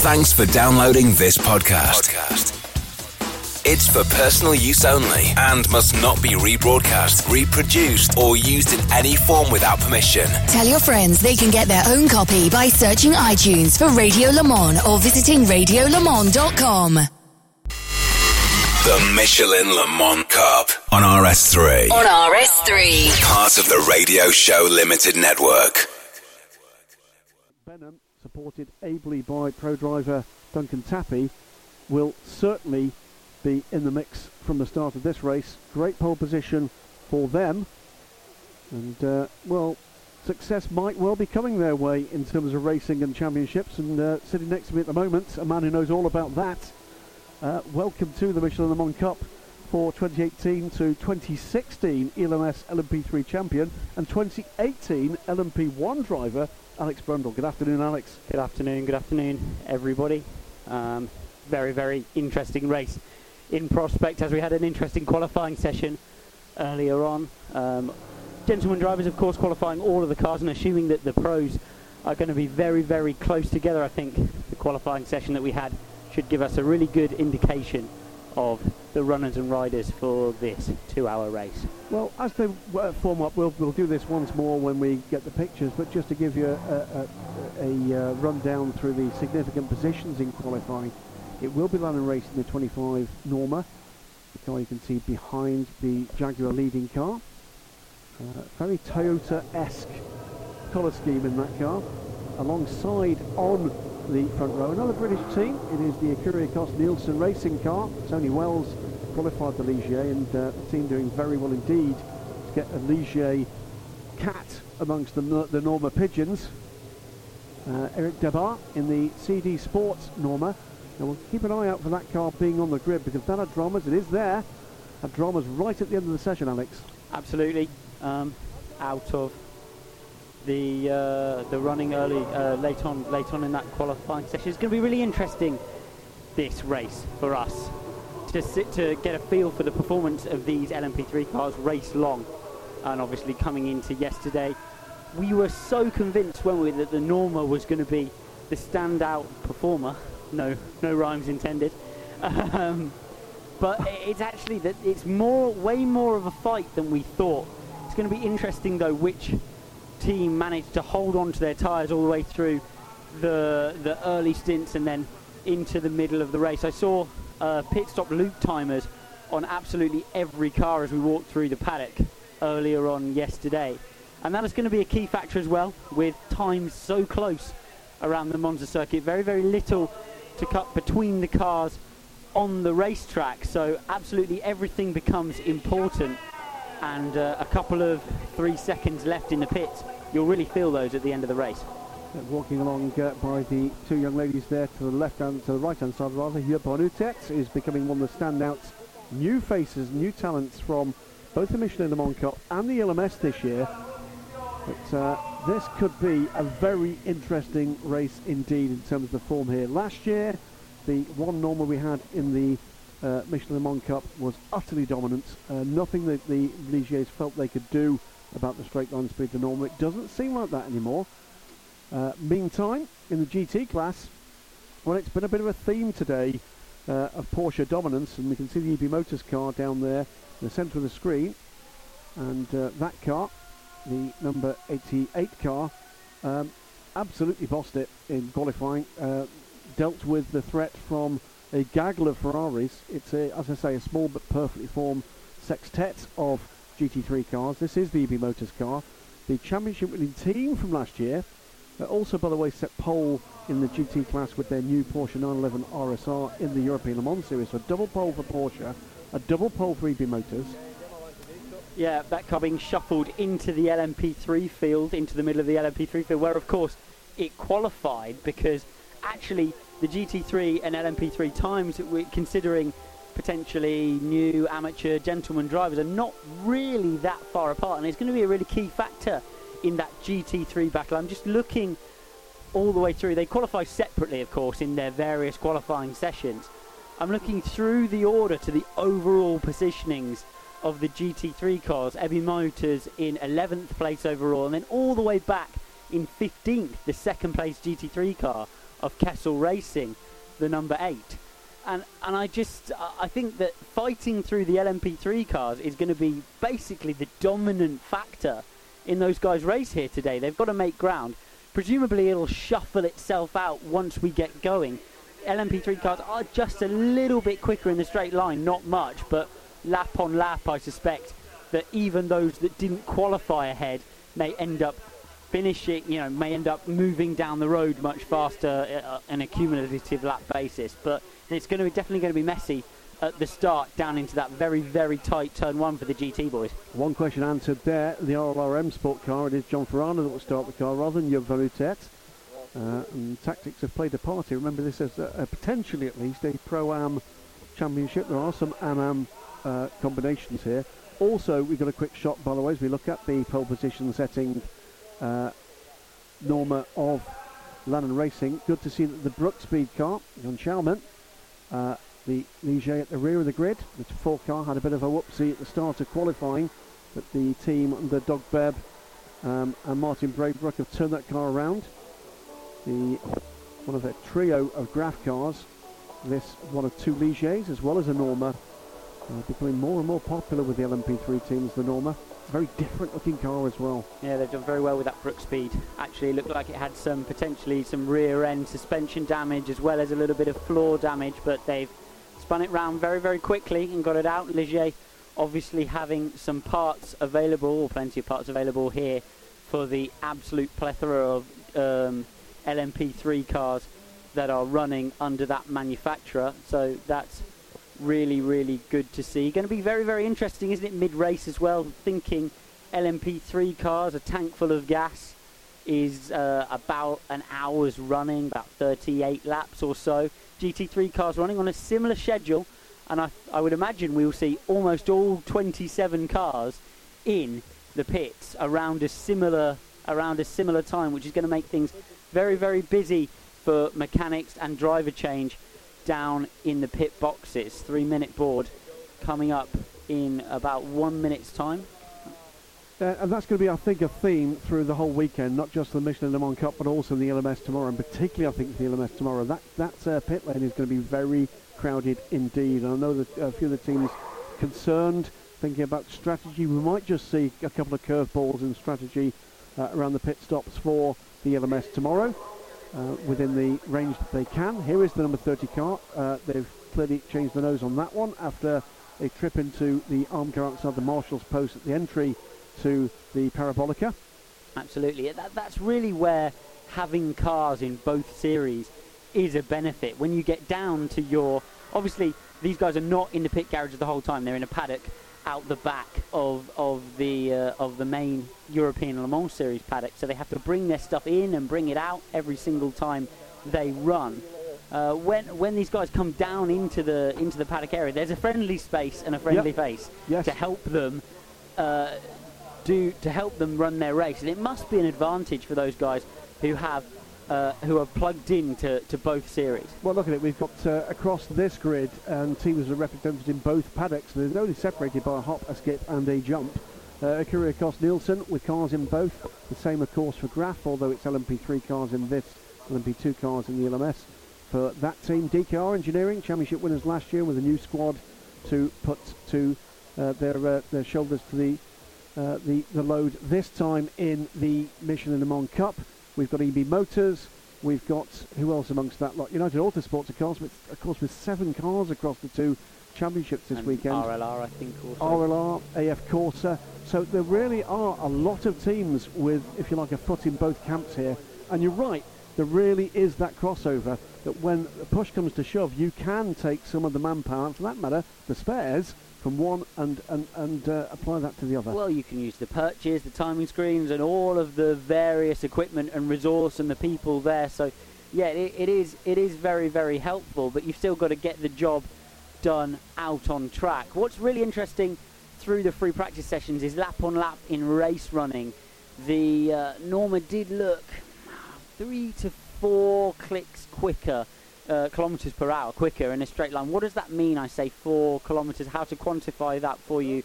Thanks for downloading this podcast. It's for personal use only and must not be rebroadcast, reproduced, or used in any form without permission. Tell your friends they can get their own copy by searching iTunes for Radio Le Mans or visiting radiolemans.com. The Michelin Le Mans Cup on RS3. On RS3. Part of the Radio Show Limited Network. Supported ably by pro driver Duncan Tappy, will certainly be in the mix from the start of this race. Great pole position for them. And, uh, well, success might well be coming their way in terms of racing and championships. And uh, sitting next to me at the moment, a man who knows all about that. Uh, welcome to the Michelin Le Mans Cup for 2018 to 2016 ELMS LMP3 champion and 2018 LMP1 driver Alex Brundle. Good afternoon, Alex. Good afternoon, good afternoon, everybody. Um, very, very interesting race in prospect as we had an interesting qualifying session earlier on. Um, gentlemen drivers, of course, qualifying all of the cars and assuming that the pros are going to be very, very close together. I think the qualifying session that we had should give us a really good indication of the runners and riders for this two-hour race. Well, as they uh, form up, we'll, we'll do this once more when we get the pictures, but just to give you a, a, a, a rundown through the significant positions in qualifying, it will be Lanan racing the 25 Norma, the car you can see behind the Jaguar leading car. Uh, very Toyota-esque colour scheme in that car. Alongside on the front row, another British team. It is the Ecurie Ecosse Nielsen racing car. Tony Wells qualified the Ligier and uh, the team doing very well indeed to get a Ligier cat amongst the, the Norma Pigeons. Uh, Eric Debard in the CD Sports Norma. And we'll keep an eye out for that car being on the grid because that had dramas. It is there. Had dramas right at the end of the session, Alex. Absolutely. Um, out of the uh, the running early uh, late on late on in that qualifying session. It's going to be really interesting this race for us to sit to get a feel for the performance of these LMP3 cars race long, and obviously coming into yesterday, we were so convinced, weren't we, that the Norma was going to be the standout performer. No, no rhymes intended. Um, but it's actually that it's more, way more of a fight than we thought. It's going to be interesting though which team managed to hold on to their tyres all the way through the the early stints and then into the middle of the race. I saw uh, pit stop loop timers on absolutely every car as we walked through the paddock earlier on yesterday. And that is going to be a key factor as well, with times so close around the Monza circuit. Very, very little to cut between the cars on the racetrack. So absolutely everything becomes important. And uh, a couple of three seconds left in the pits, you'll really feel those at the end of the race. Walking along uh, by the two young ladies there to the left hand, to the right hand side rather, Hugh Bonutet is becoming one of the standouts, new faces, new talents from both the Michelin Le Mans Cup and the LMS this year. But uh, this could be a very interesting race indeed in terms of the form here. Last year, the one normal we had in the uh, Michelin Le Mans Cup was utterly dominant. Uh, nothing that the Ligiers felt they could do about the straight line speed the normal. It doesn't seem like that anymore. Uh, meantime, in the GT class, well, it's been a bit of a theme today uh, of Porsche dominance, and we can see the EB Motors car down there in the centre of the screen. And uh, that car, the number 88 car, um, absolutely bossed it in qualifying. Uh, dealt with the threat from a gaggle of Ferraris. It's, a, as I say, a small but perfectly formed sextet of GT3 cars. This is the EB Motors car. The championship winning team from last year uh, also, by the way, set pole in the GT class with their new Porsche 911 RSR in the European Le Mans Series. So, a double pole for Porsche, a double pole for EB Motors. Yeah, that car being shuffled into the LMP3 field, into the middle of the LMP3 field, where of course it qualified because actually the GT3 and LMP3 times, considering potentially new amateur gentleman drivers, are not really that far apart, and it's going to be a really key factor in that GT3 battle. I'm just looking all the way through. They qualify separately, of course, in their various qualifying sessions. I'm looking through the order to the overall positionings of the GT3 cars. EB Motors in 11th place overall, and then all the way back in 15th, the second place GT3 car of Kessel Racing, the number eight. And, and I just I think that fighting through the LMP3 cars is going to be basically the dominant factor in those guys' race here today. They've got to make ground. Presumably it'll shuffle itself out once we get going. LMP3 cars are just a little bit quicker in the straight line, not much, but lap on lap, I suspect that even those that didn't qualify ahead may end up finishing, you know, may end up moving down the road much faster uh, on a cumulative lap basis. But it's going to be definitely going to be messy at the start down into that very, very tight turn one for the GT boys. One question answered there. The RLRM Sport car, it is John Farano that will start the car rather than Joop van Uh, and tactics have played a part here. Remember, this is a, a potentially at least a Pro Am championship. There are some Am Am uh, combinations here. Also, we've got a quick shot, by the way, as we look at the pole position setting uh, Norma of London Racing. Good to see that the Brookspeed car, John Schauman, uh, the Ligier at the rear of the grid. The four car had a bit of a whoopsie at the start of qualifying, but the team under Doug Bebb um, and Martin Braybrook have turned that car around. The one of a trio of Graff cars, this one of two Ligiers as well as a Norma, uh, becoming more and more popular with the LMP3 teams, the Norma. Very different looking car as well. Yeah, they've done very well with that Brookspeed. Actually, looked like it had some potentially some rear end suspension damage as well as a little bit of floor damage, but they've spun it round very, very quickly and got it out. Ligier obviously having some parts available, or plenty of parts available here for the absolute plethora of um, LMP3 cars that are running under that manufacturer. So that's really, really good to see. Going to be very, very interesting, isn't it? Mid race as well. Thinking LMP3 cars, a tank full of gas is uh, about an hour's running, about 38 laps or so. GT3 cars running on a similar schedule, and I, I would imagine we will see almost all 27 cars in the pits around a similar around a similar time, which is going to make things very, very busy for mechanics and driver change down in the pit boxes. Three minute board coming up in about one minute's time. Uh, and that's going to be, I think, a theme through the whole weekend, not just the Michelin Le Mans Cup, but also the LMS tomorrow, and particularly, I think, the LMS tomorrow. That that uh, pit lane is going to be very crowded indeed. And I know that a few of the teams concerned, thinking about strategy. We might just see a couple of curveballs in strategy uh, around the pit stops for the LMS tomorrow, uh, within the range that they can. Here is the number 30 car. Uh, they've clearly changed the nose on that one after a trip into the arm car outside the marshal's post at the entry to the Parabolica. Absolutely. That, that's really where having cars in both series is a benefit. When you get down to your. Obviously, these guys are not in the pit garage the whole time, they're in a paddock out the back of, of, the, uh, of the main European Le Mans Series paddock. So they have to bring their stuff in and bring it out every single time they run. Uh, when when these guys come down into the into the paddock area, there's a friendly space and a friendly Yep. face Yes. to help them uh, do to help them run their race, and it must be an advantage for those guys who have uh, who are plugged in to, to both series. Well, look at it. We've got uh, across this grid, and teams are represented in both paddocks. They're only separated by a hop, a skip, and a jump. Uh, Ecurie Ecosse Nielsen with cars in both. The same, of course, for Graff, although it's LMP3 cars in this, LMP2 cars in the LMS. For that team, DKR Engineering, championship winners last year with a new squad to put to uh, their uh, their shoulders to the uh, the the load this time in the Michelin Le Mans Cup. We've got EB Motors. We've got who else amongst that lot? United Autosports, of course, with of course with seven cars across the two championships this And weekend. RLR, I think, also. RLR, AF Corse. So there really are a lot of teams with, if you like, a foot in both camps here. And you're right, there really is that crossover that when the push comes to shove, you can take some of the manpower, and for that matter, the spares, from one and, and, and uh, apply that to the other. Well, you can use the perches, the timing screens, and all of the various equipment and resource and the people there. So, yeah, it, it is it is very very helpful. But you've still got to get the job done out on track. What's really interesting through the free practice sessions is lap on lap in race running. The uh, Norma did look three to four clicks quicker, uh, kilometers per hour quicker in a straight line. What does that mean? I say four kilometers. How to quantify that for you?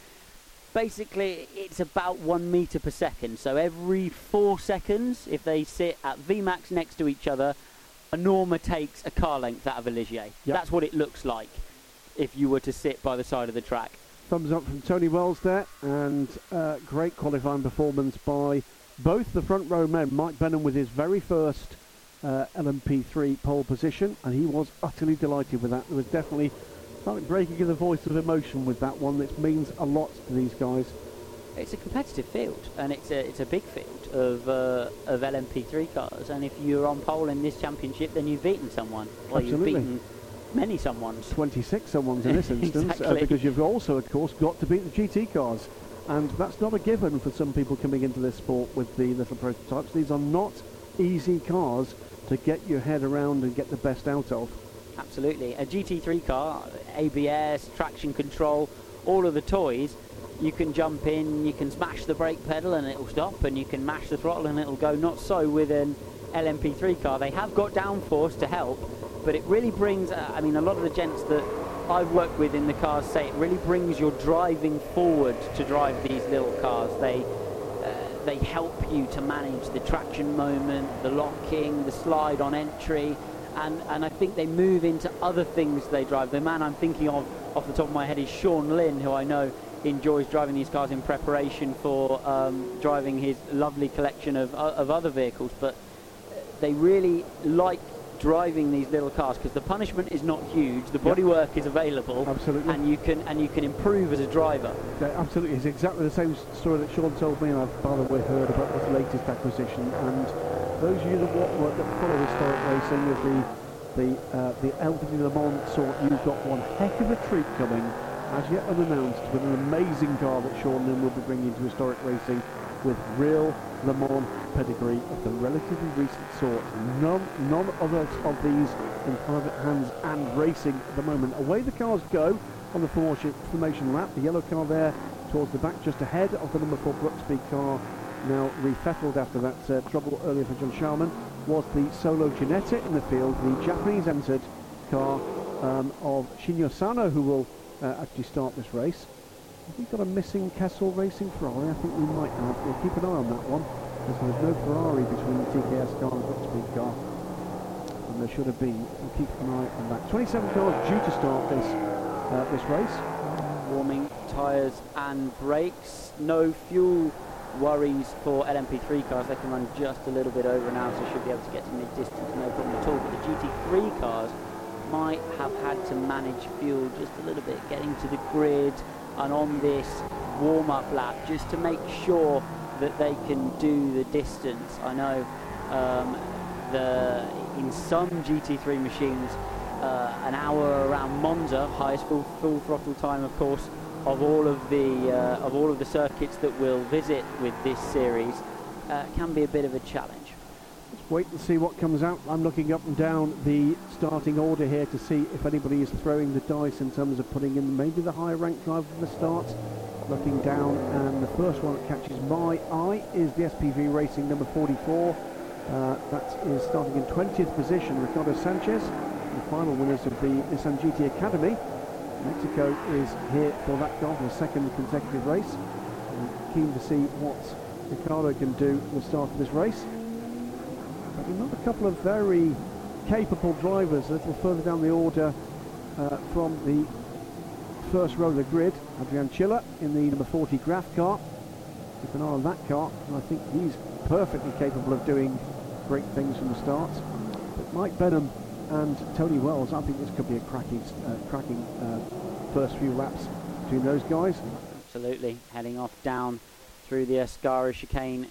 Basically, it's about one meter per second. So every four seconds, if they sit at Vmax next to each other, a Norma takes a car length out of a Ligier. Yep. That's what it looks like if you were to sit by the side of the track. Thumbs up from Tony Wells there, and uh, great qualifying performance by both the front row men. Mike Benham with his very first uh, LMP3 pole position, and he was utterly delighted with that. There was definitely something breaking in the voice of emotion with that one. That means a lot to these guys. It's a competitive field, and it's a it's a big field of uh, of LMP3 cars. And if you're on pole in this championship, then you've beaten someone. Well, Absolutely. you've beaten many someones. 26 someones in this instance, uh, because you've also, of course, got to beat the GT cars. And that's not a given for some people coming into this sport with the little prototypes. These are not easy cars to get your head around and get the best out of. Absolutely. A GT3 car, ABS, traction control, all of the toys, you can jump in, you can smash the brake pedal and it'll stop, and you can mash the throttle and it'll go. Not so with an LMP3 car. They have got downforce to help, but it really brings, uh, I mean, a lot of the gents that I've worked with in the cars say it really brings your driving forward to drive these little cars. They they help you to manage the traction moment, the locking, the slide on entry, and, and I think they move into other things they drive. The man I'm thinking of off the top of my head is Sean Lynn, who I know enjoys driving these cars in preparation for um, driving his lovely collection of, of other vehicles. But they really like driving these little cars because the punishment is not huge, the bodywork is available, Absolutely. and you can and you can improve as a driver. Yeah, absolutely, it's exactly the same story that Sean told me, and I've by the way heard about this latest acquisition. And those of you that, that follow historic racing with the the uh, the Elderly Le Mans sort, you've got one heck of a treat coming, as yet unannounced, with an amazing car that Sean Lynn will be bringing to historic racing with real Le Mans pedigree of the relatively recent sort. None, none others of these in private hands and racing at the moment. Away the cars go on the formation, lap. The yellow car there towards the back, just ahead of the number four Brookspeed car, now refettled after that uh, trouble earlier for John Sharman, was the Solo Ginetta in the field, the Japanese entered car um, of Shinyo Sano, who will uh, actually start this race. Have got a missing Kessel Racing Ferrari? I think we might have. We'll keep an eye on that one, because there's no Ferrari between the TKS car and the Brookspeed car. And there should have been. We'll keep an eye on that. 27 cars due to start this uh, this race. warming tyres and brakes. No fuel worries for LMP3 cars. They can run just a little bit over now, so should be able to get to mid-distance, no problem at all. But the GT3 cars might have had to manage fuel just a little bit, getting to the grid and on this warm-up lap, just to make sure that they can do the distance. I know um, the in some GT3 machines, uh, an hour around Monza, highest full, full throttle time, of course, of all of the uh, of all of the circuits that we'll visit with this series, uh, can be a bit of a challenge. Wait and see what comes out. I'm looking up and down the starting order here to see if anybody is throwing the dice in terms of putting in maybe the higher ranked driver for the start. Looking down, and the first one that catches my eye is the SPV Racing number 44. Uh, that is starting in 20th position, Ricardo Sanchez, the final winners of the Nissan GT Academy. Mexico is here for that for the second consecutive race. I'm keen to see what Ricardo can do at the start of this race. Another couple of very capable drivers a little further down the order uh, from the first row of the grid. Adrian Chiller in the number 40 Graff car. Keep an eye on that car, and I think he's perfectly capable of doing great things from the start. But Mike Benham and Tony Wells, I think this could be a cracking, uh, cracking uh, first few laps between those guys. Absolutely, heading off down through the Ascari chicane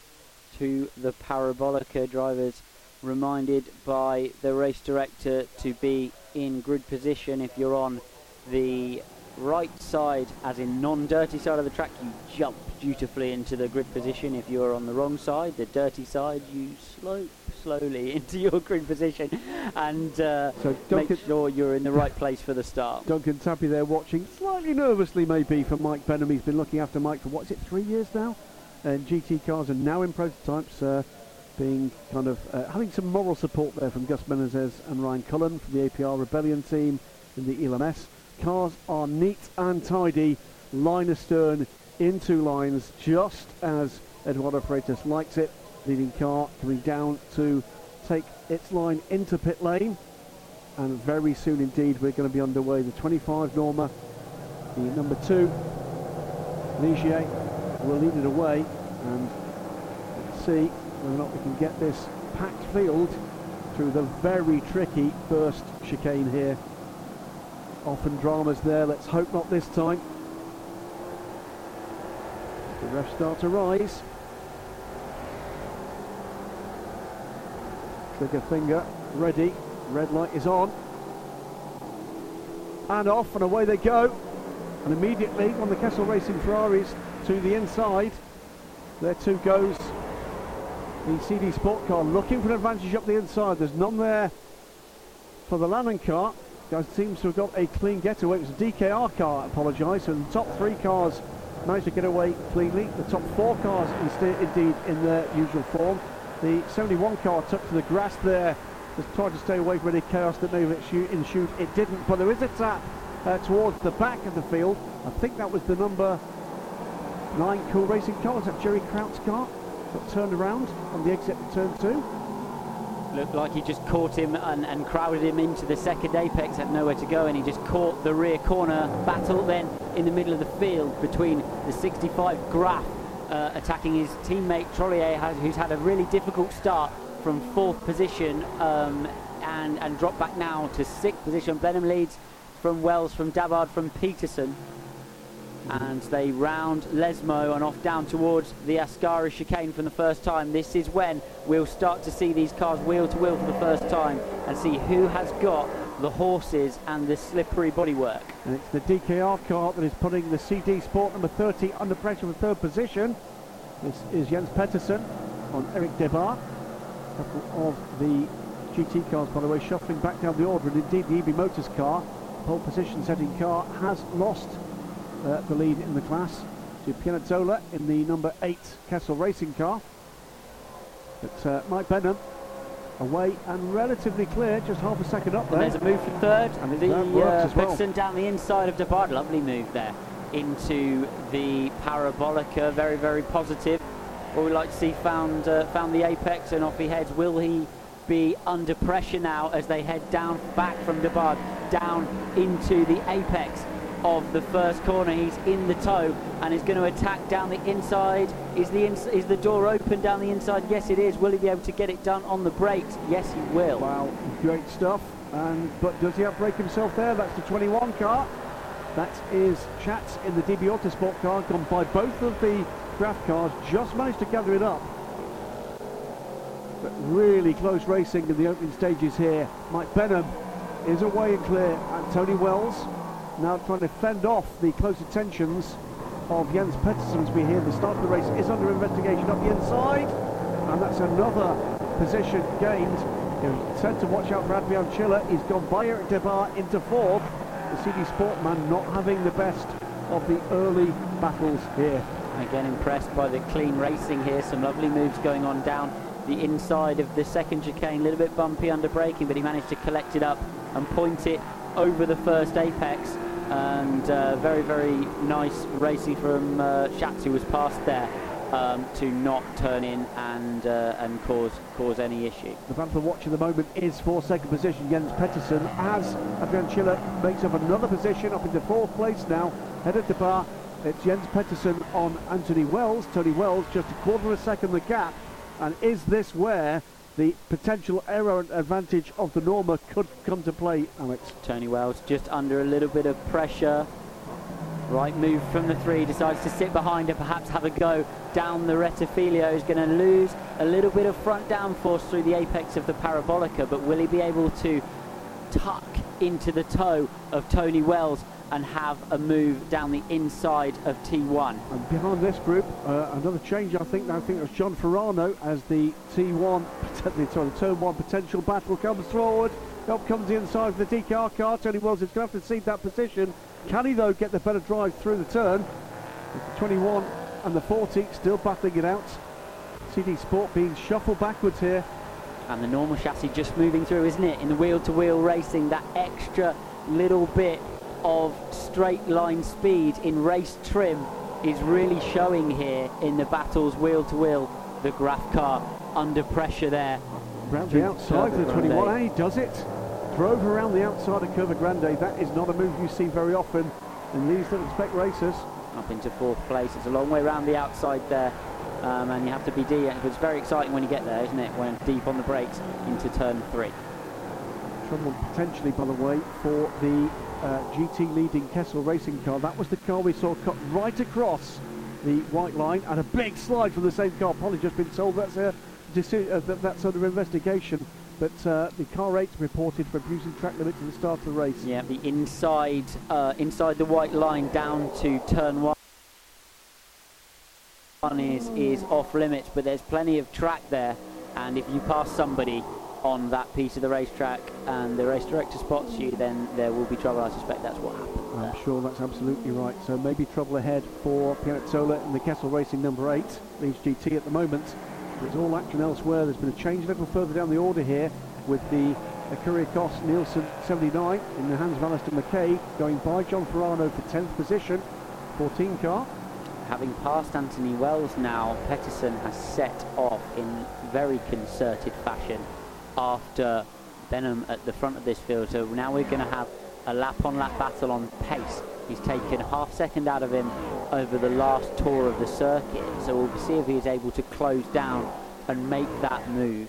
to the Parabolica drivers reminded by the race director to be in grid position if you're on the right side as in non-dirty side of the track you jump dutifully into the grid position if you're on the wrong side the dirty side you slope slowly into your grid position and uh, So make sure you're in the right place for the start Duncan Tappy there watching, slightly nervously maybe for Mike Benham. He's been looking after Mike for what's it, three years now? And GT cars are now in prototypes, uh, being kind of uh, having some moral support there from Gus Menezes and Ryan Cullen from the APR Rebellion team in the ELMS. Cars are neat and tidy, line astern in two lines, just as Eduardo Freitas likes it. Leading car coming down to take its line into pit lane. And very soon indeed we're going to be underway. The 25 Norma, the number two, Ligier, will lead it away. And see whether or not we can get this packed field through the very tricky first chicane here. Often dramas there, let's hope not this time. The refs start to rise. Trigger finger ready. Red light is on. And off and away they go. And immediately on the Kessel Racing Ferraris to the inside. There two goes the CD Sport car looking for an advantage up the inside. There's none there for the Lanan car. Guy seems to have got a clean getaway. It was a DKR car, I apologise. So the top three cars managed to get away cleanly. The top four cars indeed in their usual form. The 71 car took to the grass there. Just tried to stay away from any chaos that may have ensued. It didn't, but there is a tap uh, towards the back of the field. I think that was the number nine Cool Racing car. Was that Jerry Kraut's car? Got turned around on the exit of turn two. Looked like he just caught him and, and crowded him into the second apex, had nowhere to go, and he just caught the rear corner battle then in the middle of the field between the 65 Graff uh, attacking his teammate Trollier, who's had a really difficult start from fourth position um, and, and dropped back now to sixth position. Benham leads from Wells, from Debard, from Peterson and they round Lesmo and off down towards the Ascari chicane for the first time. This is when we'll start to see these cars wheel to wheel for the first time and see who has got the horses and the slippery bodywork. And it's the DKR car that is putting the CD Sport number 30 under pressure for third position. This is Jens Pettersson on Eric Debard. A couple of the GT cars, by the way, shuffling back down the order. And indeed, the EB Motors car, pole position setting car, has lost uh, the lead in the class to Pianezzola in the number 8 Kessel Racing car. But uh, Mike Benham away and relatively clear, just half a second up there. And there's a move for third. And the uh, well. down the inside of Debard, lovely move there into the Parabolica, very, very positive. What we like to see found uh, found the apex and off he heads. Will he be under pressure now as they head down back from Debard down into the apex? Of the first corner. He's in the toe and is going to attack down the inside. Is the ins is the door open down the inside? Yes, it is. Will he be able to get it done on the brakes? Yes, he will. Wow, great stuff. And but does he outbrake himself there? That's the 21 car. That is Schatz in the DB Autosport car, gone by both of the Graff cars, just managed to gather it up. But really close racing in the opening stages here. Mike Benham is away and clear, and Tony Wells now trying to fend off the close attentions of Jens Pettersson as we hear the start of the race is under investigation up the inside. And that's another position gained. He said to watch out for Adrian Chiller he's gone by Eric Debard into fourth. The CD Sportman not having the best of the early battles here. Again impressed by the clean racing here. Some lovely moves going on down the inside of the second chicane a little bit bumpy under braking but he managed to collect it up and point it over the first apex and uh, very, very nice racing from uh, who was past there. Um, to not turn in and uh, and cause cause any issue. The for watch at the moment is for second position Jens Pettersson as Adrian Schiller makes up another position up into fourth place now headed to bar it's Jens Pettersson on Anthony Wells Tony Wells just a quarter of a second the gap and is this where the potential error advantage of the Norma could come to play, Alex. Tony Wells just under a little bit of pressure. Right move from the three, decides to sit behind and perhaps have a go down the Rettifilo. Is going to lose a little bit of front downforce through the apex of the Parabolica, but will he be able to tuck into the toe of Tony Wells and have a move down the inside of T1. And behind this group, uh, another change, I think. Now I think it was John Farano as the T1, sorry, the turn one potential battle comes forward. Up comes the inside of the DKR car. Tony Wells is going to have to cede that position. Can he, though, get the better drive through the turn? The 21 and the 40 still battling it out. CD Sport being shuffled backwards here. And the normal chassis just moving through, isn't it? In the wheel-to-wheel -wheel racing, that extra little bit of straight line speed in race trim is really showing here in the battles wheel to wheel. The Graff car under pressure there Round the outside for the 21, and he does it. Drove around the outside of Curva Grande. That is not a move you see very often in these little spec races. Up into fourth place. It's a long way around the outside there. Um, and you have to be deep. It's very exciting when you get there, isn't it? When deep on the brakes into turn three. Trouble potentially, by the way, for the uh, GT leading Kessel racing car. That was the car we saw cut right across the white line and a big slide from the same car. Probably just been told that's a uh, that's under investigation. But uh, the car rates reported for abusing track limits at the start of the race. Yeah, the inside uh, inside the white line down to turn one is is off limits, but there's plenty of track there, and if you pass somebody on that piece of the racetrack and the race director spots you, then there will be trouble. I suspect that's what happened. I'm there. sure that's absolutely right. So maybe trouble ahead for Pianezzola in the Kessel Racing number eight. Leads GT at the moment. There's all action elsewhere. There's been a change a little further down the order here with the Kyrgios Nielsen 79 in the hands of Alistair McCaig going by John Farano for 10th position. 14 car. Having passed Anthony Wells now, Petterson has set off in very concerted fashion after Benham at the front of this field. So now we're going to have a lap on lap battle on pace. He's taken half second out of him over the last tour of the circuit. So we'll see if he's able to close down and make that move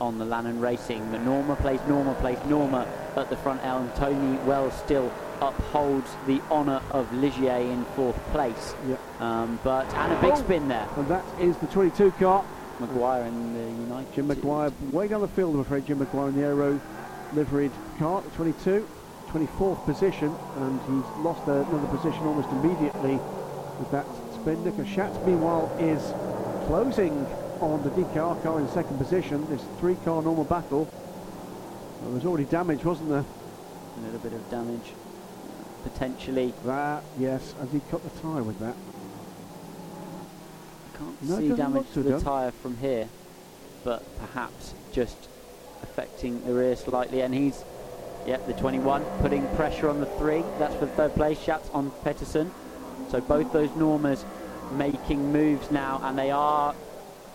on the Lanan Racing. The Norma plays Norma plays Norma at the front elm. Tony Wells still upholds the honour of Ligier in fourth place. Yep. Um, but and a big Oh. spin there. And that is the 22 car. Maguire in the United. Jim Maguire way down the field, I'm afraid. Jim Maguire in the aero liveried car 22, 24th position, and he's lost another position almost immediately with that. Nico Schatz, meanwhile, is closing on the DKR car in second position. This three-car normal battle. There was already damage, wasn't there? A little bit of damage, potentially. That, yes, as he cut the tyre with that. Can't No, see damage to the done. tyre from here, but perhaps just affecting the rear slightly. And he's, yep, the 21, putting pressure on the three. That's for third place. Schatz on Petterson. So both those Normas making moves now, and they are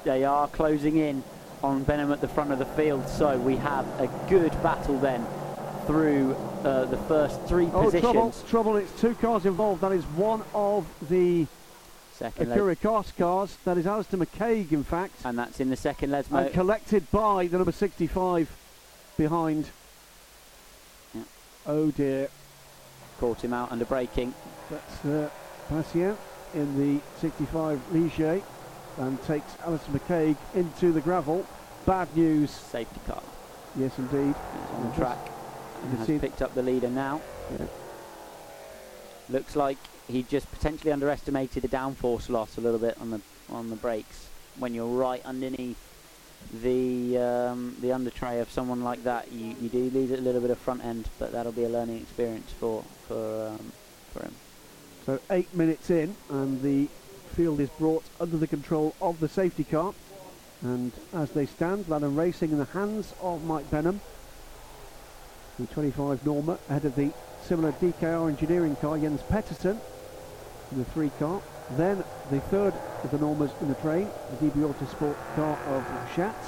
they are closing in on Benham at the front of the field. So we have a good battle then through uh, the first three Oh, positions. trouble, trouble, it's two cars involved. That is one of the Second Akira cars. That is Alistair McCaig, in fact. and that's in the second and Lesmo. collected by the number 65 behind. Yeah. Oh dear, Caught him out under braking. that's uh, Patient in the 65 Ligier and takes Alistair McCaig into the gravel. Bad news, Safety car. yes indeed. He's on the track and has picked up the leader now. Yeah. Looks like he just potentially underestimated the downforce loss a little bit on the on the brakes. When you're right underneath the um, the under tray of someone like that, you, you do lose a little bit of front end, but that'll be a learning experience for for um, for him. So eight minutes in, and the field is brought under the control of the safety car. And as they stand, Lanan Racing in the hands of Mike Benham. The 25 Norma ahead of the similar DKR engineering car, Jens Pettersson, the three car. Then the third of the Normas in the train, the DB Autosport car of Schatz.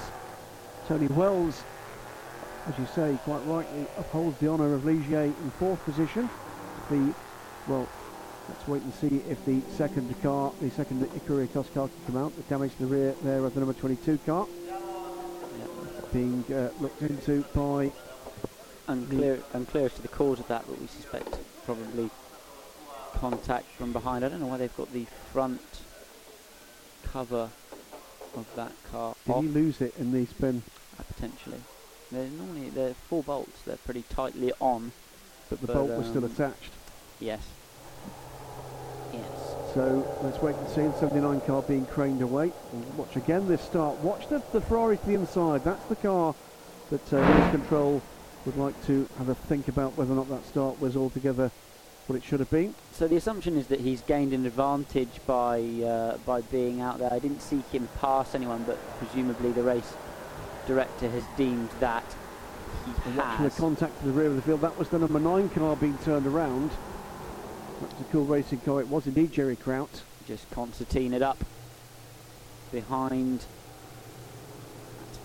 Tony Wells, as you say, quite rightly upholds the honour of Ligier in fourth position. The, well, Let's wait and see if the second car, the second Ecurie Ecosse car can come out. The damage to the rear there of the number 22 car being uh, looked into by Unclear, unclear as to the cause of that, but we suspect probably contact from behind. I don't know why they've got the front cover of that car Did off. he lose it in the spin? Uh, potentially. They're normally they're four bolts. They're pretty tightly on. But the But, bolt was still um, attached. Yes. Yes. So let's wait and see. The 79 car being craned away. And watch again this start. Watch the, the Ferrari to the inside. That's the car that uh, Race Control would like to have a think about whether or not that start was altogether what it should have been. So the assumption is that he's gained an advantage by uh, by being out there. I didn't see him pass anyone, but presumably the race director has deemed that he And watching the has. contact to the rear of the field, that was the number nine car being turned around. That's a cool racing car. It was indeed Jerry Kraut. Just concertinaed up behind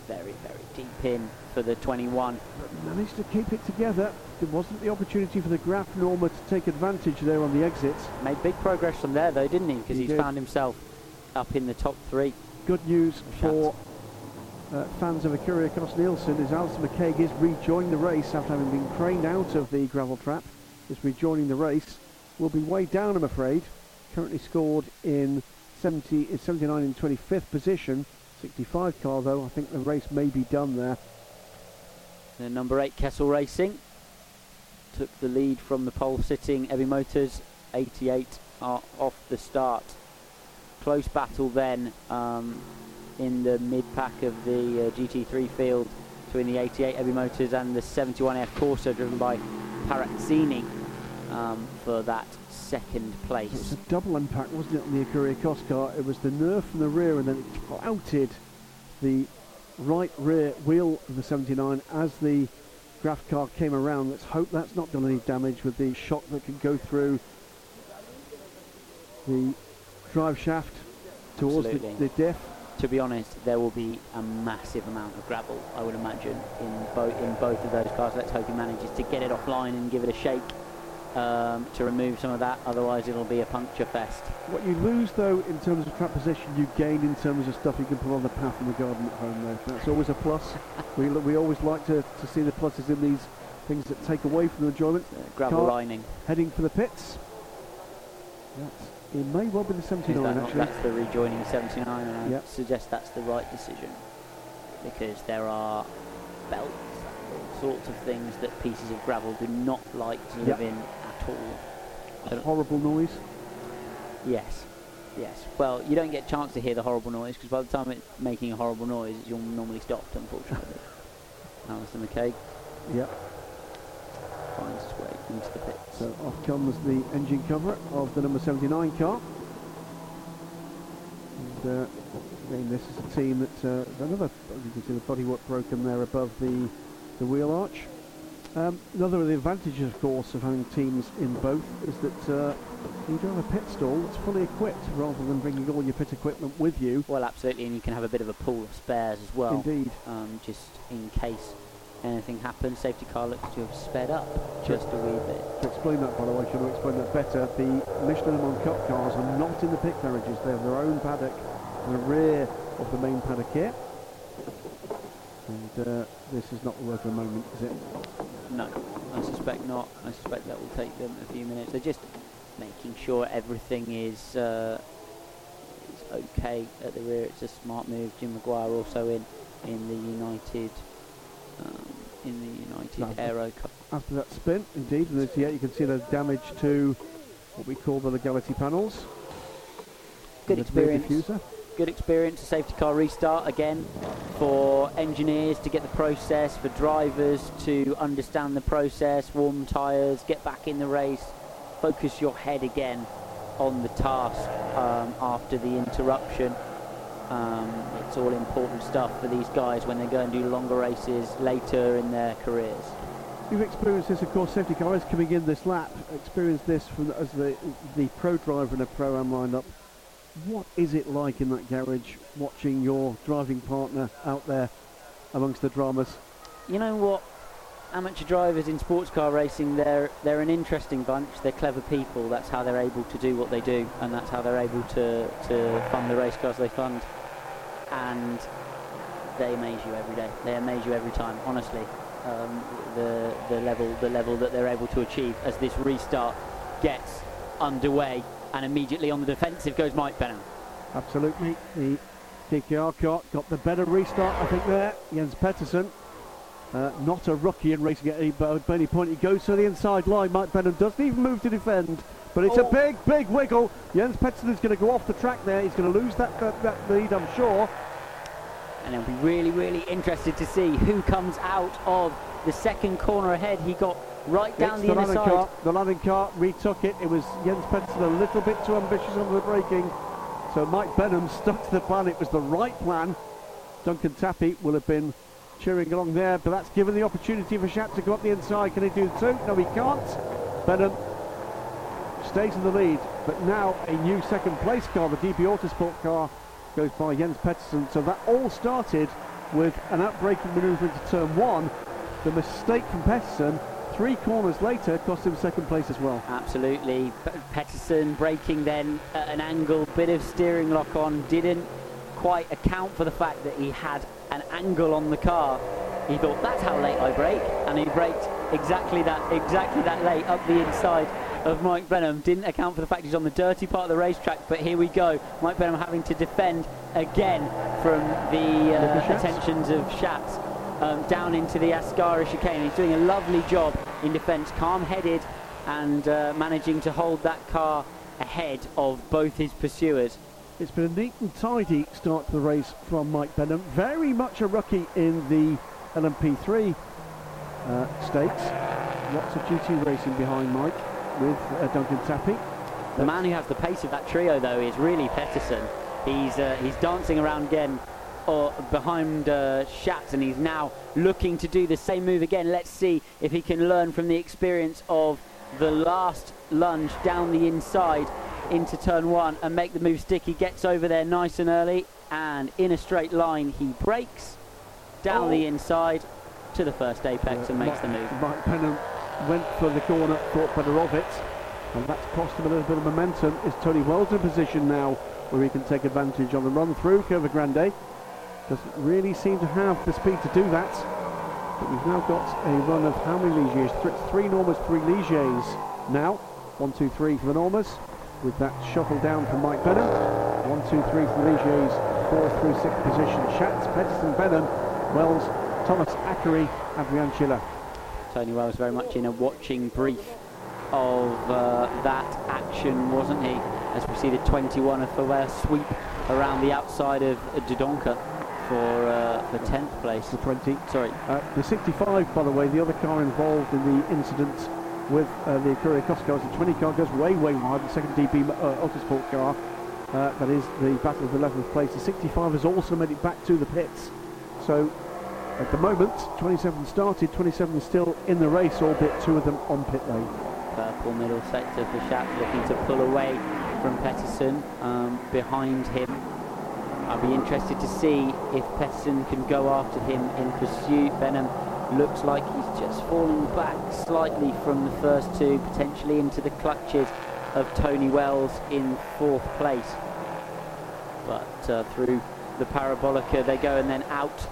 very, very deep in for the 21. But managed to keep it together. There wasn't the opportunity for the Graff Norma to take advantage there on the exit. Made big progress from there though, didn't he? Because He he's did. found himself up in the top three. Good news for uh, fans of Ecurie Ecosse Nielsen is Alistair McCaig is rejoining the race after having been craned out of the gravel trap. Is rejoining the race. Will be way down, I'm afraid. Currently scored in 70, in 79 in 25th position. 65 car though. I think the race may be done there. The number eight Kessel Racing took the lead from the pole sitting EB Motors. 88 are off the start. Close battle then um, in the mid pack of the uh, GT3 field between the 88 EB Motors and the 71F Corsa driven by Perazzini um, for that second place. It was a double impact, wasn't it, on the Ecurie Ecosse car? It was the nerve from the rear and then it flouted the right rear wheel of the 79 as the Graff car came around. Let's hope that's not done any damage with the shock that could go through the drive shaft towards the, the diff. to be honest, there will be a massive amount of gravel, I would imagine, in both in both of those cars. Let's hope he manages to get it offline and give it a shake um, to remove some of that. Otherwise, it'll be a puncture fest. What you lose, though, in terms of track position, you gain in terms of stuff you can put on the path in the garden at home, though. That's always a plus. we, we always like to, to see the pluses in these things that take away from the enjoyment. Uh, gravel Car- lining. heading for the pits. That's, it may well be the 79 that actually. that's the rejoining 79, and I Yep. suggest that's the right decision because there are belts, all sorts of things that pieces of gravel do not like to live in at. A horrible noise. Yes, yes. Well, you don't get a chance to hear the horrible noise because by the time it's making a horrible noise, you're normally stopped, unfortunately. Alistair McCaig Yep. finds his way into the pit. So off comes the engine cover of the number 79 car. And uh, again, this is a team that uh, another. You can see the bodywork broken there above the the wheel arch. Um, another of the advantages, of course, of having teams in both is that uh, you do have a pit stall that's fully equipped rather than bringing all your pit equipment with you. Well, absolutely, and you can have a bit of a pool of spares as well. Indeed. um, just in case anything happens. Safety car looks to have sped up just a wee bit. To explain that, by the way, should I explain that better? The Michelin Mans Cup cars are not in the pit garages. They have their own paddock, the rear of the main paddock here. And uh, this is not the work of the moment, is it? No, I suspect not. I suspect that will take them a few minutes. They're just making sure everything is, uh, is okay at the rear. It's a smart move. Jim McGuire also in in the United um, in the United. Aero Cup. After that spin, indeed, and as yet you can see the damage to what we call the legality panels. Good experience. diffuser. Good experience, a safety car restart again for engineers to get the process, for drivers to understand the process, warm tyres, get back in the race, focus your head again on the task um, after the interruption. Um, it's all important stuff for these guys when they go and do longer races later in their careers. You've experienced this, of course, safety car is coming in this lap. Experienced this from as the the pro driver in a pro am lineup. What is it like in that garage watching your driving partner out there amongst the dramas? You know what? Amateur drivers in sports car racing, they're they're an interesting bunch. They're clever people. That's how they're able to do what they do, and that's how they're able to, to fund the race cars they fund. And they amaze you every day. They amaze you every time. Honestly, um, the the level the level that they're able to achieve as this restart gets underway, and immediately on the defensive goes Mike Benham. Absolutely. The DKR car got the better restart, I think, there. Jens Pettersson. Uh, not a rookie in racing at any, at any point. He goes to the inside line. Mike Benham doesn't even move to defend. But it's Oh. a big, big wiggle. Jens Pettersson is going to go off the track there. He's going to lose that, that, that lead, I'm sure. and I'll be really, really interested to see who comes out of the second corner ahead. He got right down It's the, the inner side. car. The Lanning car retook it. It was Jens Pettersson a little bit too ambitious on the braking. So Mike Benham stuck to the plan. It was the right plan. Duncan Tappy will have been cheering along there, but that's given the opportunity for Shat to go up the inside. Can he do the two? No, he can't. Benham stays in the lead, but now a new second place car, the DB Autosport car, goes by Jens Pettersson. So that all started with an outbreaking manoeuvre into turn one. The mistake from Pettersson three corners later cost him second place as well. Absolutely. Pettersson braking then at an angle, bit of steering lock on, didn't quite account for the fact that he had an angle on the car. He thought that's how late I brake, and he braked exactly that, exactly that late up the inside of Mike Benham. Didn't account for the fact he's on the dirty part of the racetrack, but here we go. Mike Benham having to defend again from the uh, attentions of Schatz um, down into the Ascari chicane. He's doing a lovely job in defence, calm-headed and uh, managing to hold that car ahead of both his pursuers. It's been a neat and tidy start to the race from Mike Benham. Very much a rookie in the LMP3 uh, stakes. Lots of GT racing behind Mike with uh, Duncan Tappy. The man who has the pace of that trio, though, is really Pettersson. He's uh, he's dancing around again or behind uh, Schatz and he's now looking to do the same move again. Let's see if he can learn from the experience of the last lunge down the inside into turn one and make the move stick. He gets over there nice and early and in a straight line he breaks down oh. the inside to the first apex and makes Mike, the move. Mike Benham went for the corner, thought better of it and that's cost him a little bit of momentum. Is Tony Wells in position now where he can take advantage on the run through Curva Grande? Doesn't really seem to have the speed to do that. But we've now got a run of how many Ligiers? Th three Normas, three Ligiers now. One, two, three for the Normas. With that shuffle down from Mike Benham. One, two, three for the Ligiers. Four through sixth position. Schatz, Pettersson, Benham, Wells, Thomas Akari, Adrien Chila. Tony Wells very much in a watching brief of uh, that action, wasn't he? As we see the 21 for a sweep around the outside of Dodonka for uh, for 10th place. The 20. Sorry. Uh, the 65, by the way, the other car involved in the incident with uh, the Ecurie Ecosse cars. The 20 car goes way, way wide. The second DB uh, Autosport car. Uh, that is the battle of the 11th place. The 65 has also made it back to the pits. So at the moment, 27 started, 27 still in the race, albeit two of them on pit lane. Purple middle sector for Schatz looking to pull away from Pettersson um, behind him I'll be interested to see if Pettersson can go after him in pursuit. Benham looks like he's just fallen back slightly from the first two, potentially into the clutches of Tony Wells in fourth place. But uh, through the Parabolica they go and then out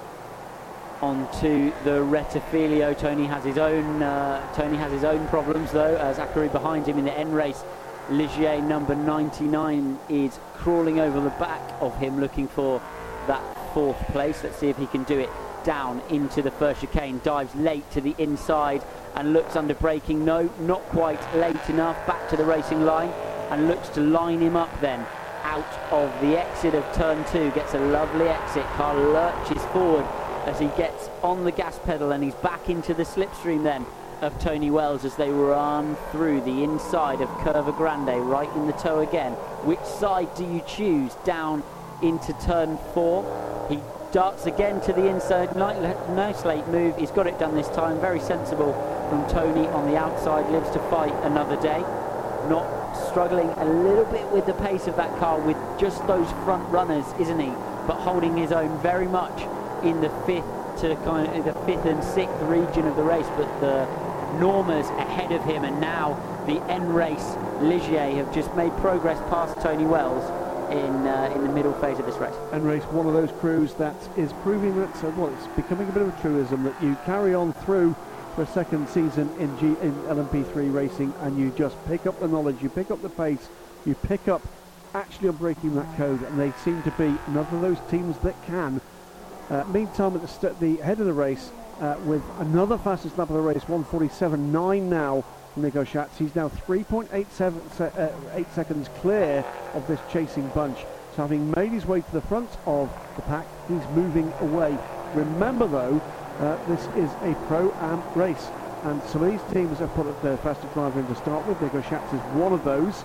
onto the Rettifilo. Tony has his own uh, Tony has his own problems though, as Zachary behind him in the end race Ligier number 99 is crawling over the back of him looking for that fourth place. Let's see if he can do it down into the first chicane. Dives late to the inside and looks under braking. No, not quite late enough. Back to the racing line and looks to line him up then out of the exit of turn two. Gets a lovely exit. Car lurches forward as he gets on the gas pedal and he's back into the slipstream then of Tony Wells as they run through the inside of Curva Grande, right in the toe again. Which side do you choose? Down into turn four. He darts again to the inside. Nice late move. He's got it done this time. Very sensible from Tony on the outside. Lives to fight another day. Not struggling a little bit with the pace of that car with just those front runners, isn't he? But holding his own very much in the fifth to kind of the fifth and sixth region of the race. But the Normas ahead of him, and now the end race Ligier have just made progress past Tony Wells in uh, in the middle phase of this race. End race, one of those crews that is proving that uh, well, it's becoming a bit of a truism that you carry on through for a second season in, G, in LMP3 racing, and you just pick up the knowledge, you pick up the pace, you pick up actually on breaking that code, and they seem to be another of those teams that can. Uh, meantime, at the, st- the head of the race, uh, with another fastest lap of the race, 147.9 now Nico Schatz. He's now 3.87 se uh, eight seconds clear of this chasing bunch. So having made his way to the front of the pack, he's moving away. Remember though, uh, this is a pro-am race. And some of these teams have put their fastest driver in to start with. Nico Schatz is one of those.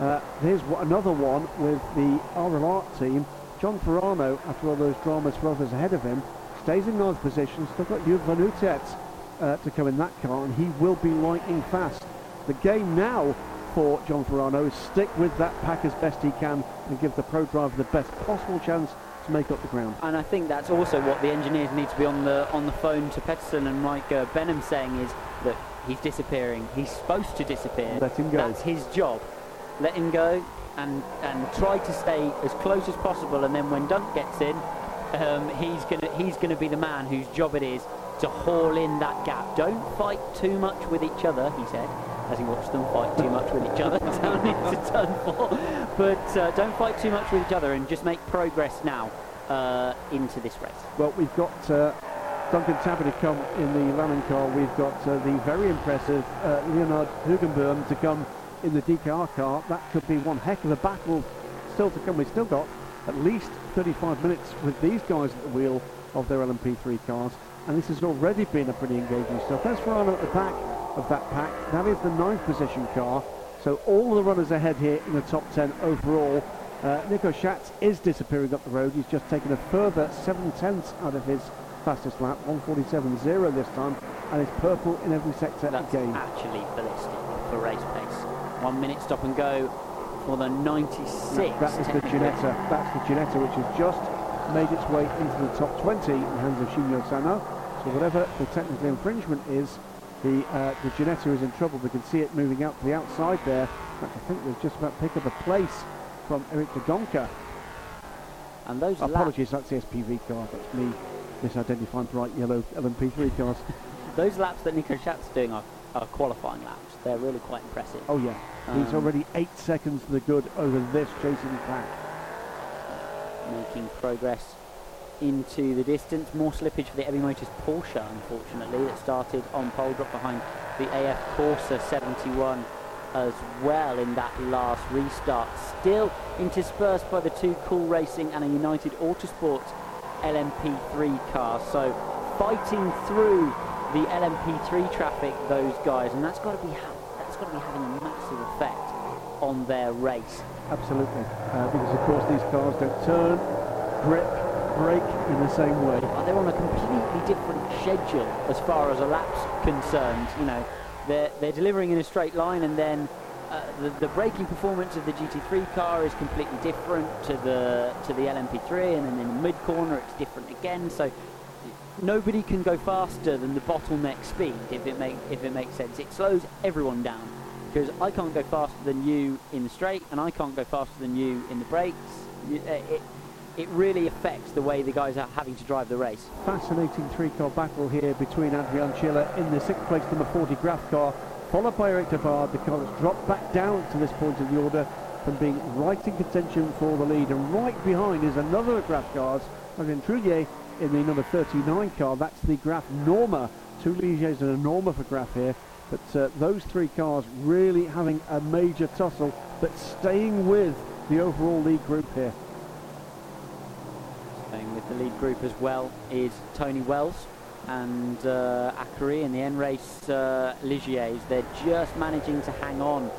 Uh, here's another one with the RLR team. John Farano, after all those dramas for others ahead of him, stays in ninth position. Still got Jules Van uh, to come in that car, and he will be lightning fast. The game now for John Farano is stick with that pack as best he can and give the pro driver the best possible chance to make up the ground. And I think that's also what the engineers need to be on the on the phone to Pedersen and Mike uh, Benham saying is that he's disappearing. He's supposed to disappear. Let him go. That's his job. Let him go and and try to stay as close as possible. And then when Dunk gets in, um, he's gonna he's gonna be the man whose job it is to haul in that gap. Don't fight too much with each other, he said, as he watched them fight too much with each other down into turn four. But uh, don't fight too much with each other and just make progress now uh, into this race. Well, we've got uh, Duncan Tappy to come in the Lanan car. We've got uh, the very impressive uh, Leonard Hoogenboom to come in the DKR car. That could be one heck of a battle still to come. We've still got at least 35 minutes with these guys at the wheel of their LMP3 cars and this has already been a pretty engaging stuff. That's Farano at the back of that pack. That is the ninth position car. So all the runners ahead here in the top 10 overall. Uh, Nico Schatz is disappearing up the road. He's just taken a further seven tenths out of his fastest lap, 147.0 this time, and it's purple in every sector That's again. actually ballistic for race pace. One minute stop and go for the 96. That is the Ginetta. That's the Ginetta, which has just made its way into the top 20 in the hands of Shinyo Sano. So whatever the technical infringement is, the uh, the Ginetta is in trouble. We can see it moving out to the outside there. I think there's just about pick up a place from Eric de Donker. And those Apologies, that's the SPV car. That's me misidentifying bright yellow LMP3 cars. those laps that Nico Schatz is doing are, are qualifying laps. They're really quite impressive. Oh yeah, um, he's already eight seconds to the good over this chasing pack. Making progress into the distance. More slippage for the EB Motors Porsche, unfortunately, that started on pole, drop behind the AF Corse 71 as well in that last restart. Still interspersed by the two Cool Racing and a United Autosport LMP3 car. So fighting through the LMP3 traffic, those guys, and that's got to be that's got to be having a massive effect on their race. Absolutely, uh, because of course these cars don't turn, grip, brake in the same way. they're on a completely different schedule as far as a lap's concerned. You know, they're they're delivering in a straight line, and then uh, the, the braking performance of the GT3 car is completely different to the to the LMP3, and then in the mid corner it's different again. So nobody can go faster than the bottleneck speed if it make if it makes sense. It slows everyone down because I can't go faster than you in the straight, and I can't go faster than you in the brakes. Uh, it, it really affects the way the guys are having to drive the race. Fascinating three-car battle here between Adrien Chila in the sixth place number 40 Graff car, followed by Eric Debard, the car that's dropped back down to this point of the order from being right in contention for the lead. And right behind is another Graff cars, Adrien Trullier in the number 39 car. That's the Graff Norma. Two Ligiers and a Norma for Graff here. But uh, those three cars really having a major tussle, but staying with the overall lead group here. Staying with the lead group as well is Tony Wells and uh, Akari in the N-Race uh, Ligiers. They're just managing to hang on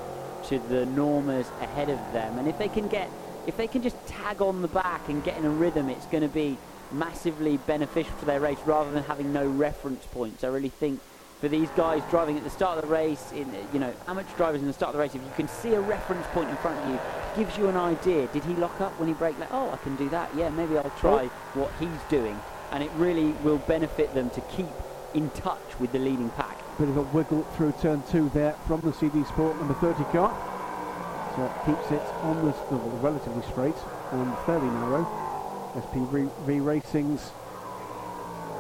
to the Normas ahead of them. And if they can get, if they can just tag on the back and get in a rhythm, it's going to be massively beneficial for their race rather than having no reference points. I really think for these guys driving at the start of the race, in you know, amateur drivers in the start of the race, if you can see a reference point in front of you, gives you an idea. Did he lock up when he braked? Like, oh, I can do that. Yeah, maybe I'll oh. try what he's doing, and it really will benefit them to keep in touch with the leading pack. Bit of a wiggle through turn two there from the CD Sport number 30 car. So it keeps it on the well, relatively straight and fairly narrow. SPV Racing's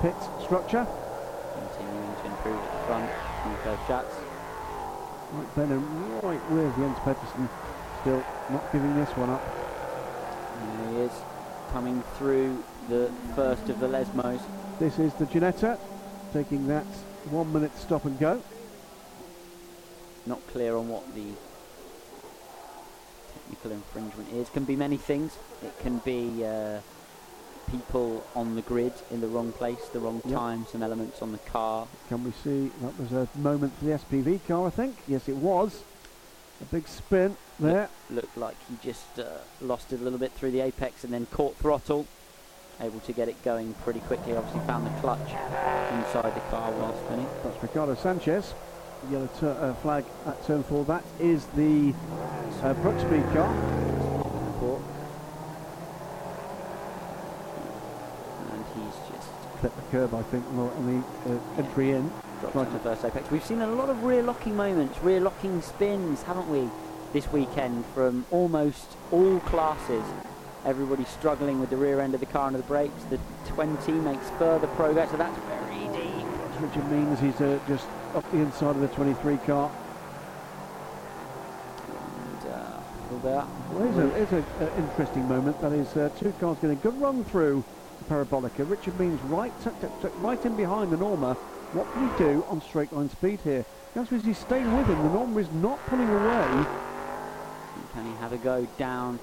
pit structure the front, Nico Schatz. Right, Benham right with Jens Pedersen, still not giving this one up. And he is coming through the first of the Lesmos. This is the Ginetta, taking that one minute stop and go. Not clear on what the technical infringement is. Can be many things. It can be uh, people on the grid in the wrong place, the wrong yep. time, some elements on the car. Can we see that was a moment for the SPV car, I think? Yes, it was. A big spin there. Look, looked like he just uh, lost it a little bit through the apex and then caught throttle. Able to get it going pretty quickly. Obviously found the clutch inside the car while spinning. That's Ricardo Sanchez. Yellow uh, flag at turn four. That is the uh, Brookspeed car. Curb, I think, on the, uh, entry in. Right. on the first apex. We've seen a lot of rear locking moments, rear locking spins, haven't we, this weekend from almost all classes. Everybody struggling with the rear end of the car under the brakes. The 20 makes further progress, so that's very deep. Richard means he's uh, just up the inside of the 23 car. And uh, well, there. Well, here's a, a, uh, interesting moment. That is, uh, two cars getting a good run through Parabolica. Richard Means right, right in behind the Norma. What can he do on straight line speed here? Answer is staying with him. The Norma is not pulling away. Can he have a go down?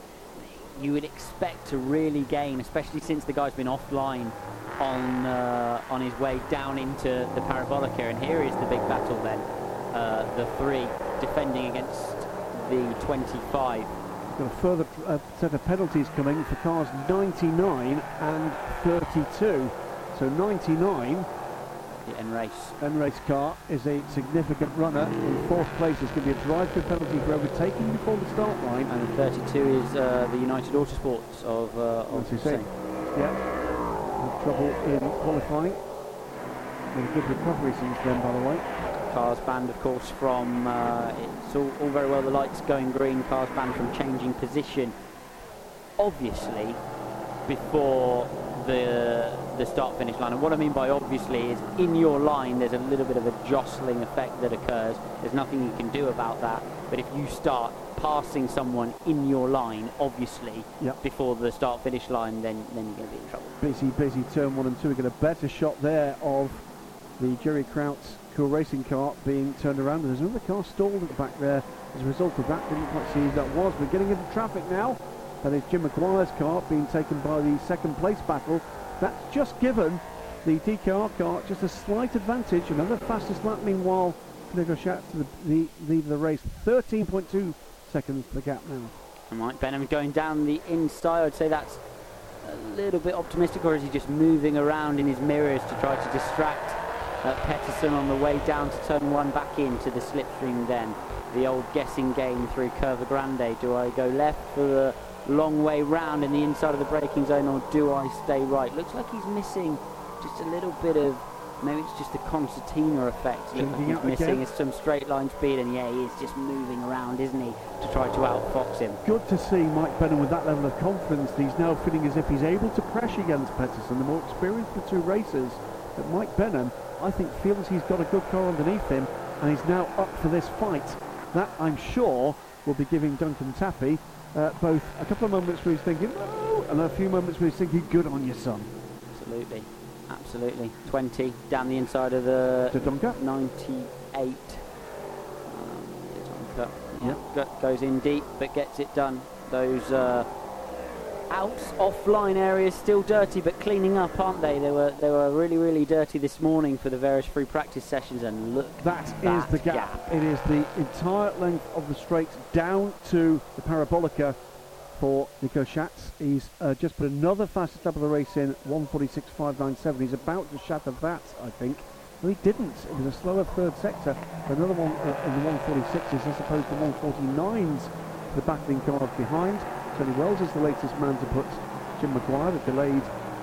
You would expect to really gain, especially since the guy's been offline on uh, on his way down into the Parabolica. And here is the big battle then. Uh, the three defending against the 25. Got a further uh, set of penalties coming for cars 99 and 32. So 99, The end race. N race car, is a significant runner. In fourth place is going to be a drive-through penalty for overtaking before the start line. And 32 is uh, the United Autosports of, uh, of As you say. Hussein. Yeah. Had trouble in qualifying. With a good recovery since then, by the way. Cars banned, of course, from uh, it's all, all very well the lights going green. Cars banned from changing position. Obviously, before the the start finish line. And what I mean by obviously is in your line there's a little bit of a jostling effect that occurs. There's nothing you can do about that. But if you start passing someone in your line, obviously, Yep. before the start finish line, then then you're going to be in trouble. Busy, busy turn one and two. We get a better shot there of the Jerry Krauts cool racing car being turned around. There's another car stalled at the back there as a result of that. Didn't quite see who that was. We're getting into traffic now. That is Jim McGuire's car being taken by the second place battle. That's just given the DKR car just a slight advantage. Another fastest lap, meanwhile, Nico Schatz to the, the lead of the race. 13.2 seconds the gap now. And Mike Benham going down the inside. I'd say that's a little bit optimistic, or is he just moving around in his mirrors to try to distract uh, Petterson on the way down to turn one back into the slipstream then? The old guessing game through Curva Grande. Do I go left for the long way round in the inside of the braking zone, or do I stay right? Looks like he's missing just a little bit of. Maybe it's just the concertina effect. He's missing some straight line speed, and yeah, he is just moving around, isn't he, to try to outfox him. Good to see Mike Benham with that level of confidence. He's now feeling as if he's able to crash against Petterson. The more experienced of the two racers, but Mike Benham, I think, feels he's got a good car underneath him, and he's now up for this fight. That, I'm sure, will be giving Duncan Tappy uh, both a couple of moments where he's thinking, no, and a few moments where he's thinking, good on you, son. Absolutely, absolutely. 20 down the inside of the To Duncan. 98. Um, yeah, go- goes in deep but gets it done. Those uh, outs, offline areas still dirty but cleaning up, aren't they? They were they were really really dirty this morning for the various free practice sessions. And look, That is that the gap. It is the entire length of the straight down to the parabolica for Nico Schatz. He's uh, just put another fastest lap of the race in, 146.597. He's about to shatter that, I think. Well, he didn't. It was a slower third sector. But another one uh, in the 146s as opposed to 149s the battling cars behind. Tony Wells is the latest man to put Jim McGuire, the delayed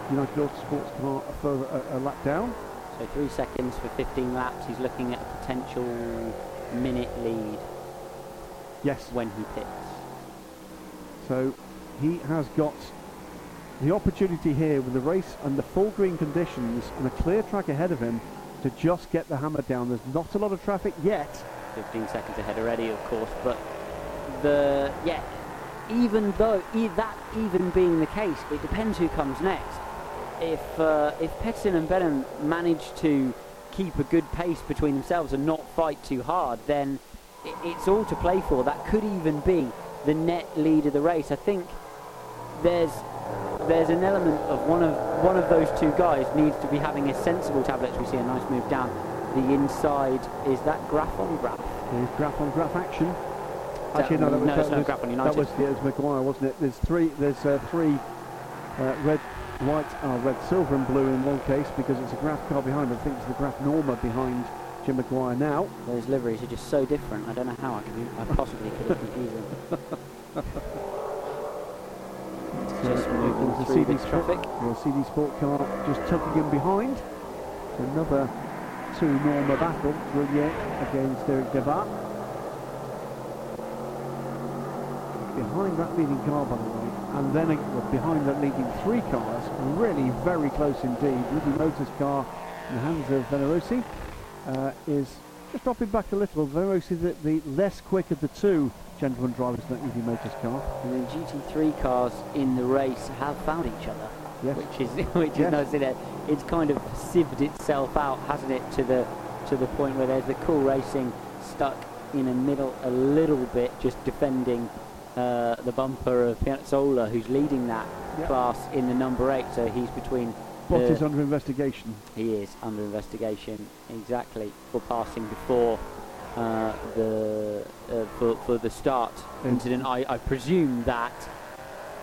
United Autosports car, a, further, a, a lap down. so three seconds for 15 laps. He's looking at a potential minute lead Yes. when he pits. So he has got the opportunity here with the race and the full green conditions and a clear track ahead of him to just get the hammer down. There's not a lot of traffic yet. 15 seconds ahead already, of course. But the yeah, even though that even being the case, it depends who comes next. If uh, if Petson and Benham manage to keep a good pace between themselves and not fight too hard, then it's all to play for. That could even be the net lead of the race. I think there's there's an element of one of one of those two guys needs to be having a sensible tablet. We see a nice move down the inside. Is that Graff on Graff? There's Graff on Graff action. That- Actually, no, that was, no, that was, that was, yeah, it was McGuire, wasn't it? There's three. There's uh, three uh, red, white, uh, red, silver, and blue in one case because it's a Graff car behind. I think it's the Graff Norma behind Jim McGuire now. Those liveries are just so different. I don't know how I could, I possibly could have confused them. Just moving there's through CD traffic. the CD Sport car just tucking in behind. Another two Norma battle, Grenier against Eric Debard. Behind that leading car, by the way, and then behind that leading three cars, really very close indeed. Ruby Motors car in the hands of Venerosi uh, is just dropping back a little. Venerosi, the, the less quick of the two gentlemen drivers in that EB Motors car. And then GT3 cars in the race have found each other, Yes. which is which Yes. is nice. Isn't it? It's kind of sieved itself out, hasn't it, to the to the point where there's the cool racing stuck in the middle a little bit, just defending uh, the bumper of Pianezzola, who's leading that Yep. class in the number eight. So he's between. Bottas the- under investigation. He is under investigation exactly for passing before uh, the uh, for, for the start Mm. incident. I, I presume that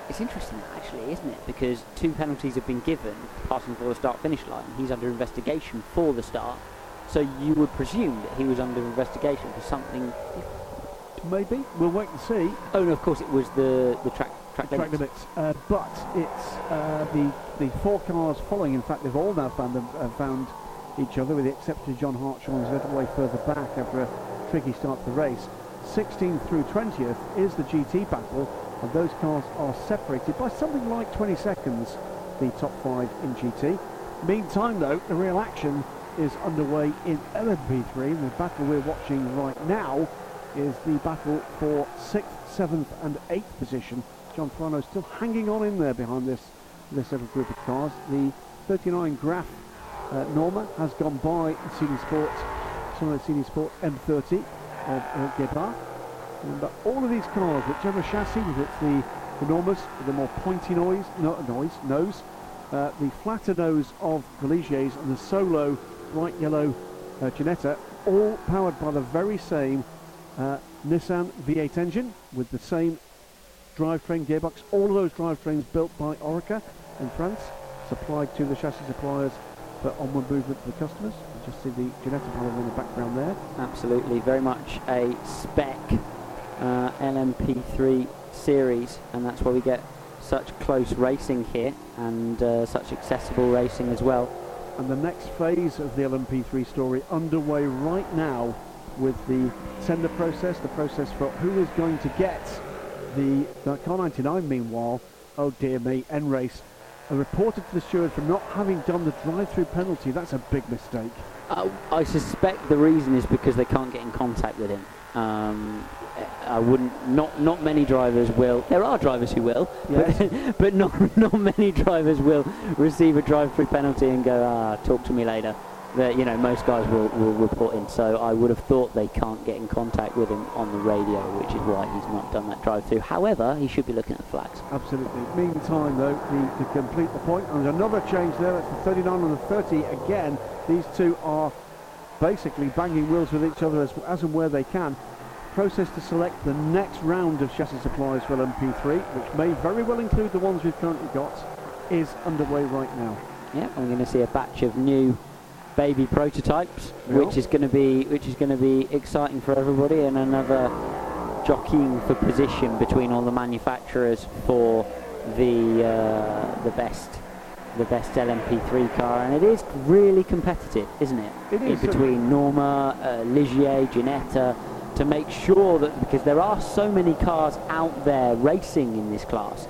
it's interesting actually, isn't it? Because two penalties have been given for passing before the start finish line. He's under investigation for the start, so you would presume that he was under investigation for something. Maybe. We'll wait and see. Oh no, of course it was the the track track, track limits. limits. Uh, but it's uh, the the four cars following. In fact, they've all now found them, uh, found each other, with the exception of John Hartshorne, who's a little way further back after a tricky start to the race. 16th through 20th is the GT battle, and those cars are separated by something like 20 seconds. The top five in GT. Meantime, though, the real action is underway in LMP3. The battle we're watching right now is the battle for sixth, seventh, and eighth position. John Farano still hanging on in there behind this this little group of cars. The 39 Graff uh, Norma has gone by CD Sport, the CD Sport M30 of uh. And, but all of these cars, whichever chassis, whether it's the, Normas the more pointy noise, no, noise nose, uh, the flatter nose of the Ligiers and the solo bright yellow uh, Ginetta, all powered by the very same uh, Nissan V8 engine with the same drivetrain gearbox. All of those drivetrains built by Oreca in France, supplied to the chassis suppliers for onward movement to the customers. You just see the Ginetta panel in the background there. Absolutely, very much a spec uh, LMP3 series, and that's why we get such close racing here and uh, such accessible racing as well. And the next phase of the LMP3 story underway right now with the tender process, the process for who is going to get the, the Car 99 meanwhile, oh dear me, N race, reported to the steward for not having done the drive-through penalty. That's a big mistake. Uh, I suspect the reason is because they can't get in contact with him. Um, I wouldn't. Not not many drivers will. There are drivers who will, but, but not not many drivers will receive a drive-through penalty and go, ah, talk to me later. That you know, most guys will, will report in. So I would have thought they can't get in contact with him on the radio, which is why he's not done that drive-through. However, he should be looking at flags. Absolutely. Meantime, though, the, to complete the point, and there's another change there. It's the 39 and the 30 again. These two are basically banging wheels with each other as, as and where they can. Process to select the next round of chassis supplies for LMP3, which may very well include the ones we've currently got, is underway right now. Yeah, I'm going to see a batch of new baby prototypes, Yeah. which is going to be which is going to be exciting for everybody, and another jockeying for position between all the manufacturers for the uh, the best the best LMP3 car, and it is really competitive, isn't it? It In is, between Norma, uh, Ligier, Ginetta, to make sure that because there are so many cars out there racing in this class,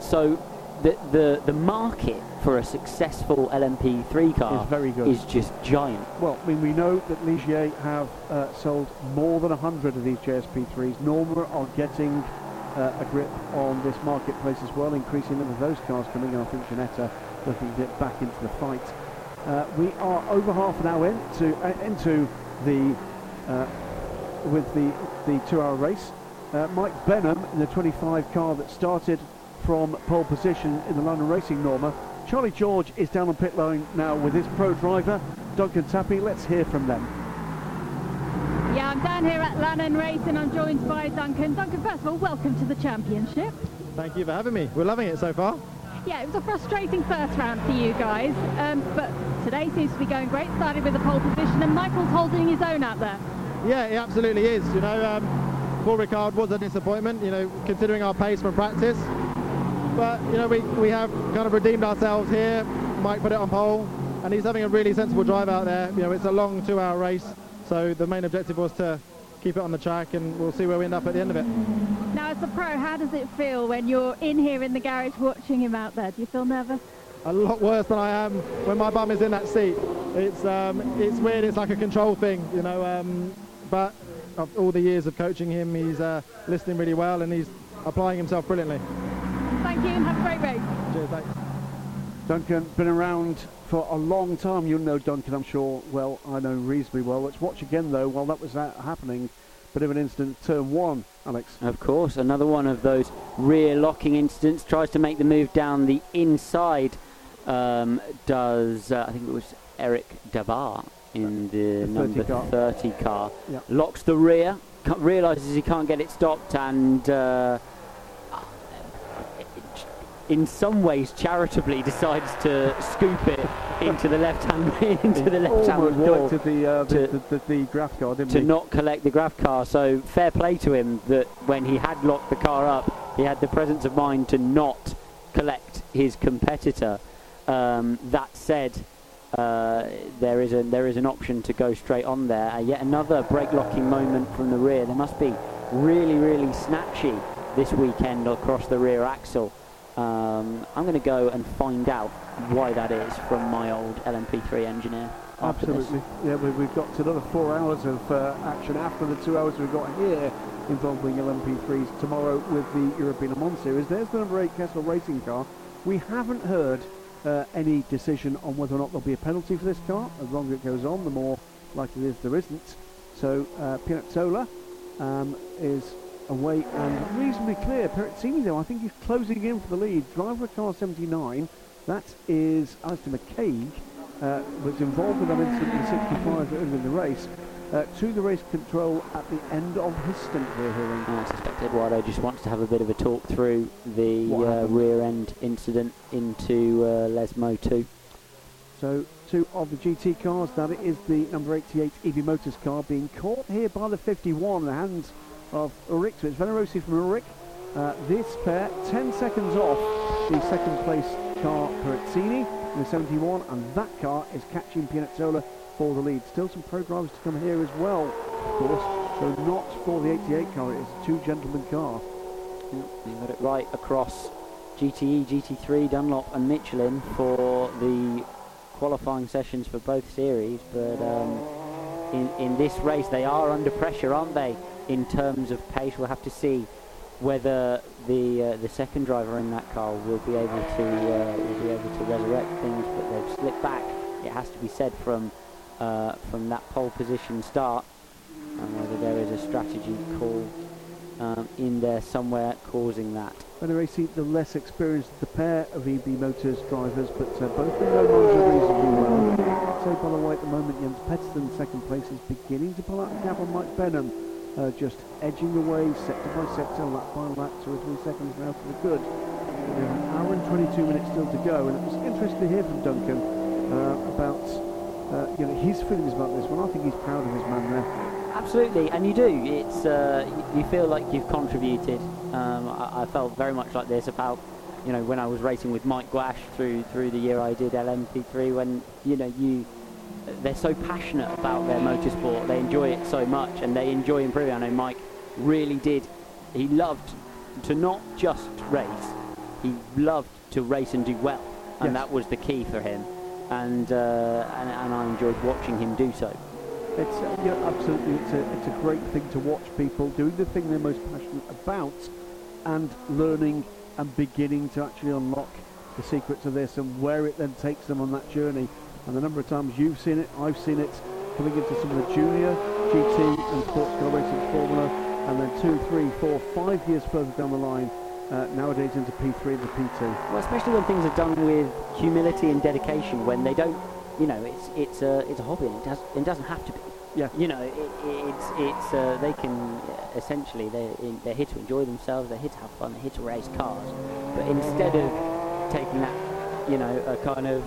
so the the, the market for a successful LMP3 car Is very good. is just giant. Well, I mean, we know that Ligier have uh, sold more than 100 of these JSP3s. Norma are getting uh, a grip on this marketplace as well, increasing number of those cars coming in. I think Ginetta looking to get back into the fight. Uh, we are over half an hour into uh, into the uh, with the the two-hour race. Uh, Mike Benham in the 25 car that started from pole position in the Lanan Racing Norma. Charlie George is down on pit lane now with his pro driver Duncan Tappy. Let's hear from them. Yeah, I'm down here at Lanan Race and I'm joined by Duncan. Duncan, first of all, welcome to the championship. Thank you for having me. We're loving it so far. Yeah, it was a frustrating first round for you guys, um, but today seems to be going great. Started with the pole position and Michael's holding his own out there. Yeah, it absolutely is. You know, um, Paul Ricard was a disappointment, you know, considering our pace from practice. But, you know, we, we have kind of redeemed ourselves here. Mike put it on pole. and he's having a really sensible drive out there. You know, it's a long two-hour race, so the main objective was to keep it on the track, and we'll see where we end up at the end of it. Now, as a pro, how does it feel when you're in here in the garage watching him out there? Do you feel nervous? A lot worse than I am when my bum is in that seat. It's um, it's weird. It's like a control thing, you know. Um, but of all the years of coaching him, he's uh, listening really well and he's applying himself brilliantly. Thank you and have a great race. Cheers, thanks. Duncan, been around for a long time. You'll know Duncan, I'm sure. Well, I know reasonably well. Let's watch again, though, while that was that happening. Bit of an incident, turn one, Alex. Of course, another one of those rear locking incidents. Tries to make the move down the inside. Um, does uh, I think it was Eric Debard in the, The 30 number car. 30 car. Yeah. Locks the rear, realizes he can't get it stopped, and uh, in some ways charitably decides to scoop it into the left hand into the left hand wall collected the, uh, the, to- the, the, the Graff didn't to he? not collect the Graff car. So fair play to him that when he had locked the car up, he had the presence of mind to not collect his competitor. Um, that said, uh, there is a there is an option to go straight on there. Uh, yet another brake locking moment from the rear. They must be really really snatchy this weekend across the rear axle. Um, I'm going to go and find out why that is from my old LMP3 engineer. after this. Absolutely. Yeah, we, we've got another four hours of uh, action after the two hours we've got here involving LMP3s tomorrow with the European Le Mans Series. There's the number eight Kessel racing car. We haven't heard uh, any decision on whether or not there'll be a penalty for this car. The longer it goes on, the more likely it is there isn't. So uh, Pianezzola um, is away and reasonably clear. Perazzini, though, I think he's closing in for the lead. Driver of car 79, that is Alistair McCaig, uh, was involved with that incident in the 65 earlier in the race. Uh, to the race control at the end of his stint we're hearing. I suspect Eduardo just wants to have a bit of a talk through the uh, rear end incident into uh, Lesmo 2. So two of the GT cars, that is the number 88 EB Motors car being caught here by the 51 in the hands of Ulrich. So it's Venerosi from Ulrich. Uh, this pair 10 seconds off the second place car Perazzini in the 71 and that car is catching Pianezzola for the lead. Still some pro drivers to come here as well, of course. So not for the 88 car, it is a two gentleman car. Yep, you got it right across GTE, GT3, Dunlop and Michelin for the qualifying sessions for both series. But um, in, in this race, they are under pressure, aren't they, in terms of pace? We'll have to see whether the uh, the second driver in that car will be able to uh, will be able to resurrect things, but they've slipped back. It has to be said from uh, from that pole position start, and whether there is a strategy call um, in there somewhere causing that. Venerosi, the less experienced the pair of EB Motors drivers, but uh, both in no margin reasonably well. So by the way, at the moment, Jens Pettersson second place is beginning to pull out the gap on Mike Benham, uh, just edging away sector by sector, lap by lap, two or three seconds now for the good. We have an hour and 22 minutes still to go, and it was interesting to hear from Duncan uh, about uh, you know his feelings about this one. I think he's proud of his man there. Absolutely, and you do. It's uh, you feel like you've contributed. Um, I, I felt very much like this about you know when I was racing with Mike Guasch through through the year I did LMP3 when you know you they're so passionate about their motorsport. They enjoy it so much, and they enjoy improving. I know Mike really did. He loved to not just race. He loved to race and do well, and Yes. that was the key for him. And, uh, and and I enjoyed watching him do so. It's uh, yeah, absolutely. It's a it's a great thing to watch people doing the thing they're most passionate about, and learning and beginning to actually unlock the secrets of this and where it then takes them on that journey. And the number of times you've seen it, I've seen it, coming into some of the junior GT and sports car racing formula, and then two, three, four, five years further down the line, uh, nowadays into P3 and the P2. Well, especially when things are done with humility and dedication, when they don't, you know, it's it's a it's a hobby and it, does, it doesn't have to be. Yeah. You know, it, it's it's uh, they can essentially they're in, they're here to enjoy themselves, they're here to have fun, they're here to race cars, but instead of taking that, you know, a kind of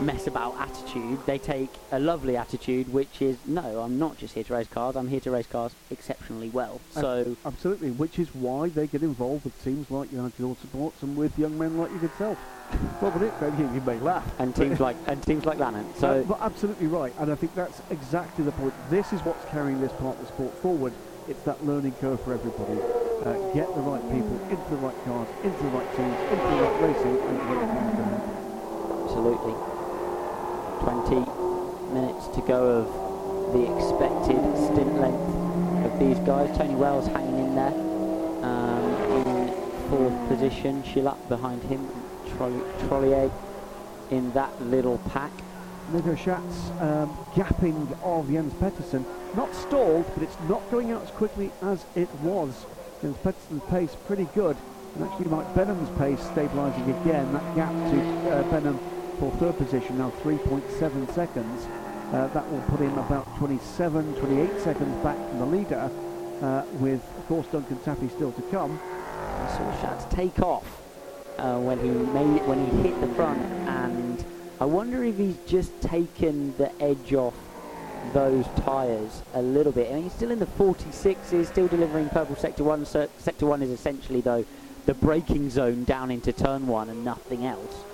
mess about attitude. They take a lovely attitude, which is no, I'm not just here to race cars. I'm here to race cars exceptionally well. So absolutely, which is why they get involved with teams like United Autosports and with young men like yourself. well, but it, you, you may laugh. And teams like and teams like Lanan. So, but absolutely right, and I think that's exactly the point. This is what's carrying this part of the sport forward. It's that learning curve for everybody. Uh, get the right people into the right cars, into the right teams, into the right racing, and things can. Absolutely. 20 minutes to go of the expected stint length of these guys. Tony Wells hanging in there um, in fourth position. Schillap behind him. Trollier in that little pack. Nico Schatz um, gapping of Jens Pettersson. Not stalled, but it's not going out as quickly as it was. Jens Pettersson's pace pretty good. And actually Mike Benham's pace stabilising again. That gap to uh, Benham for third position now 3.7 seconds. Uh, that will put him about 27, 28 seconds back from the leader, uh, with of course Duncan Tappy still to come. I saw Schatz take off uh, when he made when he hit the front, and I wonder if he's just taken the edge off those tyres a little bit. I mean, he's still in the 46s, still delivering purple sector one. So sector one is essentially though the braking zone down into turn one and nothing else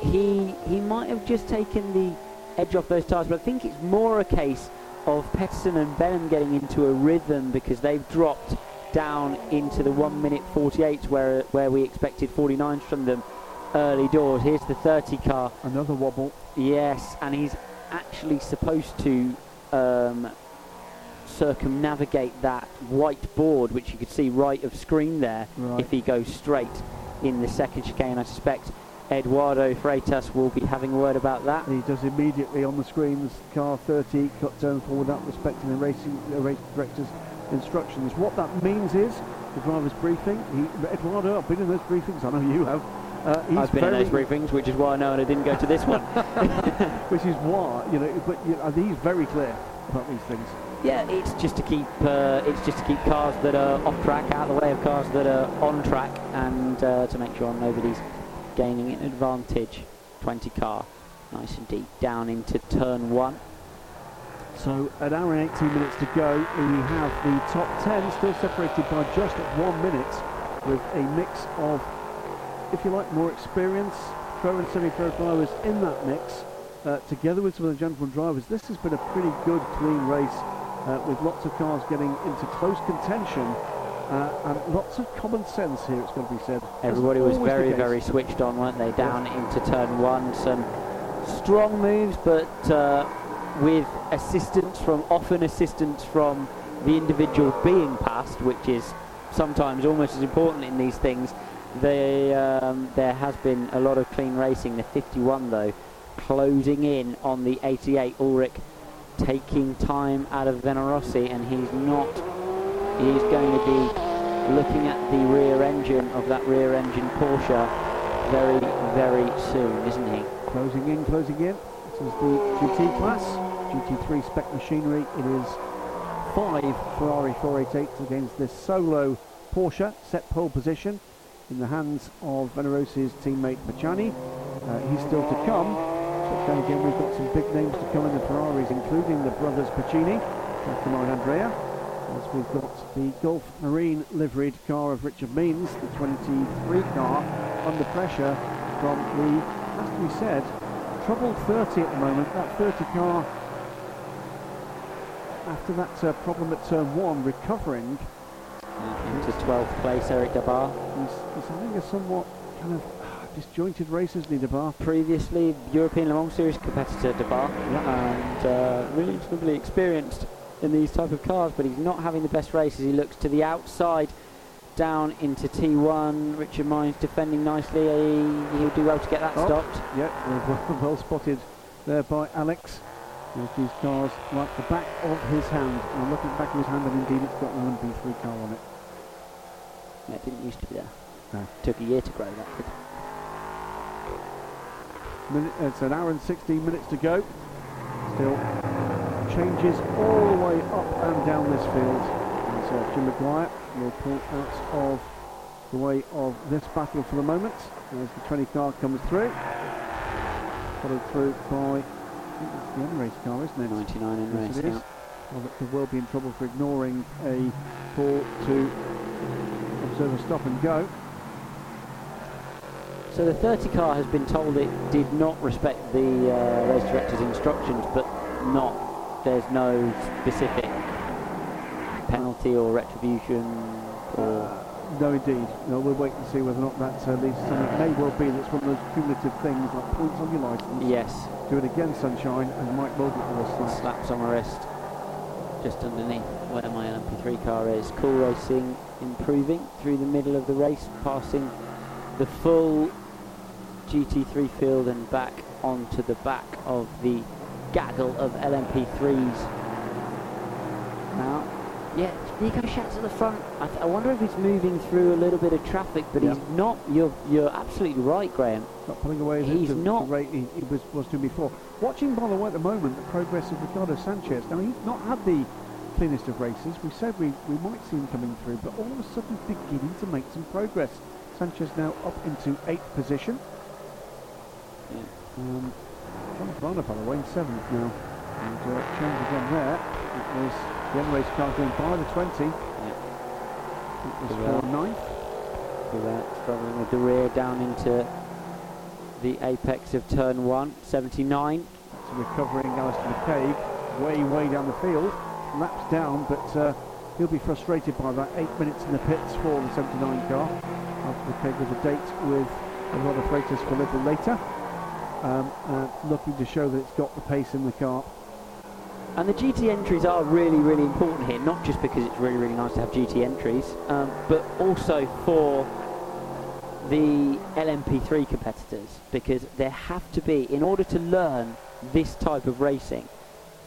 he he might have just taken the edge off those tyres, but I think it's more a case of Pettersson and Benham getting into a rhythm because they've dropped down into the 1 minute 48 where where we expected 49s from them early doors. Here's the 30 car. Another wobble. Yes, and he's actually supposed to um, circumnavigate that white board, which you could see right of screen there, right. if he goes straight in the second chicane. I suspect Eduardo Freitas will be having a word about that. He does immediately on the screens, car 30, cut turn forward without respecting the racing the race director's instructions. What that means is the driver's briefing. He, Eduardo, I've been in those briefings, I know you have. Uh, I've been in those briefings, which is why I know and I didn't go to this one. which is why, you know, but you know, he's very clear about these things. Yeah, it's just to keep uh, it's just to keep cars that are off track out of the way of cars that are on track, and uh, to make sure nobody's gaining an advantage. 20 car, nice and deep, down into turn one. So an hour and 18 minutes to go. We have the top 10 still separated by just one minute with a mix of, if you like, more experience, pro and semi-pro drivers in that mix, uh, together with some of the gentleman drivers. This has been a pretty good, clean race uh, with lots of cars getting into close contention uh, and lots of common sense here, it's got to be said. Everybody was very, very switched on, weren't they? Down into turn one, some strong moves, but uh, with assistance from, often assistance from the individual being passed, which is sometimes almost as important in these things. They, um, there has been a lot of clean racing. The 51, though, closing in on the 88. Ulrich taking time out of Venarossi, and he's not he's going to be looking at the rear engine of that rear engine Porsche very, very soon, isn't he? Closing in, closing in. This is the GT class, GT3 spec machinery. It is five Ferrari 488s against this solo Porsche, set pole position in the hands of Venarossi's teammate Baciani. Uh, he's still to come. So then again, we've got some big names to come in the Ferraris, including the brothers Piccini, Giacomo and Andrea we've got the Gulf Marine liveried car of Richard Means, the 23 car, under pressure from the, as we said, troubled 30 at the moment. That 30 car, after that uh, problem at turn one, recovering. into 12th place, Eric Debard. He's, he's having a somewhat kind of disjointed race, isn't he, Debard? Previously, European Le Mans Series competitor Debard, and uh, really reasonably experienced in these type of cars, but he's not having the best races. He looks to the outside down into T1. Richard Mines defending nicely. He, will do well to get that oh, stopped. Yep, well, well spotted there by Alex. There's these cars like the back of his hand. And I'm looking at the back of his hand, and indeed it's got an LMP3 car on it. Yeah, it didn't used to be there. No. Took a year to grow that. Minute, uh, it's an hour and 16 minutes to go. Still changes all the way up and down this field. And so Jim McGuire will pull out of the way of this battle for the moment as the 20 car comes through. followed through by, I think it's the race car, isn't it? 99 in race. it Well, that could well be in trouble for ignoring a call to observe a stop and go. So the 30 car has been told it did not respect the uh, race director's instructions, but not, there's no specific penalty or retribution or... No, indeed. No, we'll wait and see whether or not that uh, leads to something. It may well be that it's one of those cumulative things like points on your licence. Yes, Do it again, Sunshine, and Mike will get the wrist slap. slaps on my wrist just underneath where my LMP3 car is. Cool Racing improving through the middle of the race, passing the full GT3 field and back onto the back of the gaggle of LMP3s. Now, yeah, Nico Schatz at the front. I, th- I wonder if he's moving through a little bit of traffic, but Yeah. he's not. You're you're absolutely right, Graham. Not pulling away as He's the, the not- rate he, he was, was doing before. Watching, by the way, at the moment, the progress of Ricardo Sanchez. Now, he's not had the cleanest of races. We said we, we might see him coming through, but all of a sudden beginning to make some progress. Sanchez now up into eighth position. Yeah. Um, John Varner, by the way, in seventh now. And uh, change again there. It was the M race car going by the 20. It was for ninth. Without struggling with the rear down into the apex of turn one, 79. It's a recovering Alistair McCaig, way, way down the field. Laps down, but uh, he'll be frustrated by that. Eight minutes in the pits for the 79 car. Alistair McCaig with a date with a lot of Freitas for a little later. Um, uh, looking to show that it's got the pace in the car. And the GT entries are really, really important here, not just because it's really, really nice to have GT entries, um, but also for the LMP3 competitors, because there have to be, in order to learn this type of racing,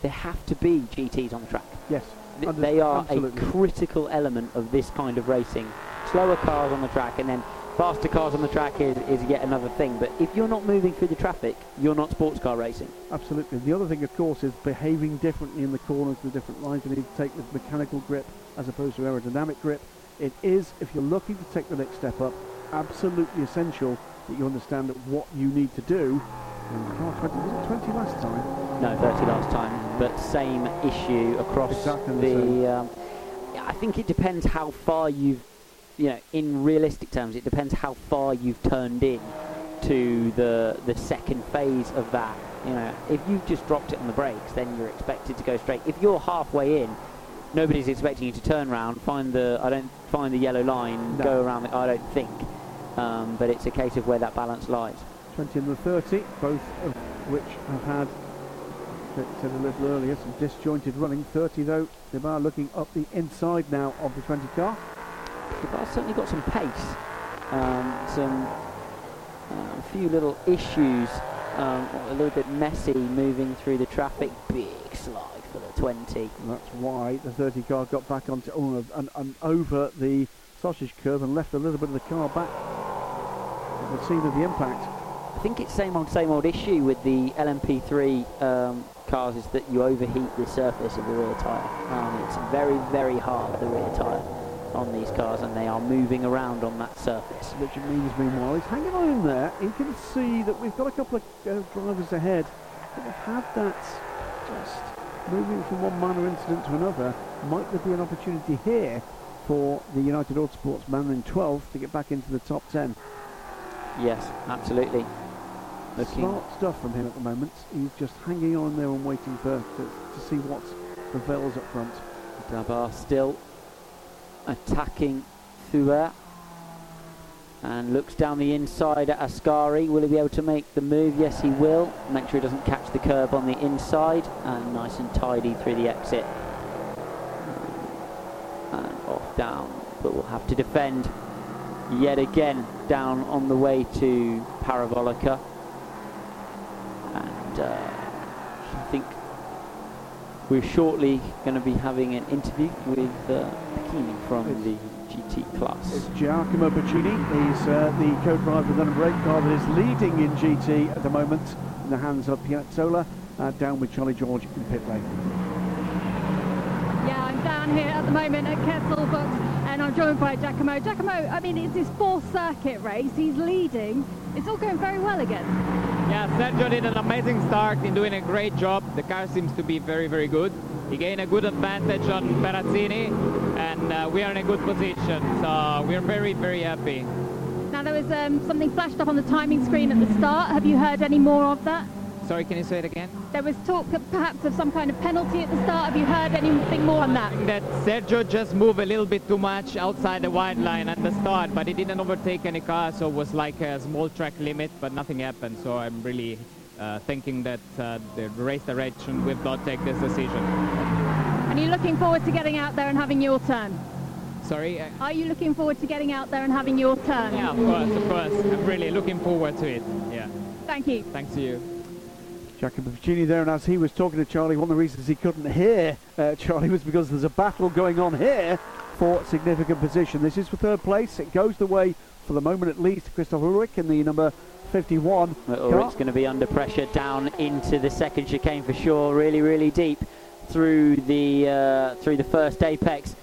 there have to be GTs on the track. Yes, Th- they are absolutely. a critical element of this kind of racing. Slower cars on the track and then faster cars on the track is, is yet another thing. But if you're not moving through the traffic, you're not sports car racing. Absolutely. The other thing, of course, is behaving differently in the corners, the different lines. You need to take the mechanical grip as opposed to aerodynamic grip. It is, if you're looking to take the next step up, absolutely essential that you understand that what you need to do. Car 20, was it 20 last time? No, 30 last time, but same issue across Exactly the the. Um, I think it depends how far you've, you know, in realistic terms, it depends how far you've turned in to the the second phase of that. You know, if you've just dropped it on the brakes, then you're expected to go straight. If you're halfway in, nobody's expecting you to turn around, find the I don't find the yellow line, No. go around. The, I don't think, um, but it's a case of where that balance lies. 20 and the 30, both of which have had, said a little earlier, some disjointed running. 30 though, they are looking up the inside now of the 20 car. I've certainly got some pace, um, some uh, a few little issues, um, a little bit messy moving through the traffic. Big slide for the 20. And that's why the 30 car got back onto oh, and, and over the sausage curve and left a little bit of the car back at the scene of the impact. I think it's same old, same old issue with the LMP3 um, cars is that you overheat the surface of the rear tyre. Um, it's very, very hard, the rear tyre on these cars, and they are moving around on that surface. Which Means, meanwhile, he's hanging on in there. He can see that we've got a couple of uh, drivers ahead that have had that just moving from one minor incident to another. Might there be an opportunity here for the United Autosports man in 12th to get back into the top 10? Yes, absolutely. Looking Smart stuff from him at the moment. He's just hanging on there and waiting for to, to see what prevails up front. Debard still attacking Thua and looks down the inside at Ascari. Will he be able to make the move? Yes, he will. Make sure he doesn't catch the curb on the inside and nice and tidy through the exit. And off down, but we'll have to defend yet again down on the way to Parabolica. And uh, I think we're shortly going to be having an interview with uh, Piccini from the GT class. It's Giacomo Piccini. He's uh, the co-driver of the number eight car that is leading in GT at the moment in the hands of Pianezzola, uh, down with Charlie George in pit lane. Yeah, I'm down here at the moment at Kesselbox and I'm joined by Giacomo. Giacomo, I mean, it's his fourth circuit race. He's leading. It's all going very well again. Yeah, Sergio did an amazing start in doing a great job. The car seems to be very, very good. He gained a good advantage on Perazzini, and uh, we are in a good position. So we're very, very happy. Now there was um, something flashed up on the timing screen at the start. Have you heard any more of that? Sorry, can you say it again? There was talk of perhaps of some kind of penalty at the start. Have you heard anything more on that? That Sergio just moved a little bit too much outside the white line at the start, but he didn't overtake any car, so it was like a small track limit, but nothing happened. So I'm really uh, thinking that uh, the race direction will not take this decision. And you're looking forward to getting out there and having your turn? Sorry? Uh, Are you looking forward to getting out there and having your turn? yeah, of course, of course. I'm really looking forward to it. Yeah. Thank you. Thanks to you. Jacopo Piccini there, and as he was talking to Charlie, one of the reasons he couldn't hear uh, Charlie was because there's a battle going on here for significant position. This is for third place. It goes the way, for the moment at least, Christoph Ulrich in the number 51 Well, car. Ulrich's going to be under pressure down into the second chicane for sure, really, really deep through the uh, through the first apex,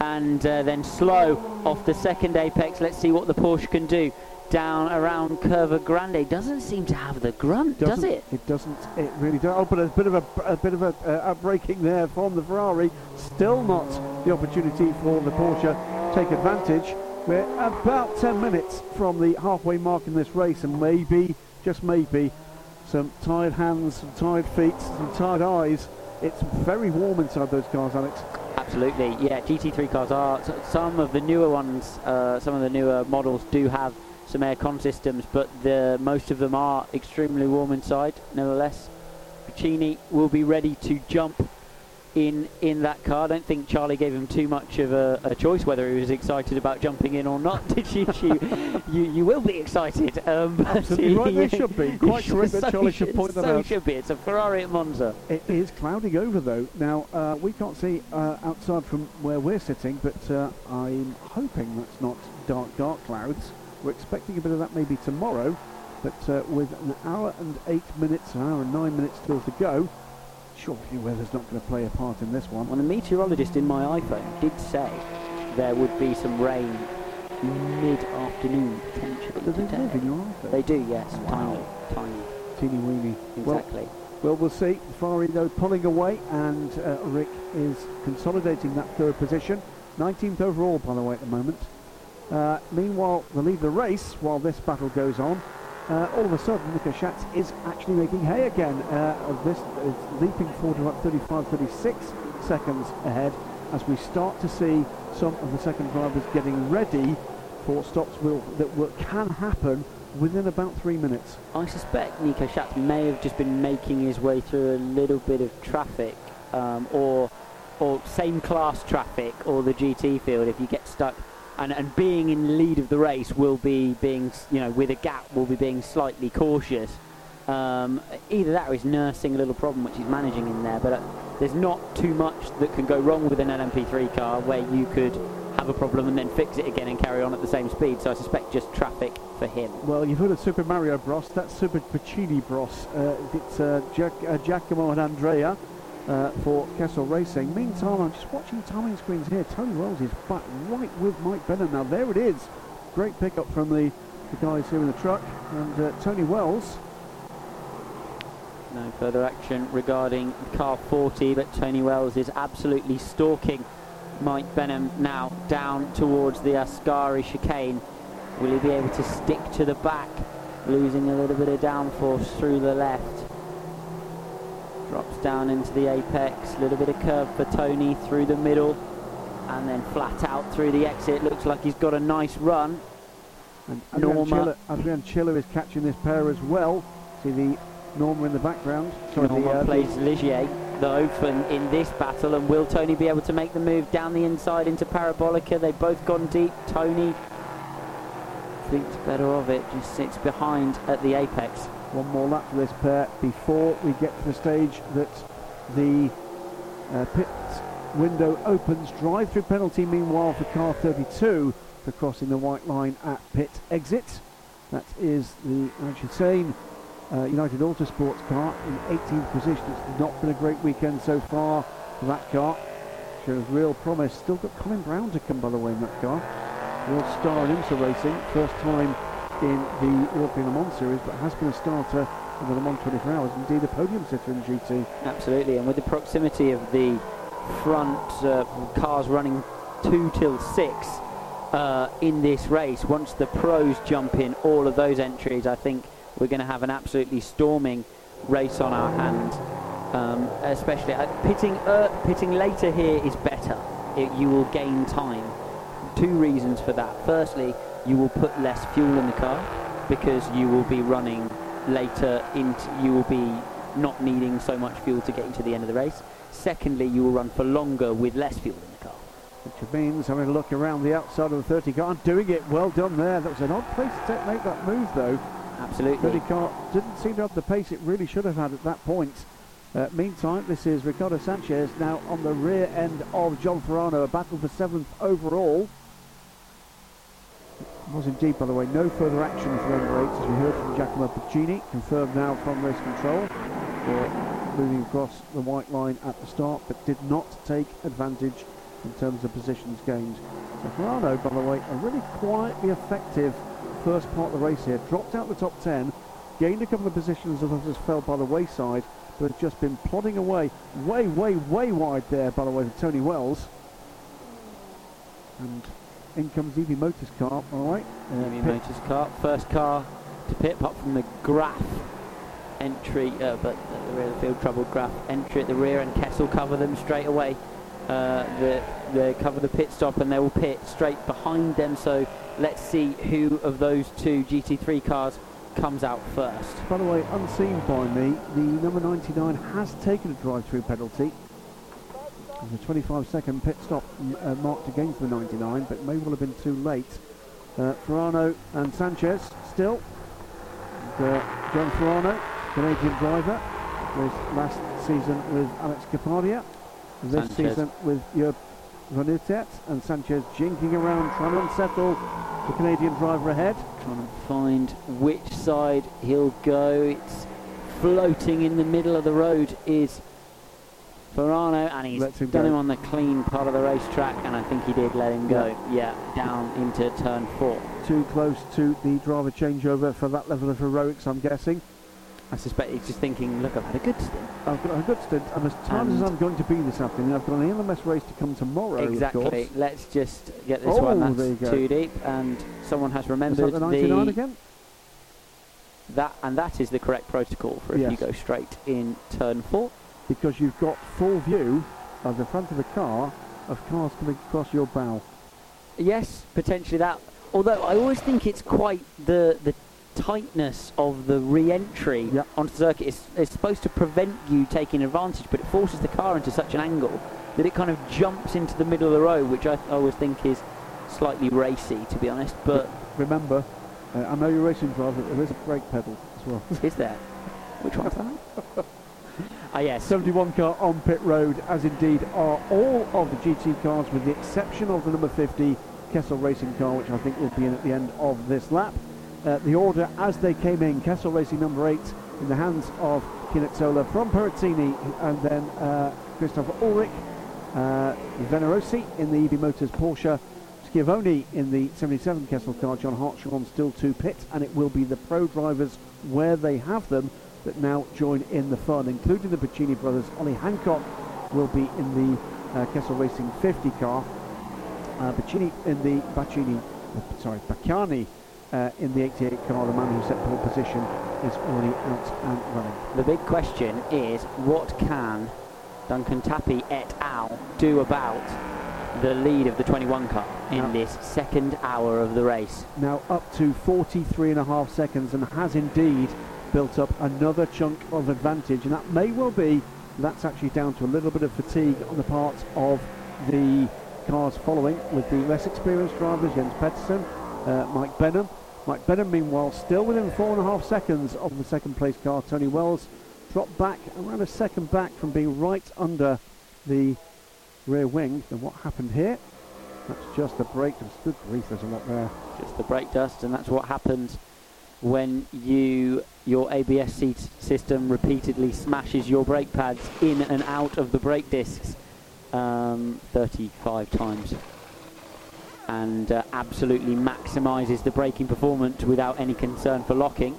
and uh, then slow off the second apex. Let's see what the Porsche can do down around Curva Grande. Doesn't seem to have the grunt, does Doesn't- it? It doesn't. It really does. Oh, but a bit of a, a bit of a uh, outbreaking there from the Ferrari. Still not the opportunity for the Porsche to take advantage. We're about 10 minutes from the halfway mark in this race, and maybe, just maybe, some tired hands, some tired feet, some tired eyes. It's very warm inside those cars, Alex. Absolutely, yeah. GT3 cars are some of the newer ones. Uh, some of the newer models do have some air con systems, but the most of them are extremely warm inside. Nevertheless, Piccini will be ready to jump in in that car. I don't think Charlie gave him too much of a, a choice whether he was excited about jumping in or not. Did you? you, you, you will be excited. Um, Absolutely right, they should be. Quite correct that so Charlie should point that so out. should be. It's a Ferrari at Monza. It is clouding over though. Now uh, we can't see uh, outside from where we're sitting, but uh, I'm hoping that's not dark, dark clouds. We're expecting a bit of that maybe tomorrow, but uh, with an hour and eight minutes, an hour and nine minutes still to go, surely weather's not going to play a part in this one. Well, the meteorologist in my iPhone did say there would be some rain mid-afternoon potentially. Do they live in your iPhone? They do, yes. Wow. Tiny, tiny. Teeny weeny. Well, Exactly. Well, we'll see. Ferrari, though, pulling away, and uh, Rick is consolidating that third position. 19th overall, by the way, at the moment. Uh, meanwhile, the lead of the race, while this battle goes on, uh, all of a sudden, Nico Schatz is actually making hay again. Uh, this is leaping forward to about 35, 36 seconds ahead as we start to see some of the second drivers getting ready for stops will, that will, can happen within about three minutes. I suspect Nico Schatz may have just been making his way through a little bit of traffic, um, or or same class traffic, or the GT field. If you get stuck, and, and being in lead of the race will be being, you know, with a gap, will be being slightly cautious. Um, either that or he's nursing a little problem which he's managing in there. But uh, there's not too much that can go wrong with an LMP3 car where you could have a problem and then fix it again and carry on at the same speed. So I suspect just traffic for him. Well, you've heard of Super Mario Bros. That's Super Piccini Bros. Uh, it's uh, Jac- uh, Giacomo and Andrea uh, for Kessel Racing. Meantime, I'm just watching timing screens here. Tony Wells is back right with Mike Benham. Now, there it is. Great pickup from the, the guys here in the truck. And uh, Tony Wells, No further action regarding car 40, but Tony Wells is absolutely stalking Mike Benham now down towards the Ascari chicane. Will he be able to stick to the back, losing a little bit of downforce through the left? Drops down into the apex, a little bit of curve for Tony through the middle, and then flat out through the exit. Looks like he's got a nice run. and Adrian Norma. Chila, Adrien Chila is catching this pair as well. See the Norma in the background. Sorry, the, Norman uh, plays Ligier, the open in this battle, and will Tony be able to make the move down the inside into Parabolica? They've both gone deep. Tony thinks better of it, just sits behind at the apex. One more lap for this pair before we get to the stage that the uh, pit window opens. Drive-through penalty, meanwhile, for car 32 for crossing the white line at pit exit. That is the, should say, uh, United Autosports car in 18th position. It's not been a great weekend so far for that car. Shows real promise. Still got Colin Brown to come, by the way, in that car. Real star in IMSA racing. First time in the European Le Mans Series, but has been a starter in the Le Mans 24 Hours, indeed a podium sitter in GT. Absolutely, and with the proximity of the front uh, cars running two till six uh, in this race, once the pros jump in all of those entries, I think we're going to have an absolutely storming race on our hands. Um, especially uh, pitting uh, pitting later here is better. It, you will gain time. Two reasons for that. Firstly, you will put less fuel in the car because you will be running later into you will be not needing so much fuel to get you to the end of the race. Secondly, you will run for longer with less fuel in the car. Which means having a look around the outside of the 30 car and doing it. Well done there. That was an odd place to make that move though. Absolutely. 30 car didn't seem to have the pace it really should have had at that point. Uh, meantime, this is Ricardo Sanchez now on the rear end of John Farano, a battle for seventh overall. Was indeed, by the way, no further action for number eight, as we heard from Giacomo Piccini, confirmed now from race control, for moving across the white line at the start, but did not take advantage in terms of positions gained. So Farano, by the way, a really quietly effective first part of the race here, dropped out the top 10, gained a couple of positions as others fell by the wayside, but just been plodding away, way, way, way wide there, by the way, to Tony Wells. And in comes EB Motors car, all right. Uh, EB Motors car, first car to pit, apart from the Graff entry, uh, but at the rear of the field, troubled Graff entry at the rear, and Kessel cover them straight away. Uh, the, they cover the pit stop and they will pit straight behind them. So let's see who of those two GT3 cars comes out first. By the way, unseen by me, the number 99 has taken a drive-through penalty. There's a 25 second pit stop uh, marked against the 99, but may well have been too late. Uh, Farano and Sanchez still. And, uh, John Farano, Canadian driver, with last season with Alex Kapadia. This Sanchez. season with Joop van Uitert and Sanchez jinking around trying to unsettle the Canadian driver ahead. Trying to find which side he'll go. It's floating in the middle of the road is Farano, and he's him done go. him on the clean part of the racetrack, and I think he did let him go. Yeah, down into turn four. Too close to the driver changeover for that level of heroics, I'm guessing. I suspect he's just thinking, look, I've had a good stint. I've got a good stint, and as tired as I'm going to be this afternoon, I've got an ELMS race to come tomorrow. Exactly. Let's just get this Oh, one. That's too deep, and someone has Is remembered that the 99 again? that, and that is the correct protocol for if Yes. you go straight in turn four. Because you've got full view of the front of the car of cars coming across your bow. Yes, potentially that. Although I always think it's quite the the tightness of the re-entry Yep. onto the circuit is, is supposed to prevent you taking advantage, but it forces the car into such an angle that it kind of jumps into the middle of the road, which I, I always think is slightly racy, to be honest. But Remember, uh, I know you're racing driver, but there is a brake pedal as well. is there? Which one's that? Ah, yes. 71 car on pit road, as indeed are all of the GT cars, with the exception of the number 50 Kessel Racing car, which I think will be in at the end of this lap. Uh, the order as they came in, Kessel Racing number 8 in the hands of Pianezzola from Perazzini, and then uh, Christopher Ulrich, uh, Venerosi in the EB Motors Porsche, Schiavone in the 77 Kessel car, John Hartshorne still to pit, and it will be the pro drivers where they have them that now join in the fun, including the Piccini brothers. Ollie Hancock will be in the uh, Kessel Racing 50 car, uh, Pacini in the Bacini, uh, sorry, Bacciani uh, in the 88 car. The man who set pole position is already out and running. The big question is what can Duncan Tappy et al. do about the lead of the 21 car in Yeah. this second hour of the race? now up to 43 and a half seconds and has indeed built up another chunk of advantage. And that may well be that's actually down to a little bit of fatigue on the part of the cars following with the less experienced drivers Jens Pettersson, uh, Mike Benham. Mike Benham meanwhile still within four and a half seconds of the second place car Tony Wells dropped back around a second back from being right under the rear wing. And what happened here? That's just a brake dust. good grief there's a lot there. Just the brake dust, and that's what happens when you your ABS seat system repeatedly smashes your brake pads in and out of the brake discs um, 35 times and uh, absolutely maximizes the braking performance without any concern for locking.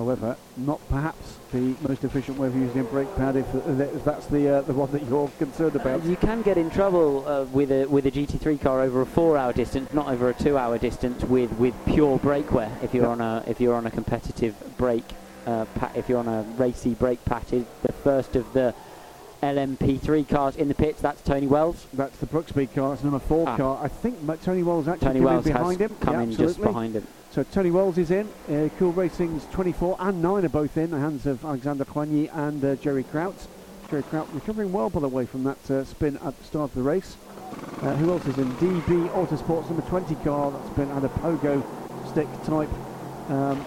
However, not perhaps the most efficient way of using a brake pad if, if that's the uh, the one that you're concerned about. You can get in trouble uh, with a with a GT3 car over a four-hour distance, not over a two-hour distance, with, with pure brake wear. If you're on a if you're on a competitive brake, uh, pa- if you're on a racy brake patch, the first of the LMP3 cars in the pits. That's Tony Wells. That's the Brookspeed car. It's number four Ah. car. I think Tony Wells actually Tony Wells in behind him. come Yeah, in just behind him. So Tony Wells is in. Uh, cool Racing's 24 and 9 are both in the hands of Alexander Coigny and uh, Jerry Kraut. Jerry Kraut recovering well, by the way, from that uh, spin at the start of the race. Uh, who else is in? DB Autosports number 20 car that's been had a pogo stick type um,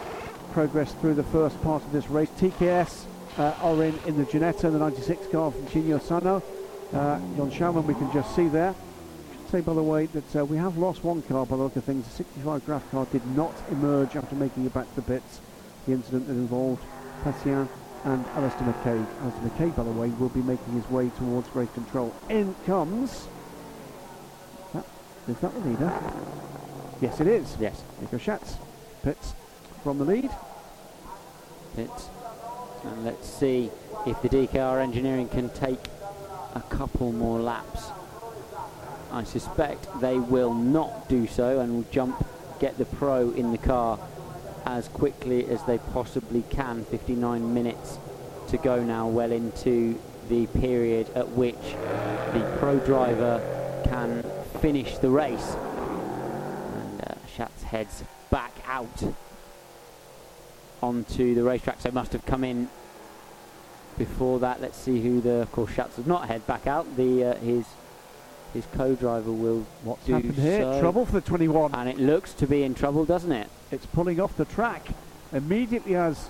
progress through the first part of this race. TKS uh, are in the Ginetta, the 96 car from Chino Sano. Uh, John Shalman we can just see there. Say by the way that uh, we have lost one car by the look of things. The 65 Graff car did not emerge after making it back to the pits. The incident that involved Patien and Alistair McCaig. Alistair McCaig, by the way, will be making his way towards race control. In comes. That, is that the leader? Yes, it is. Yes, Nico Schatz pits from the lead. pits. And let's see if the DKR engineering can take a couple more laps. I suspect they will not do so and will jump, get the pro in the car as quickly as they possibly can. 59 minutes to go now, well into the period at which the pro driver can finish the race. And uh, heads back out onto the racetrack, so must have come in before that. Let's see who the, of course, Schatz does not head back out. The uh, his his co-driver will What's do happened here? so. Trouble for the 21. and it looks to be in trouble, doesn't it? It's pulling off the track immediately as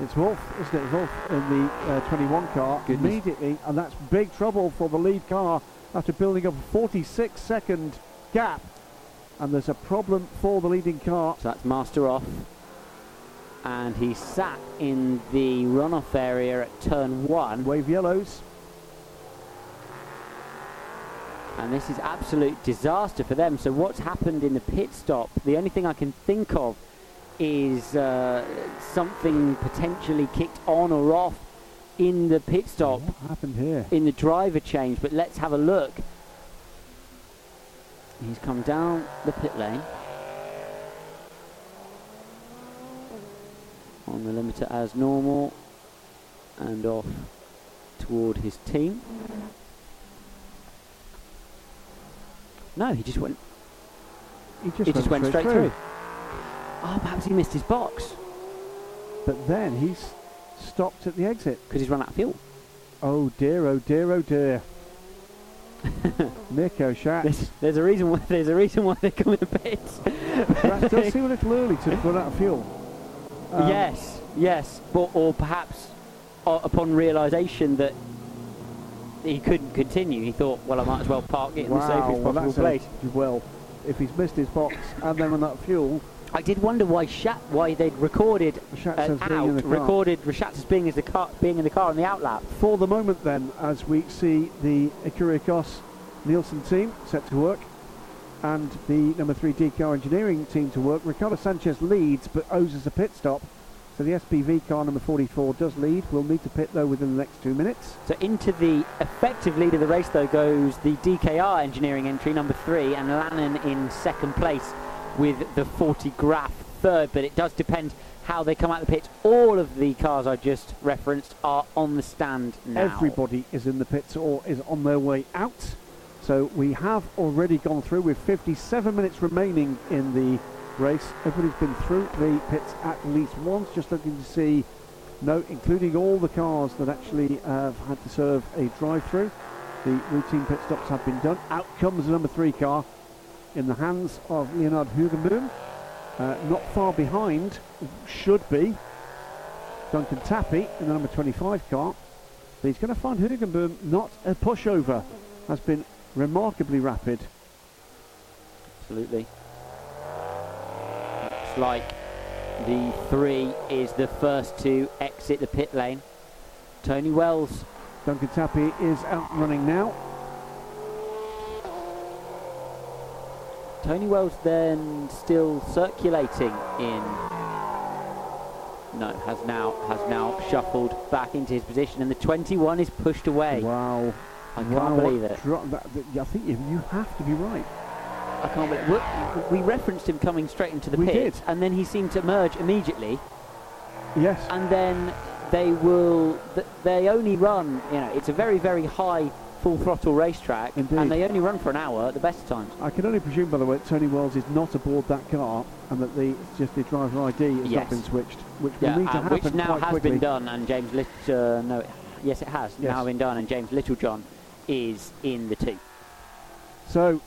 it's Wolf, isn't it? Wolf in the uh, 21 car Goodness. immediately, and that's big trouble for the lead car after building up a 46 second gap. And there's a problem for the leading car. So that's Master off, and he sat in the runoff area at turn one. Wave yellows. and this is absolute disaster for them. So what's happened in the pit stop? The only thing I can think of is uh, something potentially kicked on or off in the pit stop What happened here? in the driver change. But let's have a look. He's come down the pit lane on the limiter as normal and off toward his team. No, he just went He just, he just went straight through. Oh, perhaps he missed his box But then he's stopped at the exit. because he's run out of fuel. Oh dear, oh dear, oh dear. Nico Schatz. There's, there's a reason why there's a reason why they come in the pits. That does seem a little early to run out of fuel. Um, yes, yes, but or perhaps uh, upon realisation that he couldn't continue, he thought, well, I might as well park it in the Wow, safest well, possible that's a- place. well, if he's missed his box and then run out fuel, I did wonder why Shat, why they'd recorded uh, out, in the car. recorded Rashat as being as the car, being in the car on the outlap. For the moment, then, as we see the Ecurie Ecosse Nielsen team set to work and the number three DKR engineering team to work, Ricardo Sanchez leads but owes us a pit stop. So the SPV car number 44 does lead. We'll need to pit though within the next two minutes. So into the effective lead of the race, though, goes the DKR engineering entry, number three, and Lanan in second place with the 40 Graff third. But it does depend how they come out of the pits. All of the cars I just referenced are on the stand now. Everybody is in the pits or is on their way out. So we have already gone through with 57 minutes remaining in the race. Everybody's been through the pits at least once, just looking to see, no, including all the cars that actually have had to serve a drive-through. The routine pit stops have been done. Out comes the number three car in the hands of Leonard Hoogenboom. Uh, not far behind, should be Duncan Tappy in the number 25 car. But he's going to find Hoogenboom not a pushover. Has been remarkably rapid. Absolutely. Looks like the three is the first to exit the pit lane. Tony Wells Duncan Tappy is out running now. Tony Wells then still circulating in No, has now has now shuffled back into his position, and the 21 is pushed away. Wow. I can't wow, believe it. dro- that, that- I think you, you have to be right. I can't believe. We, we referenced him coming straight into the We pit, did. and then he seemed to emerge immediately. Yes. and then they will th- they only run you know it's a very very high full throttle racetrack Indeed. and they only run for an hour at the best of times I can only presume, by the way, that Tony Wells is not aboard that car, and that the just the driver ID has Yes. not been switched, which yeah, will need to uh, happen which now has quickly. been done and James Lit- uh, no yes it has Yes. now been done and James Littlejohn is in the two So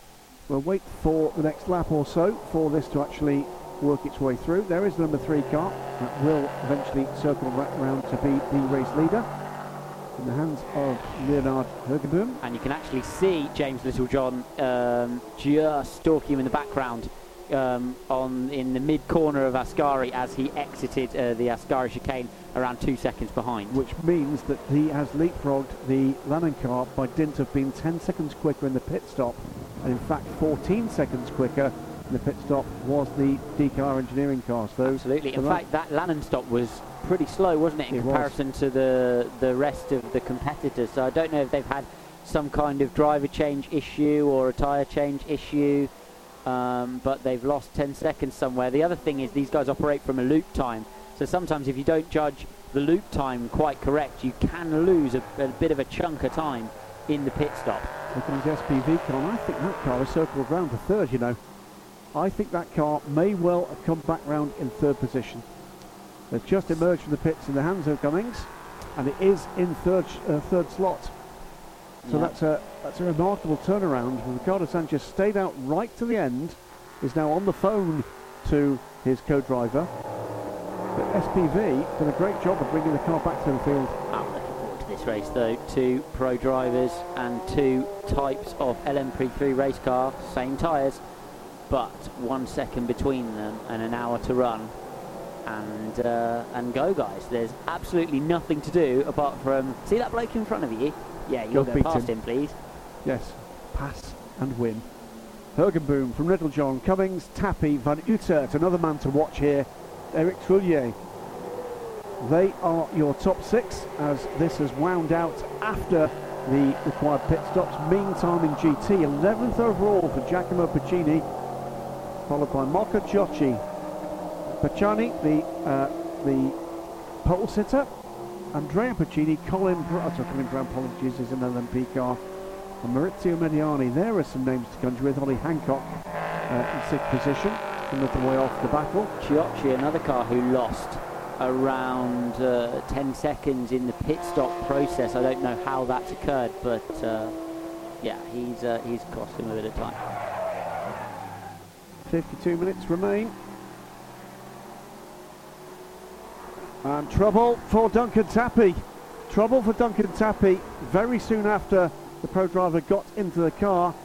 we'll wait for the next lap or so for this to actually work its way through. There is the number three car that will eventually circle right round to be the race leader in the hands of Leonard Hoogenboom. and you can actually see James Littlejohn um, just stalking him in the background um, on in the mid corner of Ascari as he exited uh, the Ascari chicane around two seconds behind which means that he has leapfrogged the Lanan car by dint of being 10 seconds quicker in the pit stop, and in fact 14 seconds quicker in the pit stop was the DKR engineering car. So Absolutely. In fact, that Lanan stop was pretty slow, wasn't it, in It was. comparison to the the rest of the competitors? So I don't know if they've had some kind of driver change issue or a tyre change issue, um, but they've lost 10 seconds somewhere. The other thing is these guys operate from a loop time, so sometimes if you don't judge the loop time quite correct, you can lose a, a bit of a chunk of time in the pit stop. Looking at the SPV car, I think that car has circled round to third, you know. I think that car may well have come back round in third position. They've just emerged from the pits in the hands of Cummings, and it is in third uh, third slot. So Yeah. that's a that's a remarkable turnaround. Ricardo Sanchez stayed out right to the end, is now on the phone to his co-driver. But SPV done a great job of bringing the car back to the field. I'm looking forward to this race though. Two pro drivers and two types of LMP3 race car, same tyres, but one second between them and an hour to run. And uh, and go guys. There's absolutely nothing to do apart from see that bloke in front of you. Yeah, you'll go past him. him, please. Yes, pass and win. Hoogenboom from Littlejohn, Cummings, Tappy, Van Uitert, another man to watch here, Eric Trouillet. They are your top six as this has wound out after the required pit stops. Meantime in GT, 11th overall for Giacomo Piccini, followed by Marco Cioci. Pacciani, the uh, the pole sitter, Andrea Piccini, Colin, Br- oh, sorry, apologies, is an LMP car. And Maurizio Mediani, there are some names to conjure with. Ollie Hancock uh, in sixth position, a little way off the battle. Cioci, another car who lost around uh, 10 seconds in the pit stop process. I don't know how that's occurred, but uh, yeah, he's uh, he's cost him a bit of time. 52 minutes remain. And trouble for Duncan Tappy. Trouble for Duncan Tappy very soon after the pro driver got into the car.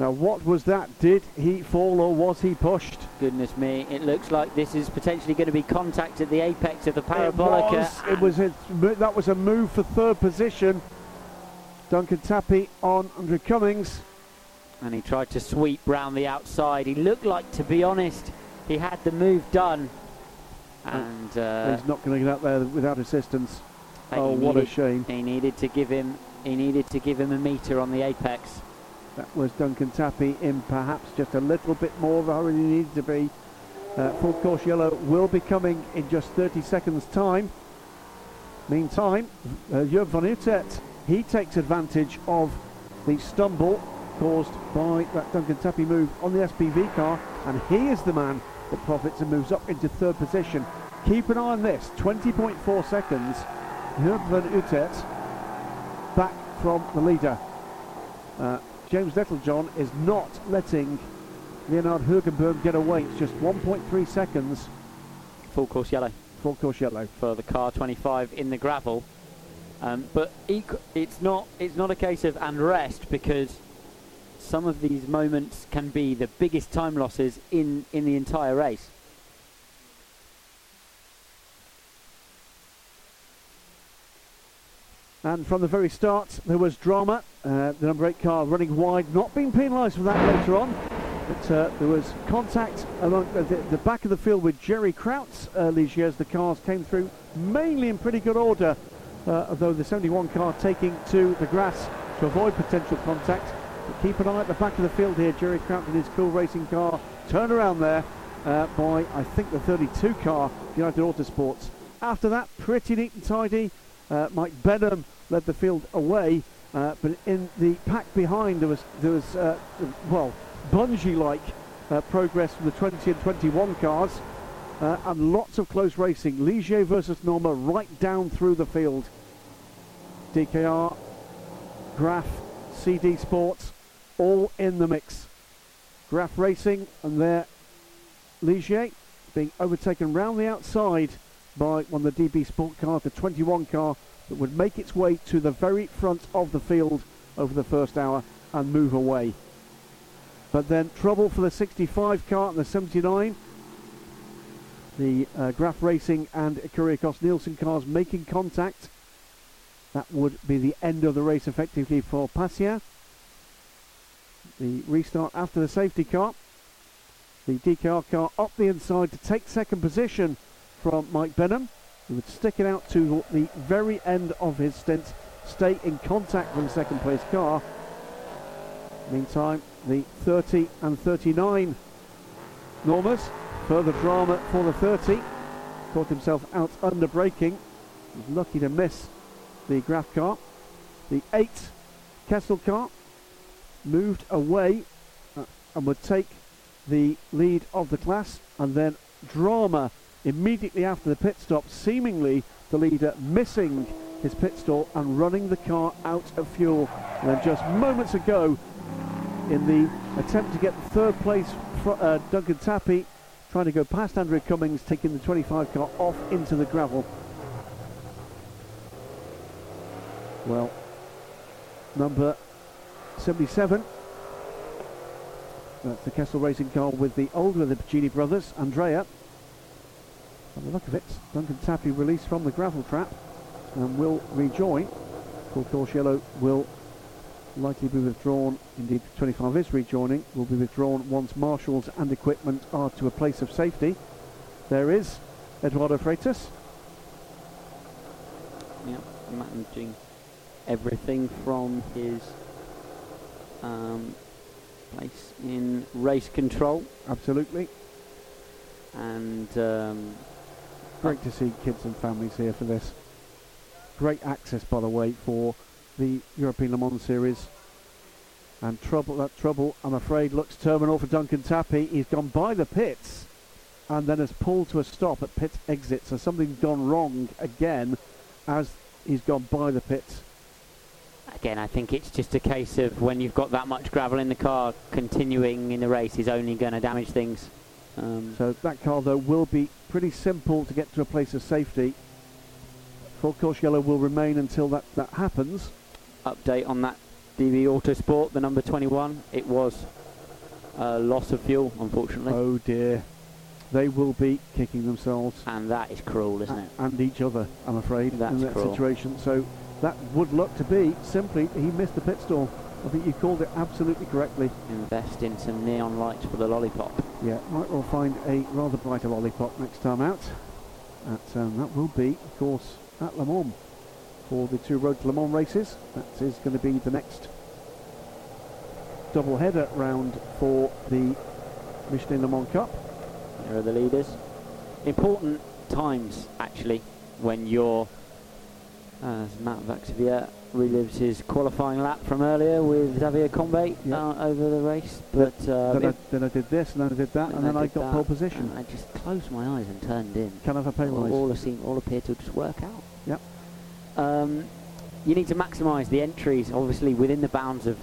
Now, what was that? Did he fall or was he pushed? Goodness me, it looks like this is potentially going to be contact at the apex of the It was, it was a, that was a move for third position. Duncan Tappy on Andrew Cummings. and he tried to sweep round the outside. He looked like, to be honest, he had the move done. And uh, He's not going to get out there without assistance. Oh, what a shame. He needed to give him. He needed to give him a meter on the apex. That was Duncan Tappy in perhaps just a little bit more of a hurry than he needed to be. Uh, full course yellow will be coming in just 30 seconds time. Meantime, uh, Jörg van Uitert, he takes advantage of the stumble caused by that Duncan Tappy move on the SPV car and he is the man that profits and moves up into third position. Keep an eye on this, 20.4 seconds. Jörg van Uitert back from the leader. Uh, James Littlejohn is not letting Leonard Hoogenboom get away. It's just 1.3 seconds Full course yellow for course yellow. for the car 25 in the gravel. Um, but equ- it's not. It's not a case of and rest because some of these moments can be the biggest time losses in in the entire race. And from the very start, there was drama. Uh, the number eight car running wide, not being penalised for that later on. But uh, there was contact along the, the, back of the field with Jerry Krautz early as the cars came through, mainly in pretty good order, uh, although the 71 car taking to the grass to avoid potential contact. But keep an eye at the back of the field here. Jerry Krautz in his cool racing car. Turn around there uh, by, I think, the 32 car, United Autosports. After that, pretty neat and tidy. Uh, Mike Benham led the field away, uh, but in the pack behind there was there was uh, well bungee-like uh, progress from the 20 and 21 cars, uh, and lots of close racing. Ligier versus Norma right down through the field. DKR, Graff, CD Sports, all in the mix. Graff Racing and their Ligier being overtaken round the outside by one of the DB Sport cars, the 21 car that would make its way to the very front of the field over the first hour and move away. But then trouble for the 65 car and the 79. The uh, Graff Racing and Kyrgios Nielsen cars making contact. That would be the end of the race effectively for Passia. The restart after the safety car. The DKR car up the inside to take second position from Mike Benham. He would stick it out to the very end of his stint, stay in contact with the second place car. Meantime, the 30 and 39 Normas, further drama for the 30. Caught himself out under braking. Was lucky to miss the Graff car. The 8 Kessel car moved away uh, and would take the lead of the class and then drama immediately after the pit stop, seemingly the leader missing his pit stop and running the car out of fuel. And then just moments ago, in the attempt to get third place, uh, Duncan Tappy trying to go past Andrew Cummings, taking the 25 car off into the gravel. Well, number 77 that's the Kessel Racing car with the older of the Piccini brothers, Andrea. By the look of it, Duncan Tappy released from the gravel trap and will rejoin. Full course yellow will likely be withdrawn. Indeed, 25 is rejoining. Will be withdrawn once marshals and equipment are to a place of safety. There is Eduardo Freitas. Yeah, managing everything from his um, place in race control. Absolutely. And um, great to see kids and families here for this. Great access, by the way, for the European Le Mans Series. And trouble, that trouble, I'm afraid, looks terminal for Duncan Tappy. He's gone by the pits and then has pulled to a stop at pit exit. So something's gone wrong again as he's gone by the pits again, I think it's just a case of when you've got that much gravel in the car, continuing in the race is only going to damage things. Um, so that car, though, will be pretty simple to get to a place of safety. Full course yellow will remain until that, that happens. Update on that DB Autosport, the number 21. It was a loss of fuel, unfortunately. Oh dear. They will be kicking themselves. And that is cruel, isn't it? And each other, I'm afraid, That's in that cruel. situation. So that would look to be simply he missed the pit stall. I think you called it absolutely correctly. Invest in some neon lights for the lollipop. Yeah, might well find a rather brighter lollipop next time out. At, um, that will be, of course, at Le Mans for the two Road to Le Mans races. That is going to be the next double header round for the Michelin Le Mans Cup. Here are the leaders. Important times, actually, when you're as Matt Vaxivier relives his qualifying lap from earlier with Xavier Combet yep. uh, over the race. But uh, then, I, then, I, did this, and then I did that, and then I, I got pole position. I just closed my eyes and turned in. Can I have a pay all, all, seem, all appear to just work out. Yep. Um, you need to maximise the entries, obviously within the bounds of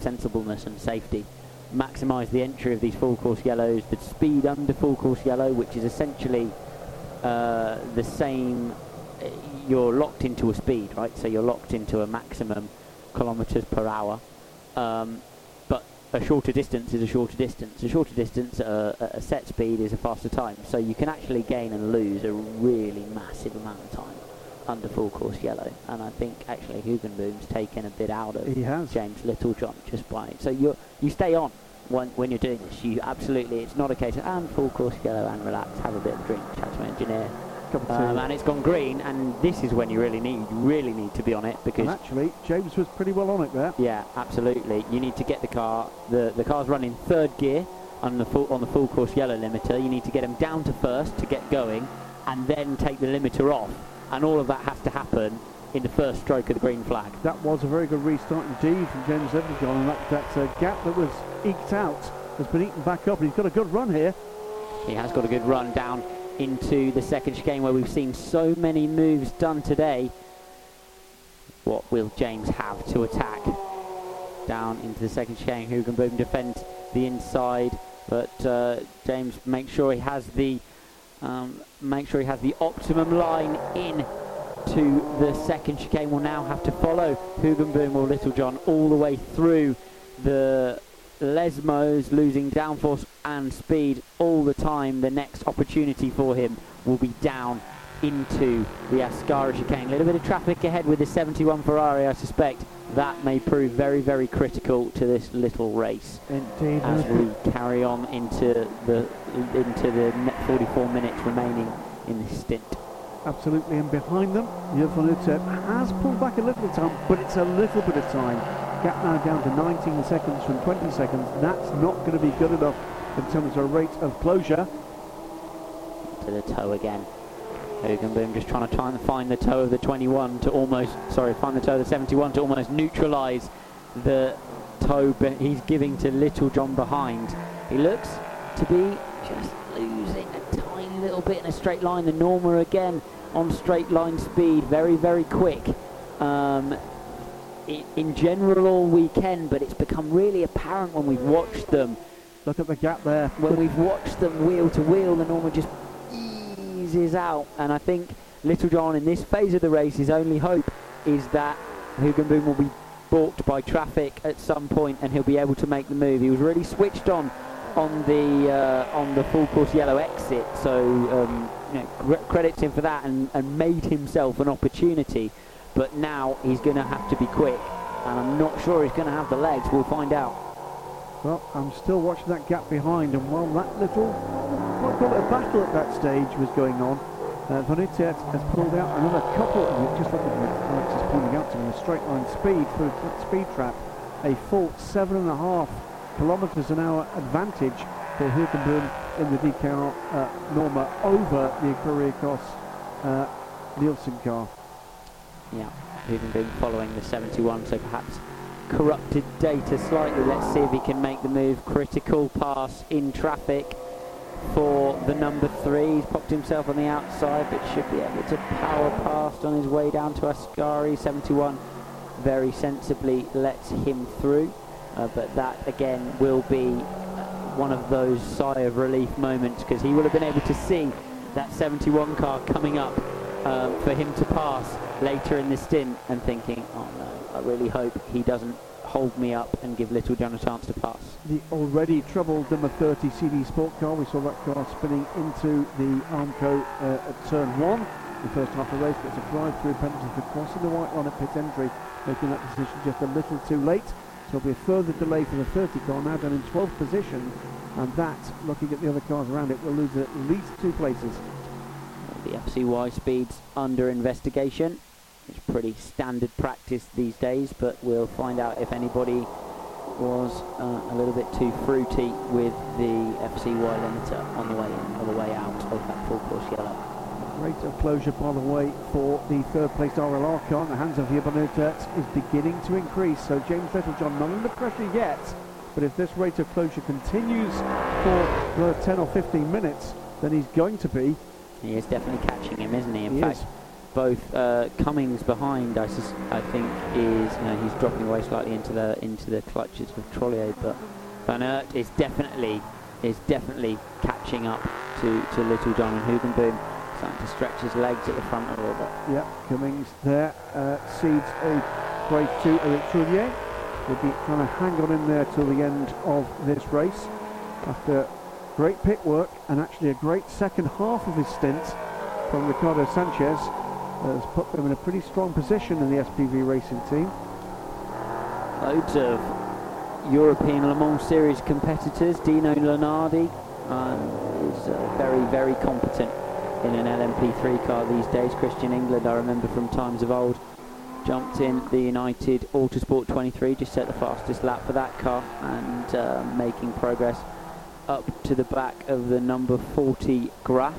sensibleness and safety. Maximise the entry of these full course yellows, the speed under full course yellow, which is essentially uh, the same you're locked into a speed, right? So you're locked into a maximum kilometres per hour. Um, but a shorter distance is a shorter distance. A shorter distance at a, set speed is a faster time. So you can actually gain and lose a really massive amount of time under full course yellow. And I think actually Hoogenboom's taken a bit out of he has. James Littlejohn just by so you you stay on when, when you're doing this, you absolutely, it's not a case of, and full course yellow and relax, have a bit of drink, chat to my engineer. Of. Um, and it's gone green, and this is when you really need, you really need to be on it because and actually, James was pretty well on it there. yeah, absolutely. You need to get the car. The the car's running third gear on the full on the full course yellow limiter. You need to get him down to first to get going, and then take the limiter off. And all of that has to happen in the first stroke of the green flag. That was a very good restart indeed from James Littlejohn, and that, that uh, gap that was eked out has been eaten back up, and he's got a good run here. He has got a good run down into the second chicane where we've seen so many moves done today. What will James have to attack? Down into the second chicane. Hoogenboom defends the inside, but uh, James makes sure he has the um, make sure he has the optimum line in to the second chicane. Will now have to follow Hoogenboom or Littlejohn all the way through the Lesmos losing downforce and speed all the time. The next opportunity for him will be down into the Ascari chicane. A little bit of traffic ahead with the 71 Ferrari, I suspect. That may prove very, very critical to this little race Indeed. as we carry on into the into the 44 minutes remaining in this stint. Absolutely, and behind them, Job van Uitert has pulled back a little bit time, but it's a little bit of time. Gap now down to 19 seconds from 20 seconds. That's not going to be good enough in terms of a rate of closure. to the tow again. Hoogenboom just trying to try and find the tow of the 21 to almost, sorry, find the tow of the 71 to almost neutralise the tow be- he's giving to Littlejohn behind. He looks to be just losing a tiny little bit in a straight line. The Norma again on straight line speed, very, very quick. Um, in general all weekend, but it's become really apparent when we've watched them Look at the gap there. when we've watched them wheel to wheel, the Norma just eases out. And I think Littlejohn in this phase of the race, his only hope is that Hoogenboom will be balked by traffic at some point and he'll be able to make the move. He was really switched on on the uh, on the full course yellow exit, so um, you know, cre- credits him for that and, and made himself an opportunity. But now he's going to have to be quick, and I'm not sure he's going to have the legs. We'll find out. Well, I'm still watching that gap behind, and while that little, call it a battle at that stage was going on, uh, Van Uitert has pulled out another couple, of just looking at Alex is pointing out to me, a straight line speed through that speed trap, a full seven and a half kilometres an hour advantage for Hoogenboom in the decal uh, Norma over the Aquarius uh, Nielsen car. Yeah, Hoogenboom following the 71, so perhaps corrupted data slightly. Let's see if he can make the move. Critical pass in traffic for the number three. He's popped himself on the outside, but should be able to power past on his way down to Ascari. 71 very sensibly lets him through, uh, but that again will be one of those sigh of relief moments because he will have been able to see that 71 car coming up um, for him to pass later in the stint and thinking, oh no, I really hope he doesn't hold me up and give Littlejohn a chance to pass. the already troubled number 30 CD Sport car. We saw that car spinning into the Armco uh, at turn one. The first half of the race gets a drive-through penalty for crossing the white line at pit entry, making that decision just a little too late. There'll be a further delay for the 30 car, now down in 12th position, and that, looking at the other cars around it, will lose at least two places. The FCY speeds under investigation. It's pretty standard practice these days, but we'll find out if anybody was uh, a little bit too fruity with the FCY limiter on the way in or the way out of that full course yellow. Rate of closure, by the way, for the third place RL in the hands of Job van Uitert is beginning to increase. So James Littlejohn not under pressure yet, but if this rate of closure continues for another 10 or 15 minutes, then he's going to be. He is definitely catching him, isn't he? In He fact, is. both uh, Cummings behind, I, sus- I think, is you know he's dropping away slightly into the into the clutches of Trouillet, but Van Uitert is definitely is definitely catching up to, to Littlejohn and Hoogenboom, starting to stretch his legs at the front a little bit. Yep, Cummings there uh, cedes a place to Eric Trouillet. Will be trying to hang on in there till the end of this race after great pit work and actually a great second half of his stint from Ricardo Sanchez has put them in a pretty strong position in the SPV racing team. Loads of European Le Mans Series competitors. Dino Lunardi um, is uh, very, very competent in an LMP3 car these days. Christian England, I remember from times of old, jumped in the United Autosport 23, just set the fastest lap for that car and uh, making progress up to the back of the number 40 Graff.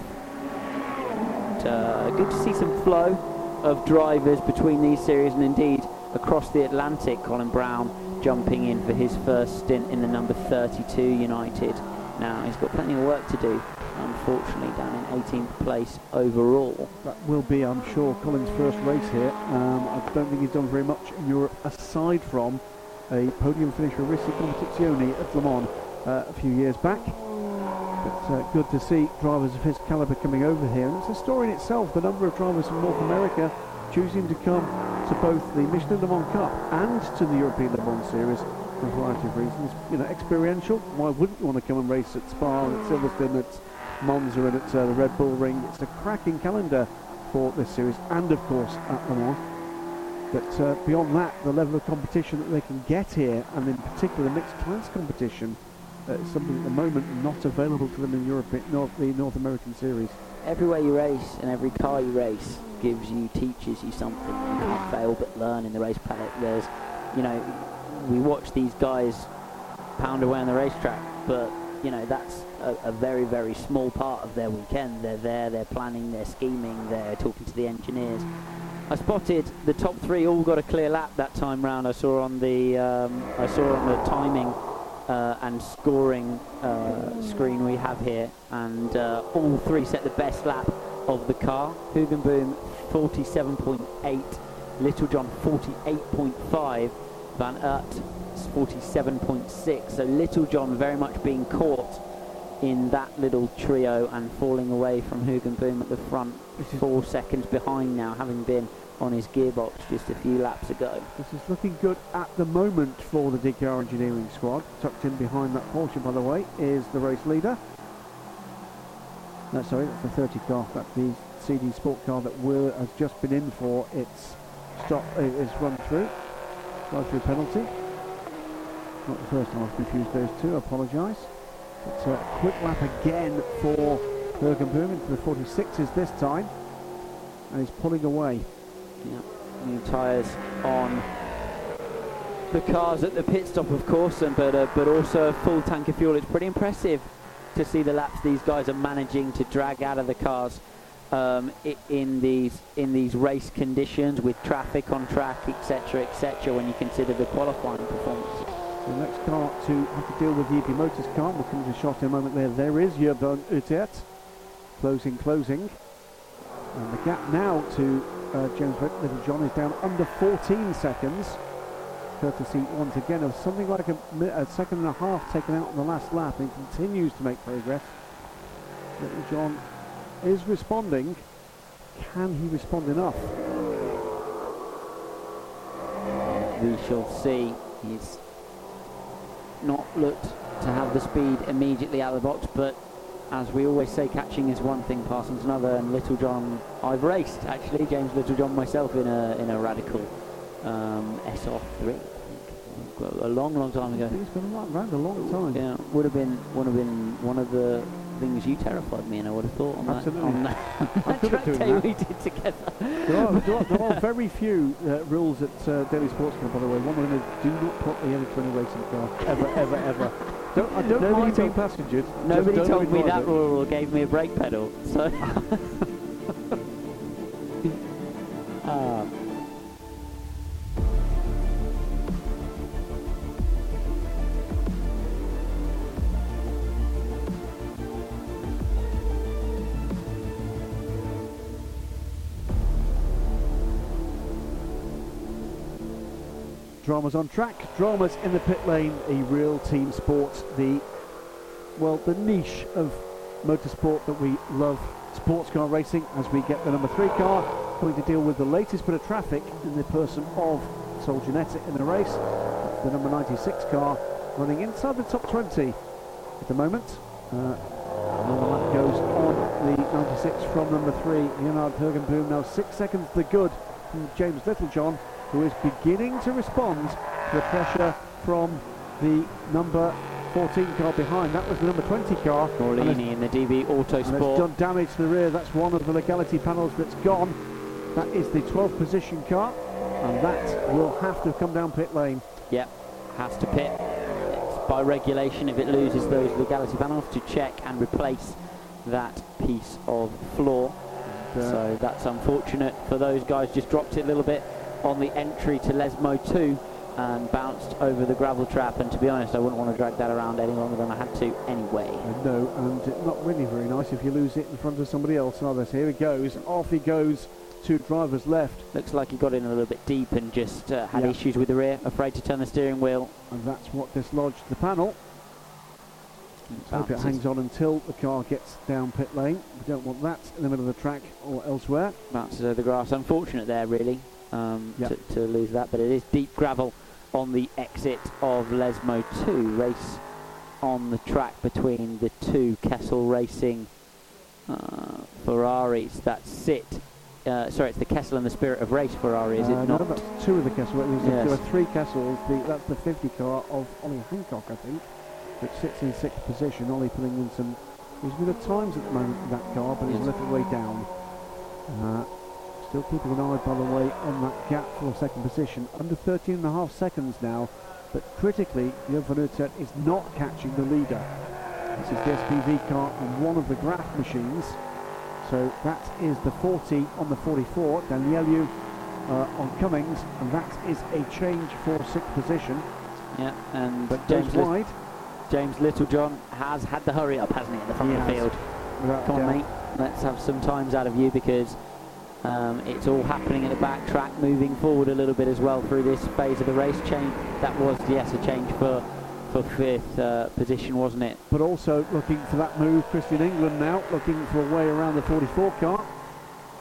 uh, good to see some flow of drivers between these series and indeed across the Atlantic. Colin Brown jumping in for his first stint in the number 32 United. Now he's got plenty of work to do, unfortunately, down in 18th place overall. That will be, I'm sure, Colin's first race here. Um, I don't think he's done very much in Europe aside from a podium finish for Risi Competizione at Le Mans uh, a few years back. But uh, good to see drivers of his calibre coming over here. And it's a story in itself, the number of drivers from North America choosing to come to both the Michelin Le Mans Cup and to the European Le Mans Series for a variety of reasons. You know, experiential. Why wouldn't you want to come and race at Spa, at Silverstone, at Monza, and at uh, the Red Bull Ring? It's a cracking calendar for this series, and of course at Le Mans. But uh, beyond that, the level of competition that they can get here, and in particular the mixed class competition, uh, is something at the moment not available to them in Europe, North, the North American Series. Everywhere you race and every car you race gives you, teaches you something. You can't fail but learn in the race paddock. There's, you know, we watch these guys pound away on the racetrack, but you know that's a, a, very very small part of their weekend. They're there, they're planning, they're scheming, they're talking to the engineers. I spotted the top three all got a clear lap that time round. I saw on the um, I saw on the timing uh, and scoring uh, screen we have here, and uh, all three set the best lap of the car. Hoogenboom 47.8, Littlejohn 48.5, Van Uitert 47.6. So Littlejohn very much being caught in that little trio and falling away from Hoogenboom at the front, four seconds behind now, having been on his gearbox just a few laps ago. This is looking good at the moment for the DKR engineering squad. Tucked in behind that Porsche, by the way, is the race leader. No, sorry, that's the 30 car. That's the CD Sport car that will, has just been in for its stop, uh, its run through, run through penalty. Not the first time I've confused those two. I apologise. It's a quick lap again for Hoogenboom into the 46s this time, and he's pulling away. New tyres on the cars at the pit stop, of course, and but uh, but also a full tank of fuel. It's pretty impressive to see the laps these guys are managing to drag out of the cars um, in these in these race conditions with traffic on track, etc., etc. When you consider the qualifying performance. The next car to have to deal with the EB Motors car, we'll come to a shot in a moment there. There is Jurban Utet. Closing, closing. And the gap now to uh, James Littlejohn is down under 14 seconds. Courtesy once again of something like a, a, second and a half taken out on the last lap and continues to make progress. Littlejohn is responding. Can he respond enough? We shall see. He's not looked to have the speed immediately out of the box, but as we always say, catching is one thing, Parsons another, and Littlejohn, I've raced actually, James Littlejohn myself in a in a radical um, SR3, a long, long time ago. It's been around a long time. Yeah, would have been would have been one of the things you terrified me, and I would have thought on Absolutely. that on that, that track day that. we did together. There are, there are, there are very few uh, rules at uh, Daily Sports Club, by the way. One of them is do not put the other 20 racing car ever, ever, ever. Don't, I don't nobody mind being passenger. Nobody told me that rule or gave me a brake pedal. So. Dramas on track, dramas in the pit lane, a real team sport, the, well, the niche of motorsport that we love, sports car racing, as we get the number three car. Coming to deal with the latest bit of traffic in the person of Sol Genetic in the race. The number 96 car running inside the top 20 at the moment. Uh, another lap goes on the 96 from number three, Leonard Hoogenboom, now six seconds the good from James Littlejohn who is beginning to respond to the pressure from the number 14 car behind. That was the number 20 car. Morlini in the DB Autosport. done damage to the rear. That's one of the legality panels that's gone. That is the 12th position car, and that will have to come down pit lane. Yep, has to pit. It's by regulation if it loses those legality panels to check and replace that piece of floor. And, uh, So that's unfortunate for those guys. Just dropped it a little bit on the entry to Lesmo 2 and bounced over the gravel trap. And to be honest, I wouldn't want to drag that around any longer than I had to anyway. uh, no, and not really very nice if you lose it in front of somebody else. Either. So here it goes. Off he goes. Two drivers left, Looks like he got in a little bit deep and just uh, had Yeah. issues with the rear. Afraid to turn the steering wheel. and that's what dislodged the panel. Hope it hangs on until the car gets down pit lane. We don't want that in the middle of the track or elsewhere. bounces over the grass. Unfortunate there, really, um, Yep. to, to lose that. But it is deep gravel on the exit of Lesmo 2. Race on the track between the two Kessel Racing uh, Ferraris that sit. Uh, sorry, it's the Kessel and the Spirit of Race Ferrari, is Uh, it no, not? that's two of the Kessel. There's Yes. There are three Kessels. The, that's the 50 car of Ollie Hancock, I think, which sits in sixth position. Ollie putting in some. He's with the times at the moment in that car, but he's a little way down. Uh, still keeping an eye, by the way, on that gap for second position. Under 13 and a half seconds now, but critically, Jan van Uitert is not catching the leader. This is the SPV car on one of the Graff machines. So that is the 40 on the 44. Danielu uh, on Cummings, and that is a change for sixth position. Yeah, and But James, wide. James Littlejohn has had the hurry up, hasn't he, at the front He of the has. field? without Come on, mate. Let's have some times out of you because um, it's all happening at the back track, moving forward a little bit as well through this phase of the race. Change that was yes a change for for fifth uh, position, wasn't it? But also looking for that move, Christian England now looking for a way around the 44 car.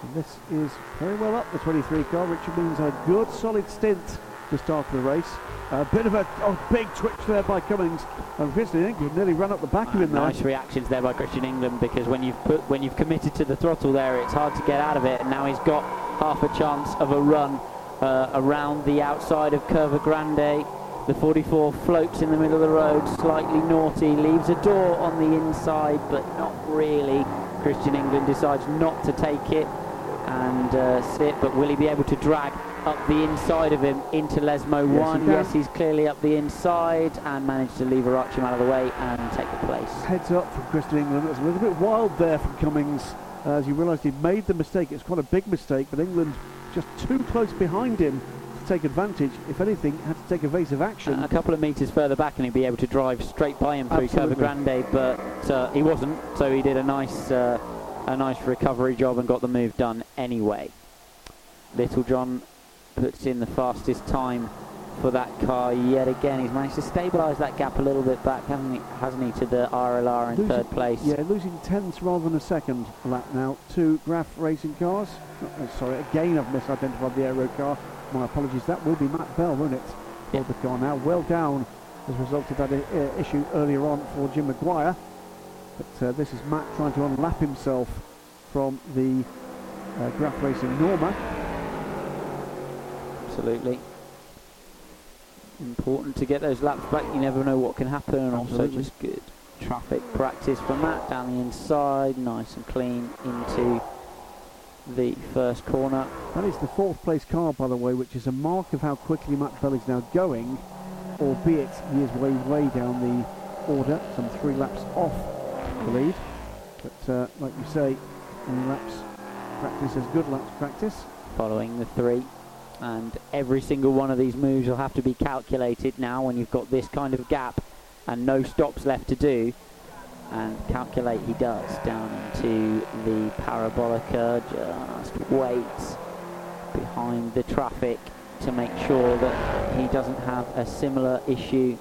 And this is very well up the 23 car, which means a good solid stint to start of the race. A bit of a oh, big twitch there by Cummings, and Christian England nearly ran up the back of him there. Nice reactions there by Christian England because when you've put when you've committed to the throttle there, it's hard to get out of it. And now he's got half a chance of a run uh, around the outside of Curva Grande. The 44 floats in the middle of the road, slightly naughty, leaves a door on the inside, but not really. Christian England decides not to take it and uh, sit, but will he be able to drag up the inside of him into Lesmo Yes, 1? can. Yes, he's clearly up the inside and managed to leave Arachim out of the way and take the place. Heads up from Christian England. It was a little bit wild there from Cummings uh, as you realised he'd made the mistake. It's quite a big mistake, but England just too close behind him to take advantage. If anything, had to take evasive action. a couple of metres further back and he'd be able to drive straight by him through Curva Grande, but uh, he wasn't, so he did a nice, uh, a nice recovery job and got the move done anyway. Littlejohn puts in the fastest time for that car yet again. He's managed to stabilise that gap a little bit back, hasn't he, hasn't he to the RLR in Losing- third place. Yeah, losing tenths rather than a second lap now to Graff Racing Cars. Oh, sorry, again I've misidentified the aero car. My apologies. That will be Matt Bell, won't it? For Yeah. the car now. Well down as a result of that uh, issue earlier on for Jim McGuire. But uh, this is Matt trying to unlap himself from the uh, Graff Racing Norma. Absolutely. Important to get those laps back. You never know what can happen. And also just good traffic practice from Matt down the inside, nice and clean into the first corner. That is the fourth place car, by the way, which is a mark of how quickly Matt Bell is now going, albeit he is way, way down the order, some three laps off the lead. But uh, like you say, any laps practice is good laps practice. following the three. And every single one of these moves will have to be calculated now when you've got this kind of gap and no stops left to do. And calculate he does down into the parabolica, just waits behind the traffic to make sure that he doesn't have a similar issue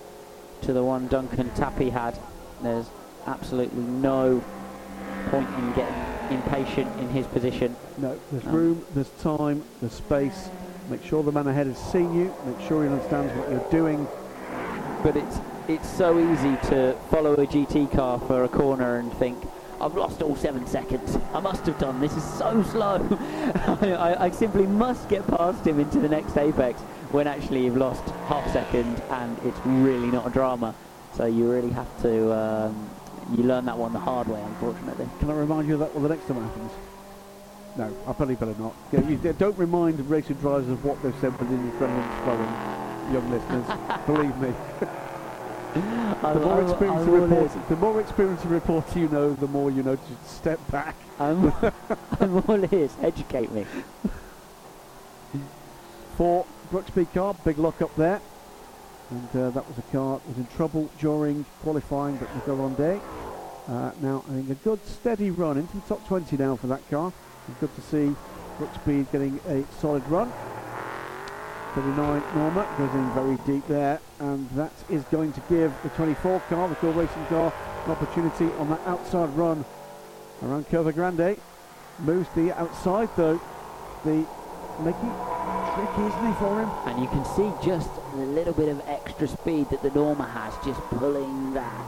to the one Duncan Tappy had. There's absolutely no point in getting impatient in his position. No, there's No. room, there's time, there's space. Make sure the man ahead has seen you. Make sure he understands what you're doing. but it's it's so easy to follow a GT car for a corner and think I've lost all seven seconds. I must have done. This is so slow. I, I, I simply must get past him into the next apex. when actually you've lost half a second and it's really not a drama. So you really have to, um, you learn that one the hard way, unfortunately. Can I remind you of that well, the next time it happens? No, I probably better not. Don't remind racing drivers of what they've said within your friendly flowing, young listeners. Believe me. the, more experience report, the more experience reports you know, the more you know to step back. I'm, I'm all ears. Educate me. For Brookspeed car, big lock up there. And uh, that was a car that was in trouble during qualifying, but Nico Ronde. Uh, now, I think a good steady run into the top 20 now for that car. It's good to see Brookspeed getting a solid run. 39 Norma goes in very deep there, and that is going to give the 24 car, the Cool Racing car, an opportunity on that outside run around Curva Grande. Moves the outside though, the Mickey tricky, isn't he, for him? And you can see just a little bit of extra speed that the Norma has, just pulling that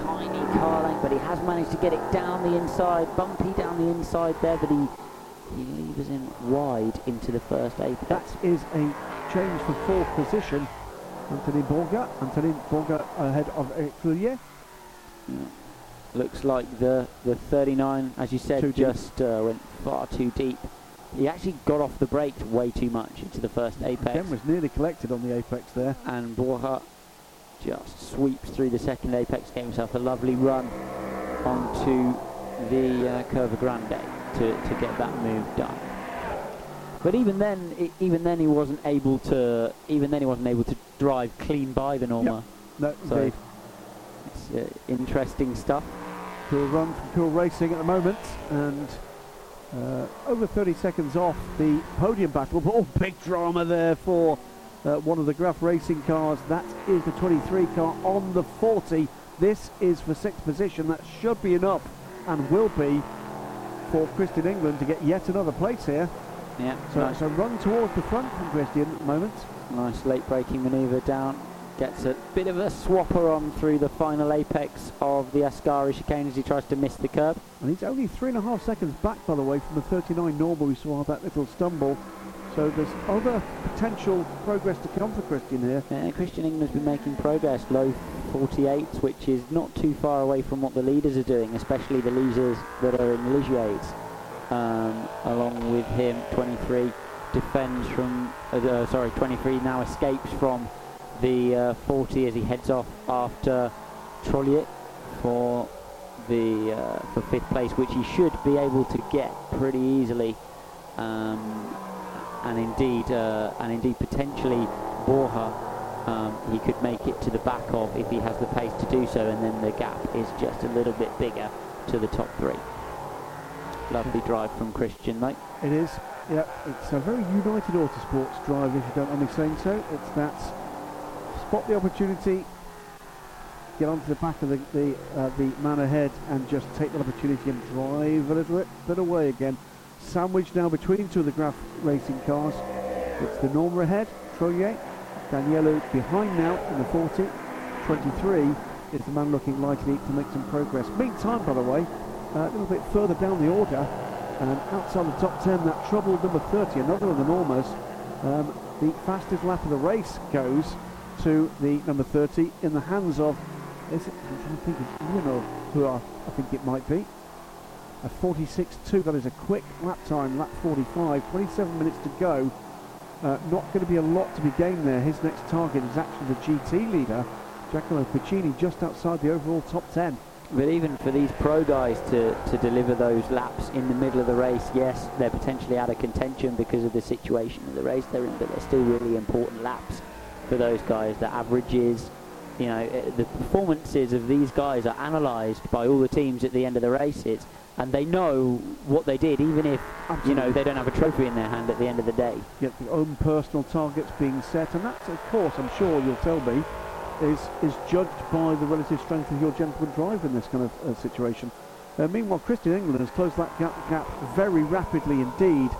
tiny car length, but he has managed to get it down the inside, bumpy down the inside there, but he he leaves him wide into the first apex. That is a change for fourth position. Anthony Borga, Anthony Borga ahead of Eric Trouillet. Yeah. Looks like the, the 39, as you said, too just uh, went far too deep. He actually got off the brake way too much into the first apex. Again was nearly collected on the apex there. And Borja just sweeps through the second apex, gave himself a lovely run onto the uh, Curva Grande to, to get that move done. But even then, it, even then he wasn't able to. Even then he wasn't able to drive clean by the Norma. Yep. No, so indeed. it's uh, interesting stuff. Cool run from Cool Racing at the moment, and uh, over 30 seconds off the podium battle. But oh, big drama there for uh, one of the Graff Racing cars. That is the 23 car on the 40. This is for sixth position. That should be enough and will be for Christian England to get yet another place here. Yeah. So nice. a run towards the front from Christian at the moment. Nice late braking manoeuvre down. Gets a bit of a swapper on through the final apex of the Ascari chicane as he tries to miss the curb. And he's only three and a half seconds back, by the way, from the 39 Norma we saw that little stumble. So there's other potential progress to come for Christian here. Christian England's been making progress, low 48s, which is not too far away from what the leaders are doing, especially the leaders that are in Ligiers. Um, along with him, 23 defends from, uh, uh, sorry, 23 now escapes from the uh, 40 as he heads off after Trouillet for the uh, for fifth place, which he should be able to get pretty easily. Um, and indeed, uh, and indeed potentially Borja, um, he could make it to the back of if he has the pace to do so, and then the gap is just a little bit bigger to the top three. Lovely drive from Christian, mate. It is. Yeah, it's a very United Autosports drive, if you don't mind me saying so. It's that spot the opportunity, get onto the back of the the, uh, the man ahead, and just take that opportunity and drive a little bit, bit away again sandwiched now between two of the Graff racing cars. It's the Norma ahead, Trouillet, Daniello behind now in the 40. 23 is the man looking likely to make some progress. Meantime, by the way, uh, a little bit further down the order, and outside the top 10, that troubled number 30, another of the Normas. Um, the fastest lap of the race goes to the number 30 in the hands of, is it, I'm trying to think, you know who I, I think it might be a 46.2. That is a quick lap time, lap 45. 27 minutes to go. Uh, not going to be a lot to be gained there. His next target is actually the GT leader, Giacomo Piccini, just outside the overall top 10. But even for these pro guys to, to deliver those laps in the middle of the race, yes, they're potentially out of contention because of the situation of the race they're in, but they're still really important laps for those guys. The averages, you know, eh, the performances of these guys are analysed by all the teams at the end of the races and they know what they did, even if Absolutely. you know they don't have a trophy in their hand at the end of the day. Yet the own personal targets being set, and that, of course, I'm sure you'll tell me, is is judged by the relative strength of your gentleman drive in this kind of uh, situation. Uh, meanwhile, Christian England has closed that gap, gap, very rapidly indeed,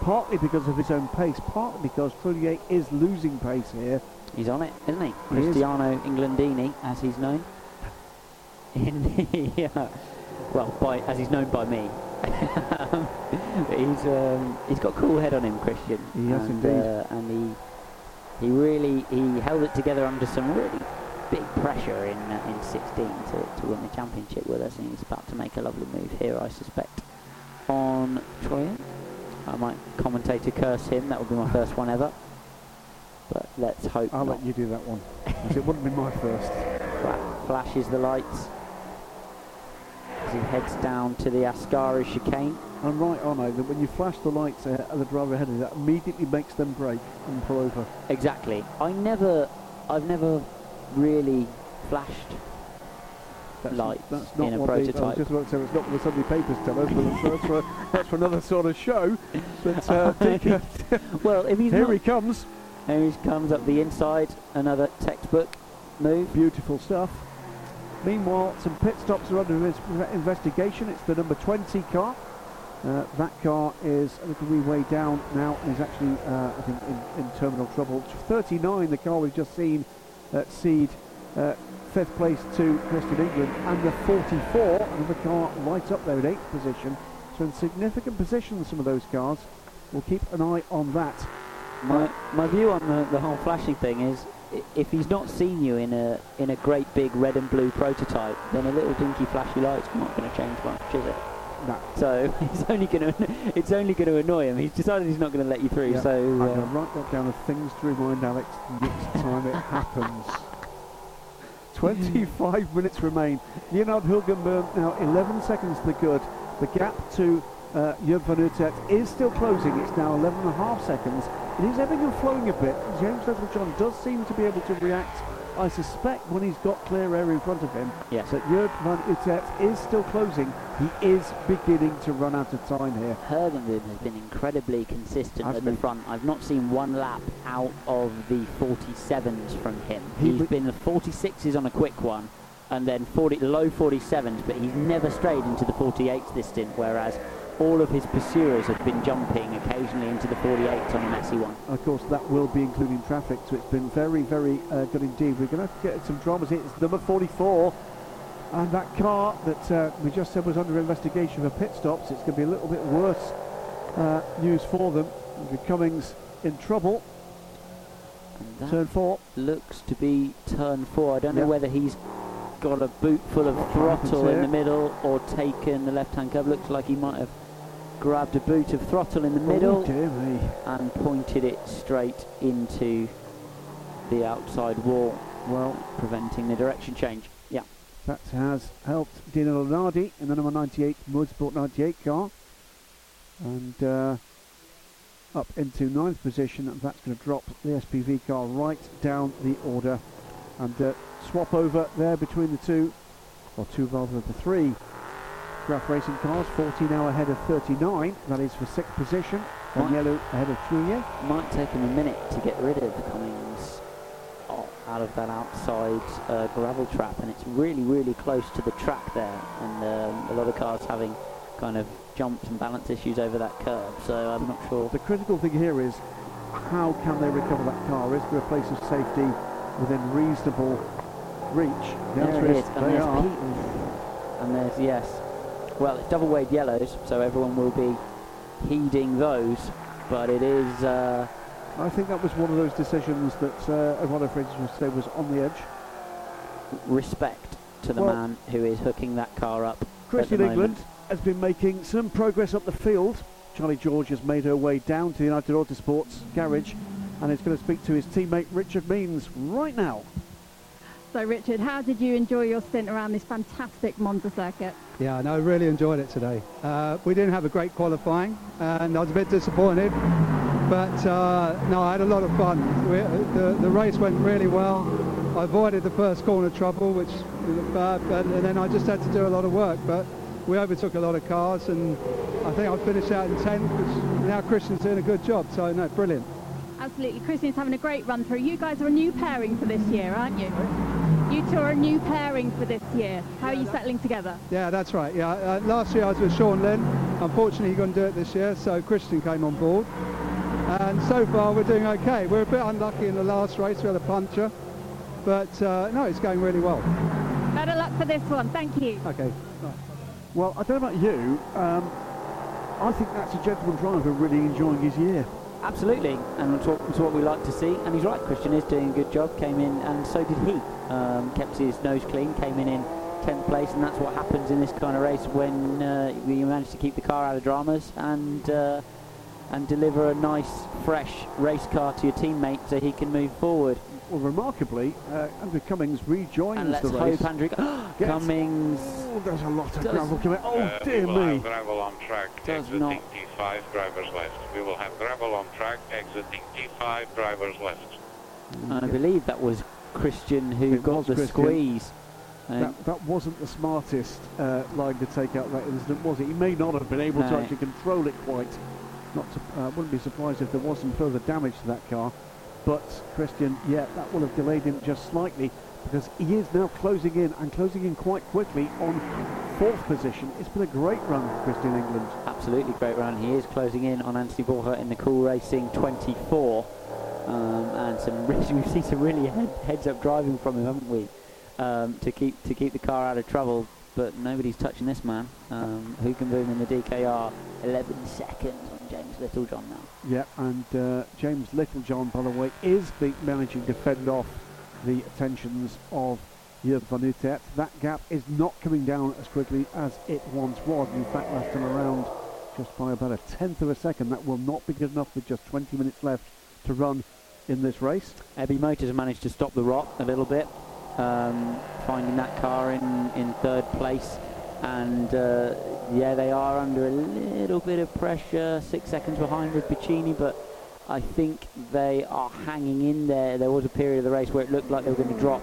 partly because of his own pace, partly because Trouillet is losing pace here. He's on it, isn't he? he Cristiano is. Englandini, as he's known. In the, uh, well, by as he's known by me. he's um, he's got a cool head on him, Christian. He has and, indeed. Uh, and he he really he held it together under some really big pressure in uh, in 16 to, to win the championship with us, and he's about to make a lovely move here, I suspect, on Troyan. I might commentator curse him. That would be my first one ever. But let's hope I'll not. let you do that one. it wouldn't be my first. Fla- flashes the lights as he heads down to the Ascari chicane. I'm right, I? That when you flash the lights uh, at the driver ahead of you, that immediately makes them brake and pull over. Exactly. I never, I've never really flashed That's, lights that's not in a they- I was prototype. just about to say it's not what the Sunday papers tell us, but that's for, that's for another sort of show. But uh, Dick, uh, well, if he's here not, he comes. here he comes up the inside. Another textbook move. Beautiful stuff. Meanwhile, some pit stops are under investigation. It's the number 20 car. Uh, that car is a little wee way down now and is actually, uh, I think, in, in terminal trouble. 39, the car we've just seen at Seed, uh, fifth place to Christian England, and the 44, another car right up there in eighth position. So in significant positions, some of those cars. We'll keep an eye on that. My my view on the, the whole flashing thing is, if he's not seen you in a in a great big red and blue prototype, then a little dinky flashy light's not going to change much, is it? No. So it's only going to it's only going to annoy him. He's decided he's not going to let you through. Yeah, So I'm uh, going to write that down as things to remind Alex next time it happens. 25 minutes remain. Leonard Hoogenboom now 11 seconds to the good. The gap to uh, Jurgen van Uitert is still closing. It's now 11 and a half seconds. It is ebbing and flowing a bit. James Littlejohn does seem to be able to react, I suspect, when he's got clear air in front of him. Yes. That Jurgen van Uitert is still closing. He is beginning to run out of time here. Hoogenboom has been incredibly consistent Hasn't at the he? front. I've not seen one lap out of the 47s from him. He He's would- been the 46s on a quick one, and then 40 low 47s, but he's never strayed into the 48s this stint. Whereas all of his pursuers have been jumping occasionally into the 48 on a messy one. Of course, that will be including traffic, so it's been very, very uh, good indeed. We're going to get some dramas here. It's number 44, and that car that uh, we just said was under investigation for pit stops. It's going to be a little bit worse uh, news for them. Andrew Cummings in trouble. Turn four. looks to be turn four. I don't Yeah. know whether he's got a boot full of throttle in the middle or taken the left-hand curve. Looks like he might have grabbed a boot of throttle in the middle. Oh, and pointed it straight into the outside wall, Well, preventing the direction change. Yeah, that has helped Dino Lunardi in the number 98 Motorsport 98 car. And uh, up into ninth position, and that's going to drop the SPV car right down the order. And uh, swap over there between the two, or two rather than the three Graff Racing cars, 40 now ahead of 39. That is for sixth position. And Right. yellow ahead of Trouillet. might take him a minute to get rid of Cummings o- out of that outside uh, gravel trap, and it's really, really close to the track there, and um, a lot of cars having kind of jumps and balance issues over that curve. So I'm not sure. The critical thing here is how can they recover that car? Is there a place of safety within reasonable reach? The There answer is is, and they there's are. Pete. And there's yes. Well, it's double wave yellows, so everyone will be heeding those. But it is uh, I think that was one of those decisions that uh, Eduardo Freitas would say was on the edge. respect to the Well- man who is hooking that car up. Christian moment. England has been making some progress up the field. Charlie George has made her way down to the United Autosports garage and is going to speak to his teammate Richard Meins right now. So, Richard, how did you enjoy your stint around this fantastic Monza circuit? Yeah, no, really enjoyed it today. Uh, we didn't have a great qualifying, and I was a bit disappointed. But uh, no, I had a lot of fun. We, the, the race went really well. I avoided the first corner trouble, which was bad, but, and then I just had to do a lot of work. But we overtook a lot of cars, and I think I finished out in 10th, which now Christian's doing a good job. So no, brilliant. Absolutely. Christian's having a great run through. You guys are a new pairing for this year, aren't you? You two are a new pairing for this year. How are you settling together? Yeah, that's right. Yeah, uh, last year I was with Sean Lynn. Unfortunately, he couldn't do it this year, so Christian came on board. And so far, we're doing okay. We're a bit unlucky in the last race. We had a puncture, but uh, no, it's going really well. Better luck for this one. Thank you. Okay. Well, I don't know about you. Um, I think that's a gentleman driver really enjoying his year. Absolutely, and it's what, it's what we like to see. And he's right, Christian is doing a good job. Came in, and so did he. Um, kept his nose clean, came in in 10th place, and that's what happens in this kind of race when uh, you manage to keep the car out of dramas and uh, and deliver a nice, fresh race car to your teammate so he can move forward. Well, remarkably, uh, Andrew Cummings rejoins and let's the race. hope Andrew Cummings. Oh, there's a lot of gravel coming. Oh Uh, dear we will me! have gravel on track, Does exiting not- T5, drivers left. We will have gravel on track, exiting T5, drivers left. And I believe that was Christian who It got the Christian. squeeze. That, that wasn't the smartest uh, line to take out that incident, was it? He may not have been able to actually control it quite. Not to, uh, wouldn't be surprised if there was some further damage to that car. But Christian, yeah, that will have delayed him just slightly because he is now closing in and closing in quite quickly on fourth position. It's been a great run for Christian England. absolutely great run. He is closing in on Anthony Borja in the Cool Racing 24. Um, and some really, we've seen some really head, heads-up driving from him, haven't we? Um, to keep to keep the car out of trouble. But nobody's touching this man. Um, Hoogenboom in the DKR? 11 seconds on James Littlejohn now. Yeah, and uh, James Littlejohn, by the way, is the managing to fend off the attentions of Jurgen van Uitert. That gap is not coming down as quickly as it once was. In fact, last time around, just by about a tenth of a second. That will not be good enough with just 20 minutes left to run in this race. EB Motors managed to stop the rot a little bit, um, finding that car in, in third place. And uh, yeah, they are under a little bit of pressure, six seconds behind with Piccini, but I think they are hanging in there. There was a period of the race where it looked like they were going to drop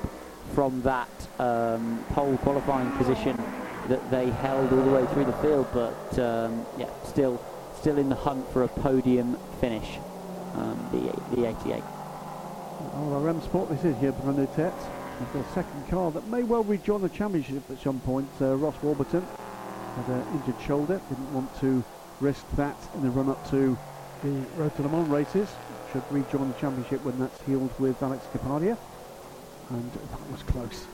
from that um, pole qualifying position that they held all the way through the field, but um, yeah, still, still in the hunt for a podium finish. Um, the the 88. RM Sport, this is here the Tet. We've second car that may well rejoin the championship at some point. Uh, Ross Warburton had an injured shoulder, didn't want to risk that in the run up to the Road to Le Mans races. Should rejoin the championship when that's healed with Alex Kapadia. And that was close.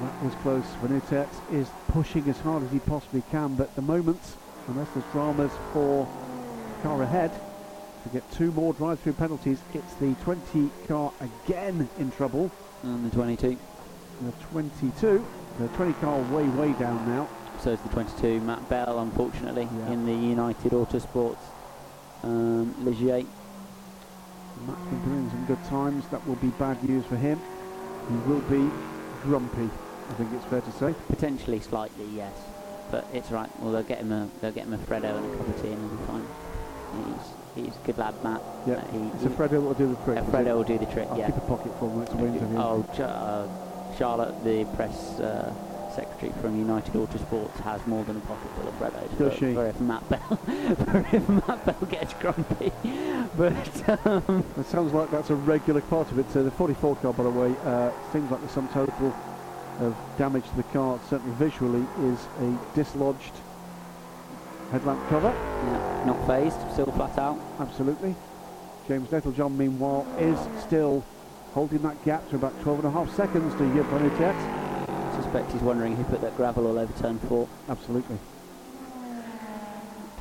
That was close. Van Uitert is pushing as hard as he possibly can, but the moment, unless there's dramas for car ahead, to get two more drive-through penalties, it's the 20 car again in trouble. And the 22. The 22, the 20 car way, way down now. So is the 22. Matt Bell, unfortunately, Yeah. in the United Autosports um, Ligier. Matt's been doing some good times. That will be bad news for him. He will be grumpy, I think it's fair to say. Potentially, slightly, yes. But it's right. Well, they'll get him a they'll get him a Freddo and a cup of tea, and he'll be fine. He's he's a good lad, Matt. Yeah, Uh, he, it's a Fredo will do the trick. uh? Freddo will do the trick. I'll yeah. keep a pocket for him next to interview. Oh, uh, Charlotte, the press uh, secretary from United Autosports, has more than a pocket full of Freddos. Does for, she? For if Matt Bell, for if Matt Bell gets grumpy. But um, It sounds like that's a regular part of it. So the 44 car, by the way, uh, seems like the sum total of damage to the car, certainly visually, is a dislodged headlamp cover. yeah, not phased, still flat out. Absolutely. James Littlejohn, meanwhile, is still holding that gap to about 12 and a half seconds to Van Uitert. I suspect he's wondering who put that gravel all over turn four. Absolutely.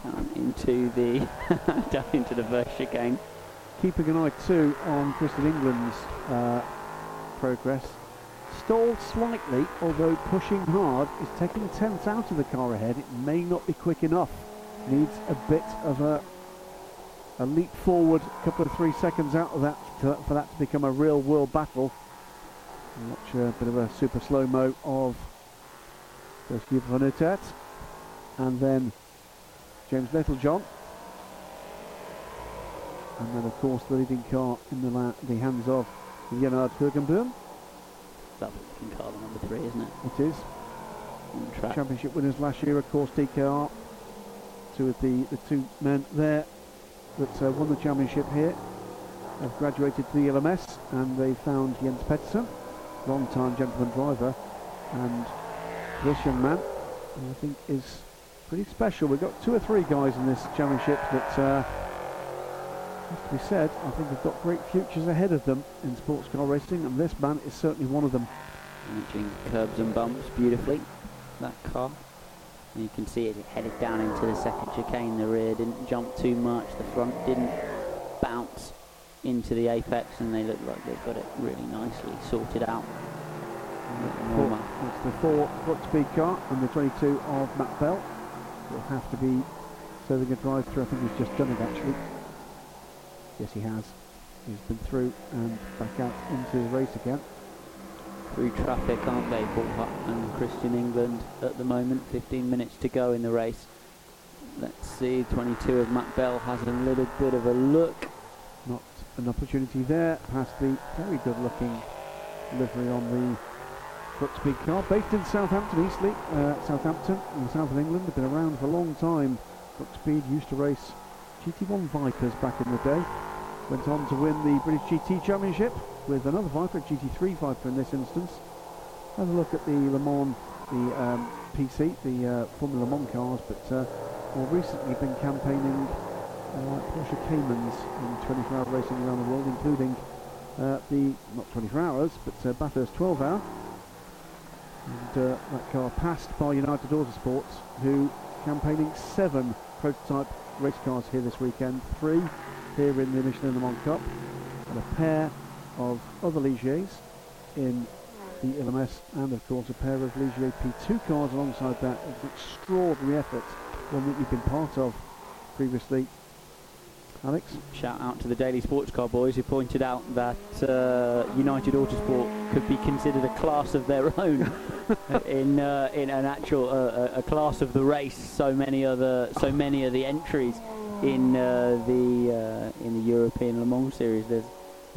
Down into the down into the first chicane. Keeping an eye too on Christian England's uh, progress. Stalled slightly, although pushing hard, is taking tenths out of the car ahead. It may not be quick enough. Needs a bit of a a leap forward, a couple of three seconds out of that to, for that to become a real world battle. Watch a bit of a super slow mo of Yves Van Uitert, and then James Littlejohn. And then, of course, the leading car in the, the hands of Leonard Hoogenboom. That's the number three, isn't it? It is. Championship winners last year, of course, DKR. Two of the, the two men there that uh, won the championship here have graduated to the LMS and they found Jens Petersen, long-time gentleman driver, and this young man, I think is pretty special. We've got two or three guys in this championship that, uh, has to be said, I think they've got great futures ahead of them in sports car racing, and this man is certainly one of them. Managing curbs and bumps beautifully. That car. You can see it headed down into the second chicane. The rear didn't jump too much. The front didn't bounce into the apex, and they look like they've got it really nicely sorted out. Four, it's the four foot speed car and the 22 of Matt Bell. Will have to be serving a drive through. I think he's just done it actually. Yes, he has. He's been through and back out into the race again. Through traffic, aren't they, Paul and Christian England at the moment? 15 minutes to go in the race. Let's see, 22 of Matt Bell has a little bit of a look. Not an opportunity there past the very good looking livery on the speed car. Based in Southampton, Eastleigh, uh, Southampton in the south of England. They've been around for a long time. Speed used to race GT1 Vipers back in the day. Went on to win the British GT Championship with another Viper, GT3 Viper in this instance. Have a look at the Le Mans, the um, PC, the uh, Formula Le Mans cars, but uh, more recently been campaigning uh, Porsche Caymans in 24-hour racing around the world, including uh, the, not 24 hours, but uh, Bathurst 12 hour. And uh, that car passed by United Autosports, who campaigning seven prototype race cars here this weekend, three here in the Michelin Le Mans Cup, and a pair of other Ligiers in the LMS, and of course a pair of Ligier P2 cars alongside that. It's an extraordinary effort, one that you've been part of previously. Alex? Shout out to the Daily Sports Car boys who pointed out that uh, United Autosport could be considered a class of their own in uh, in an actual uh, a class of the race. So many other so many of the entries in uh, the uh, in the European Le Mans series. There's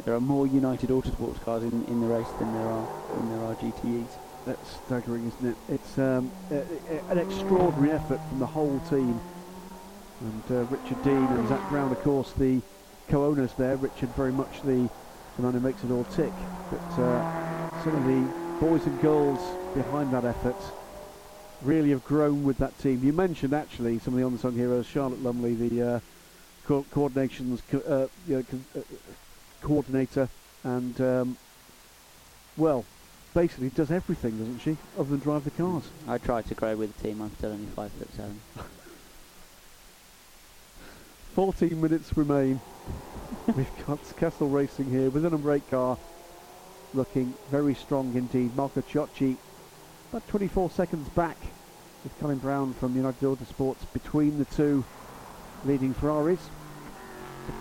there are more United Autosports cars in, in the race than there are than there are GTEs. That's staggering, isn't it? It's um, a, a, an extraordinary effort from the whole team. And uh, Richard Dean and Zak Brown, of course, the co-owners there. Richard very much the, the man who makes it all tick. But uh, some of the boys and girls behind that effort really have grown with that team. You mentioned actually some of the unsung heroes, Charlotte Lumley, the uh, co- coordinations co- uh, you know, co- uh, coordinator, and um, well, basically does everything, doesn't she, other than drive the cars? I try to grow with the team. I'm still only five foot seven. 14 minutes remain. We've got Kessel Racing here with an brake car looking very strong indeed. Marco Cioci about 24 seconds back with Colin Brown from United Autosports between the two leading Ferraris.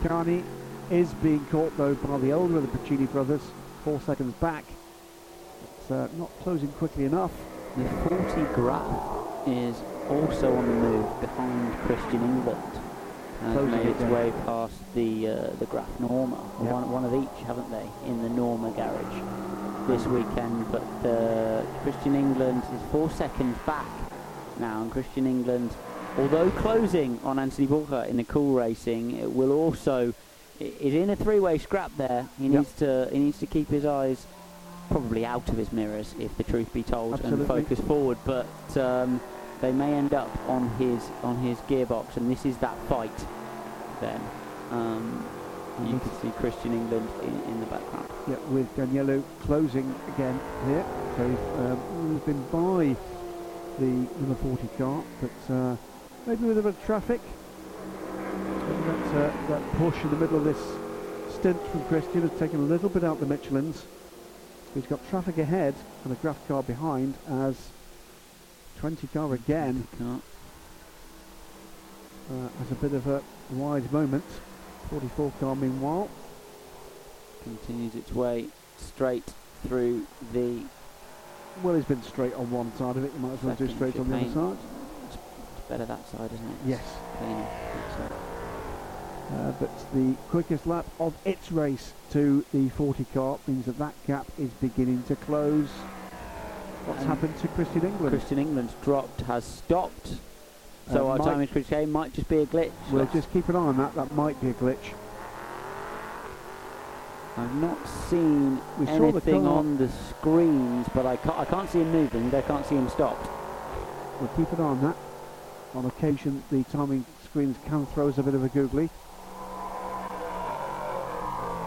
Carney is being caught though by the elder of the Piccini brothers, four seconds back. It's uh, not closing quickly enough. The 40 Graf is also on the move behind Christian England. Has Closing made its down. way past the uh, the Graf Norma, Yeah. one, one of each, haven't they, in the Norma garage this weekend. But uh, Christian England is four seconds back now, and Christian England, although closing on Anthony Walker in the cool racing, it will also is in a three-way scrap there. He Yep. needs to he needs to keep his eyes probably out of his mirrors, if the truth be told, Absolutely. and focus forward. But um, they may end up on his on his gearbox, and this is that fight. Then um, you can see Christian England in, in the background. Yeah, with Daniello closing again here. So he's, um, he's been by the number 40 car, but uh, maybe with a bit of traffic. That, uh, that push in the middle of this stint from Christian has taken a little bit out the Michelin's. He's got traffic ahead and a Graf car behind as 20 car again uh, has a bit of a wide moment. 44 car meanwhile. Continues its way straight through the Well, he's been straight on one side of it. You might as well do straight on the other side. it's better that side, isn't it? Yes. Cleaner. Uh, but the quickest lap of its race to the 40 car means that that gap is beginning to close. What's And happened to Christian England? Christian England's dropped, has stopped. So Uh, our time is Christian might just be a glitch. We'll Let's- just keep an eye on that. That might be a glitch. I've not seen We the anything on the screens, but I can't, I can't see him moving. I can't see him stopped. We'll keep an eye on that. On occasion, the timing screens can throw us a bit of a googly.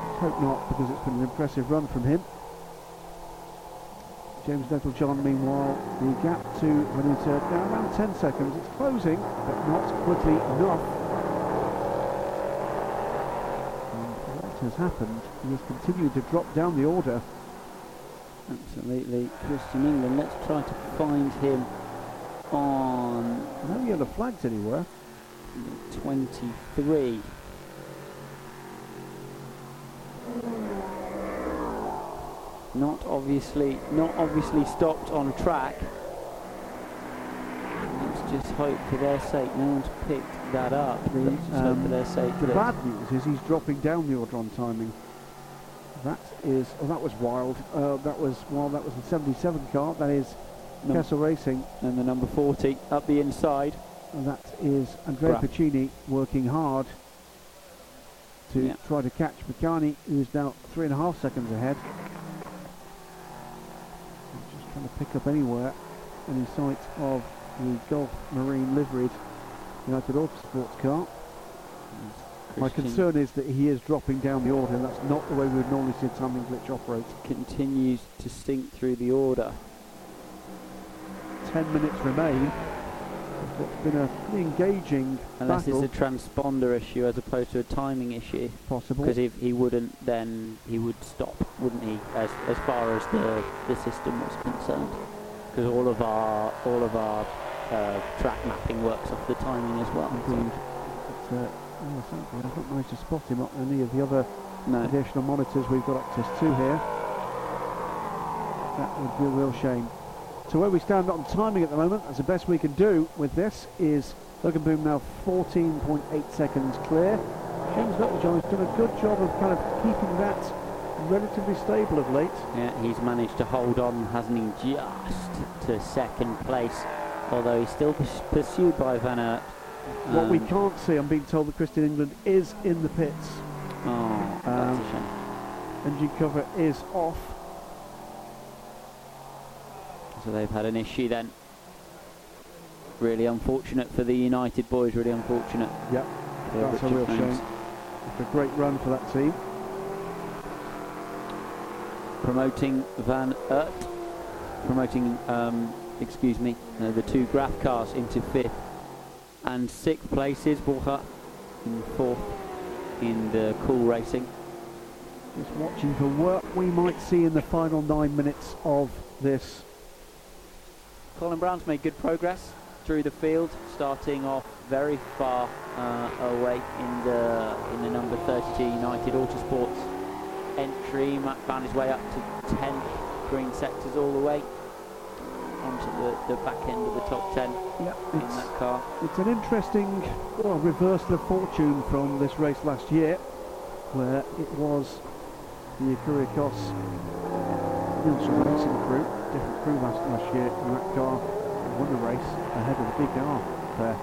Let's hope not, because it's been an impressive run from him. James Littlejohn, meanwhile, the gap to Van Uitert now around 10 seconds. It's closing, but not quickly enough. And what has happened? He has continued to drop down the order. Absolutely. Christian England, let's try to find him on No yellow flags anywhere. 23. Not obviously, not obviously stopped on track. Let's just hope for their sake no one's picked that up. Just um, for their sake The bad news is he's dropping down the order on timing. That is, oh, that was wild. Uh, that was, well, that was the 77 car. That is Num- Kessel Racing. and the number 40 up the inside. And that is Andrea Piccini working hard to Yeah. try to catch Bacani, who's now three and a half seconds ahead. Just trying to pick up anywhere any sight of the Gulf Marine liveried United Autosports car. My concern is that he is dropping down the order, and that's not the way we would normally see a timing glitch operate. continues to sink through the order. Ten minutes remain. It's been a pretty engaging Unless battle, it's a transponder issue as opposed to a timing issue. possible. Because if he wouldn't, then he would stop, wouldn't he? As as far as the the system was concerned, because all of our all of our uh, track mapping works off the timing as well. Indeed. But, uh, oh, I've not managed to spot him on any of the other No. additional monitors we've got access to here. That would be a real shame. So where we stand on timing at the moment, that's the best we can do with this, is Hoogenboom now 14.8 seconds clear. James Littlejohn has done a good job of kind of keeping that relatively stable of late. Yeah, he's managed to hold on, hasn't he? Just to second place, although he's still pursued by Van Uitert. What we Um, can't see, I'm being told that Christian England is in the pits. Oh, that's Um, a shame. Engine cover is off. So they've had an issue then. Really unfortunate for the United boys. Really unfortunate. Yep, for that's a real Jones. shame. It's a great run for that team. promoting Van Uitert, promoting, um, excuse me, uh, the two Graf cars into fifth and sixth places. Borga in fourth in the Cool Racing. Just watching for what we might see in the final nine minutes of this. Colin Brown's made good progress through the field, starting off very far uh, away in the in the number 32 United Autosports entry. Matt found his way up to 10 green sectors all the way onto the, the back end of the top 10 Yeah, in it's, that car. it's an interesting well, reversal of fortune from this race last year, where it was the Ecurie Ecosse Nielsen Racing crew, different crew last, last year, and that car won the race ahead of the big there.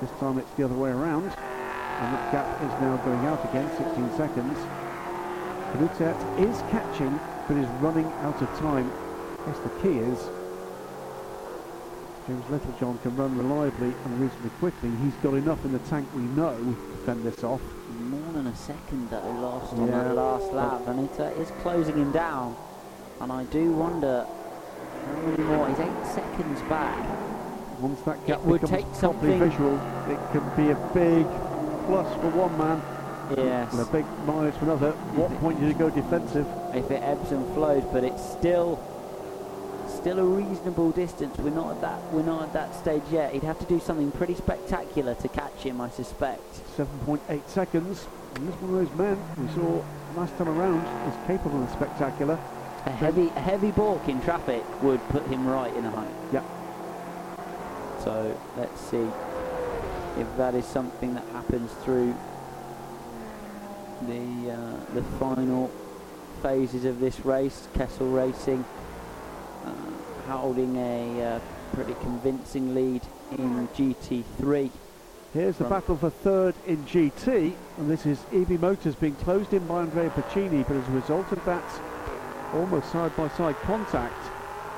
This time it's the other way around, and that gap is now going out again, 16 seconds. Van Uitert is catching, but is running out of time. I guess the key is James Littlejohn can run reliably and reasonably quickly. He's got enough in the tank, we know, to fend this off. More than a second though lost on that last lap, and it uh, is closing him down. And I do wonder how many more. He's eight seconds back. Once that gap It would take something- visual, it can be a big plus for one man Yes. and a big minus for another. What point did you go defensive? if it ebbs and flows, but it's still still a reasonable distance. We're not at that we're not at that stage yet. He'd have to do something pretty spectacular to catch him, I suspect. 7.8 seconds. And this one of those men we saw last time around is capable of spectacular. A heavy a heavy balk in traffic would put him right in a hunt. Yep. So let's see if that is something that happens through the uh, the final phases of this race. Kessel Racing holding a uh, pretty convincing lead in GT3. Here's the battle for third in GT, and this is EB Motors being closed in by Andrea Piccini, but as a result of that almost side-by-side contact,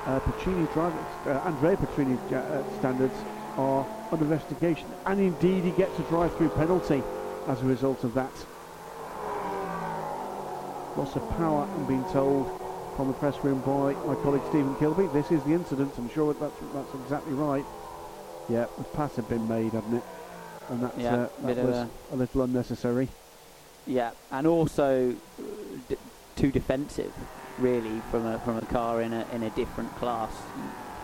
uh, Piccini driver, uh, Andrea Piccini uh, uh, standards are under investigation, and indeed he gets a drive-through penalty as a result of that. Loss of power, I'm being told, from the press room by my colleague Stephen Kilbey. This is the incident. I'm sure that's that's exactly right. Yeah, the pass had been made, hadn't it? And that's, Yeah, uh, bit that was a- a little unnecessary. Yeah, and also uh, d- too defensive, really, from a from a car in a in a different class.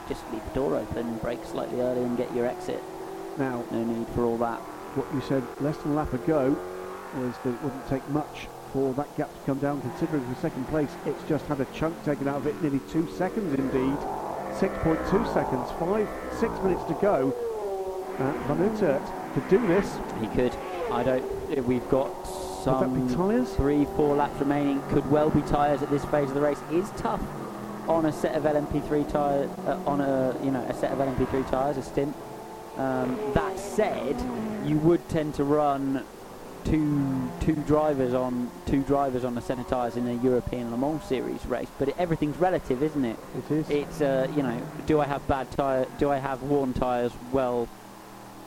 Just leave the door open, brake slightly early, and get your exit. Now, No need for all that. what you said less than a lap ago was that it wouldn't take much for that gap to come down, considering for second place it's just had a chunk taken out of it, nearly two seconds indeed. 6.2 seconds, five, six minutes to go. Uh, Van Uitert could do this. He could. I don't. We've got Would that be some tyres? three, four laps remaining. Could well be tyres at this phase of the race. Is tough on a set of LMP3 tyres. Uh, on a you know a set of LMP3 tyres, a stint. Um, that said, you would tend to run two two drivers on two drivers on a set of tyres in a European Le Mans Series race. But it, everything's relative, isn't it? It is. It's uh, you know, do I have bad tyre? Do I have worn tyres? Well,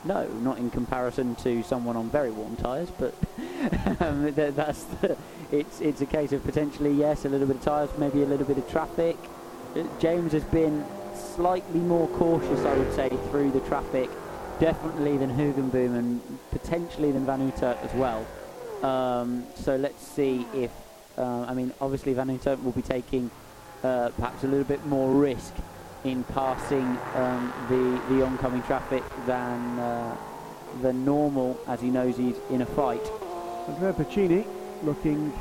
no, not in comparison to someone on very worn tyres, but um, th- that's the, it's it's a case of potentially yes, a little bit of tyres, maybe a little bit of traffic. Uh, James has been slightly more cautious, I would say, through the traffic, definitely than Hoogenboom and potentially than Van Uitert as well. Um, so let's see if uh, I mean, obviously Van Uitert will be taking uh, perhaps a little bit more risk in passing um, the the oncoming traffic than uh, than normal, as he knows he's in a fight. Andrea Piccini looking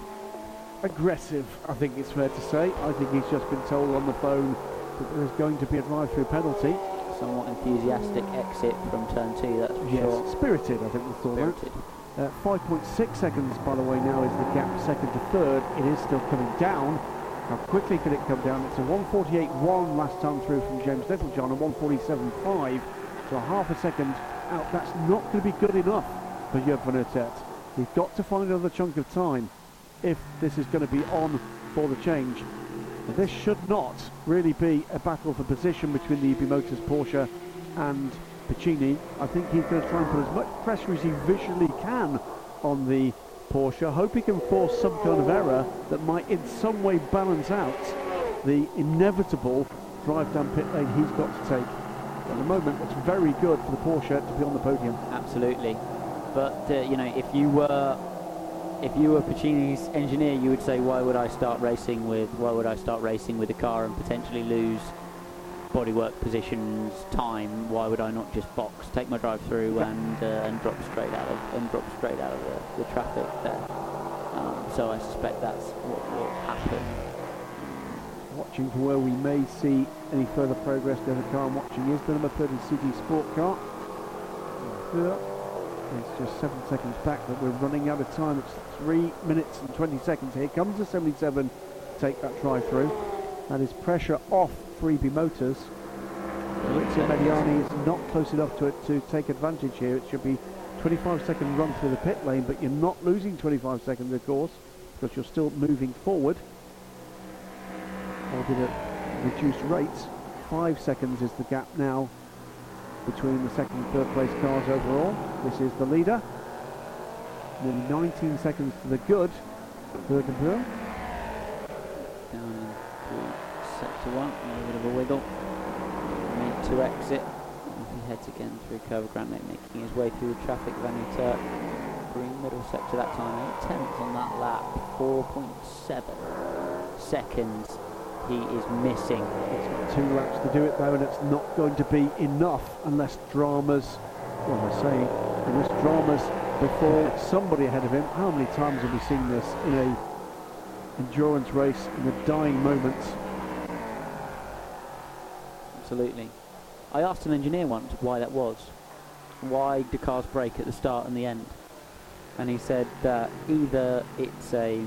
aggressive, I think it's fair to say. I think he's just been told on the phone that there's going to be a drive-through penalty. Somewhat enthusiastic exit from turn two, that's for Yes, sure. spirited, I think we call that. Spirited. Uh, 5.6 seconds, by the way, now is the gap second to third. It is still coming down. How quickly can it come down? It's a 148.1 last time through from James Littlejohn and 147.5. So a half a second out. That's not going to be good enough for Job van Uitert. We've got to find another chunk of time if this is going to be on for the change. This should not really be a battle for position between the EB Motors Porsche and Piccini. I think he's going to try and put as much pressure as he visually can on the Porsche. Hope he can force some kind of error that might in some way balance out the inevitable drive down pit lane he's got to take. At the moment, it's very good for the Porsche to be on the podium. Absolutely. But uh, you know, if you were if you were Piccini's engineer, you would say, why would I start racing with why would I start racing with a car and potentially lose bodywork positions time? Why would I not just box, take my drive through, and uh, and drop straight out of and drop straight out of the, the traffic there? Um, so I suspect that's what will happen. Watching for where we may see any further progress. The other car I'm watching is the number 30 CD Sport car. Yeah. It's just seven seconds back, but we're running out of time. It's three minutes and 20 seconds. Here comes the 77 to take that try through. That is pressure off Freebie Motors. Maurizio Mediani is not close enough to it to take advantage here. It should be 25 second run through the pit lane, but you're not losing 25 seconds, of course, because you're still moving forward. Albeit at reduced rates. Five seconds is the gap now between the second and third place cars overall. This is the leader. Nearly 19 seconds to the good. Bergenburg. Down into sector one, a little bit of a wiggle. Made to exit. He heads again through Curva Grande, making his way through the traffic. Van Uitert, green middle sector that time, 8 tenths on that lap, 4.7 seconds. He is missing. It's got two laps to do it though, and it's not going to be enough unless dramas, what am I saying, unless dramas before somebody ahead of him. How many times have we seen this in a endurance race in the dying moments? Absolutely. I asked an engineer once why that was. Why do cars brake at the start and the end? And he said that either it's a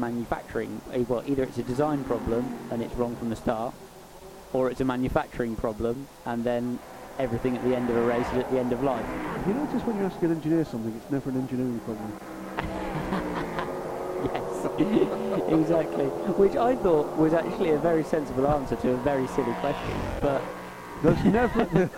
manufacturing, eh, well, either it's a design problem and it's wrong from the start, or it's a manufacturing problem and then everything at the end of a race is at the end of life. You notice when you ask an engineer something, it's never an engineering problem. Yes, exactly. Which I thought was actually a very sensible answer to a very silly question. But There's never.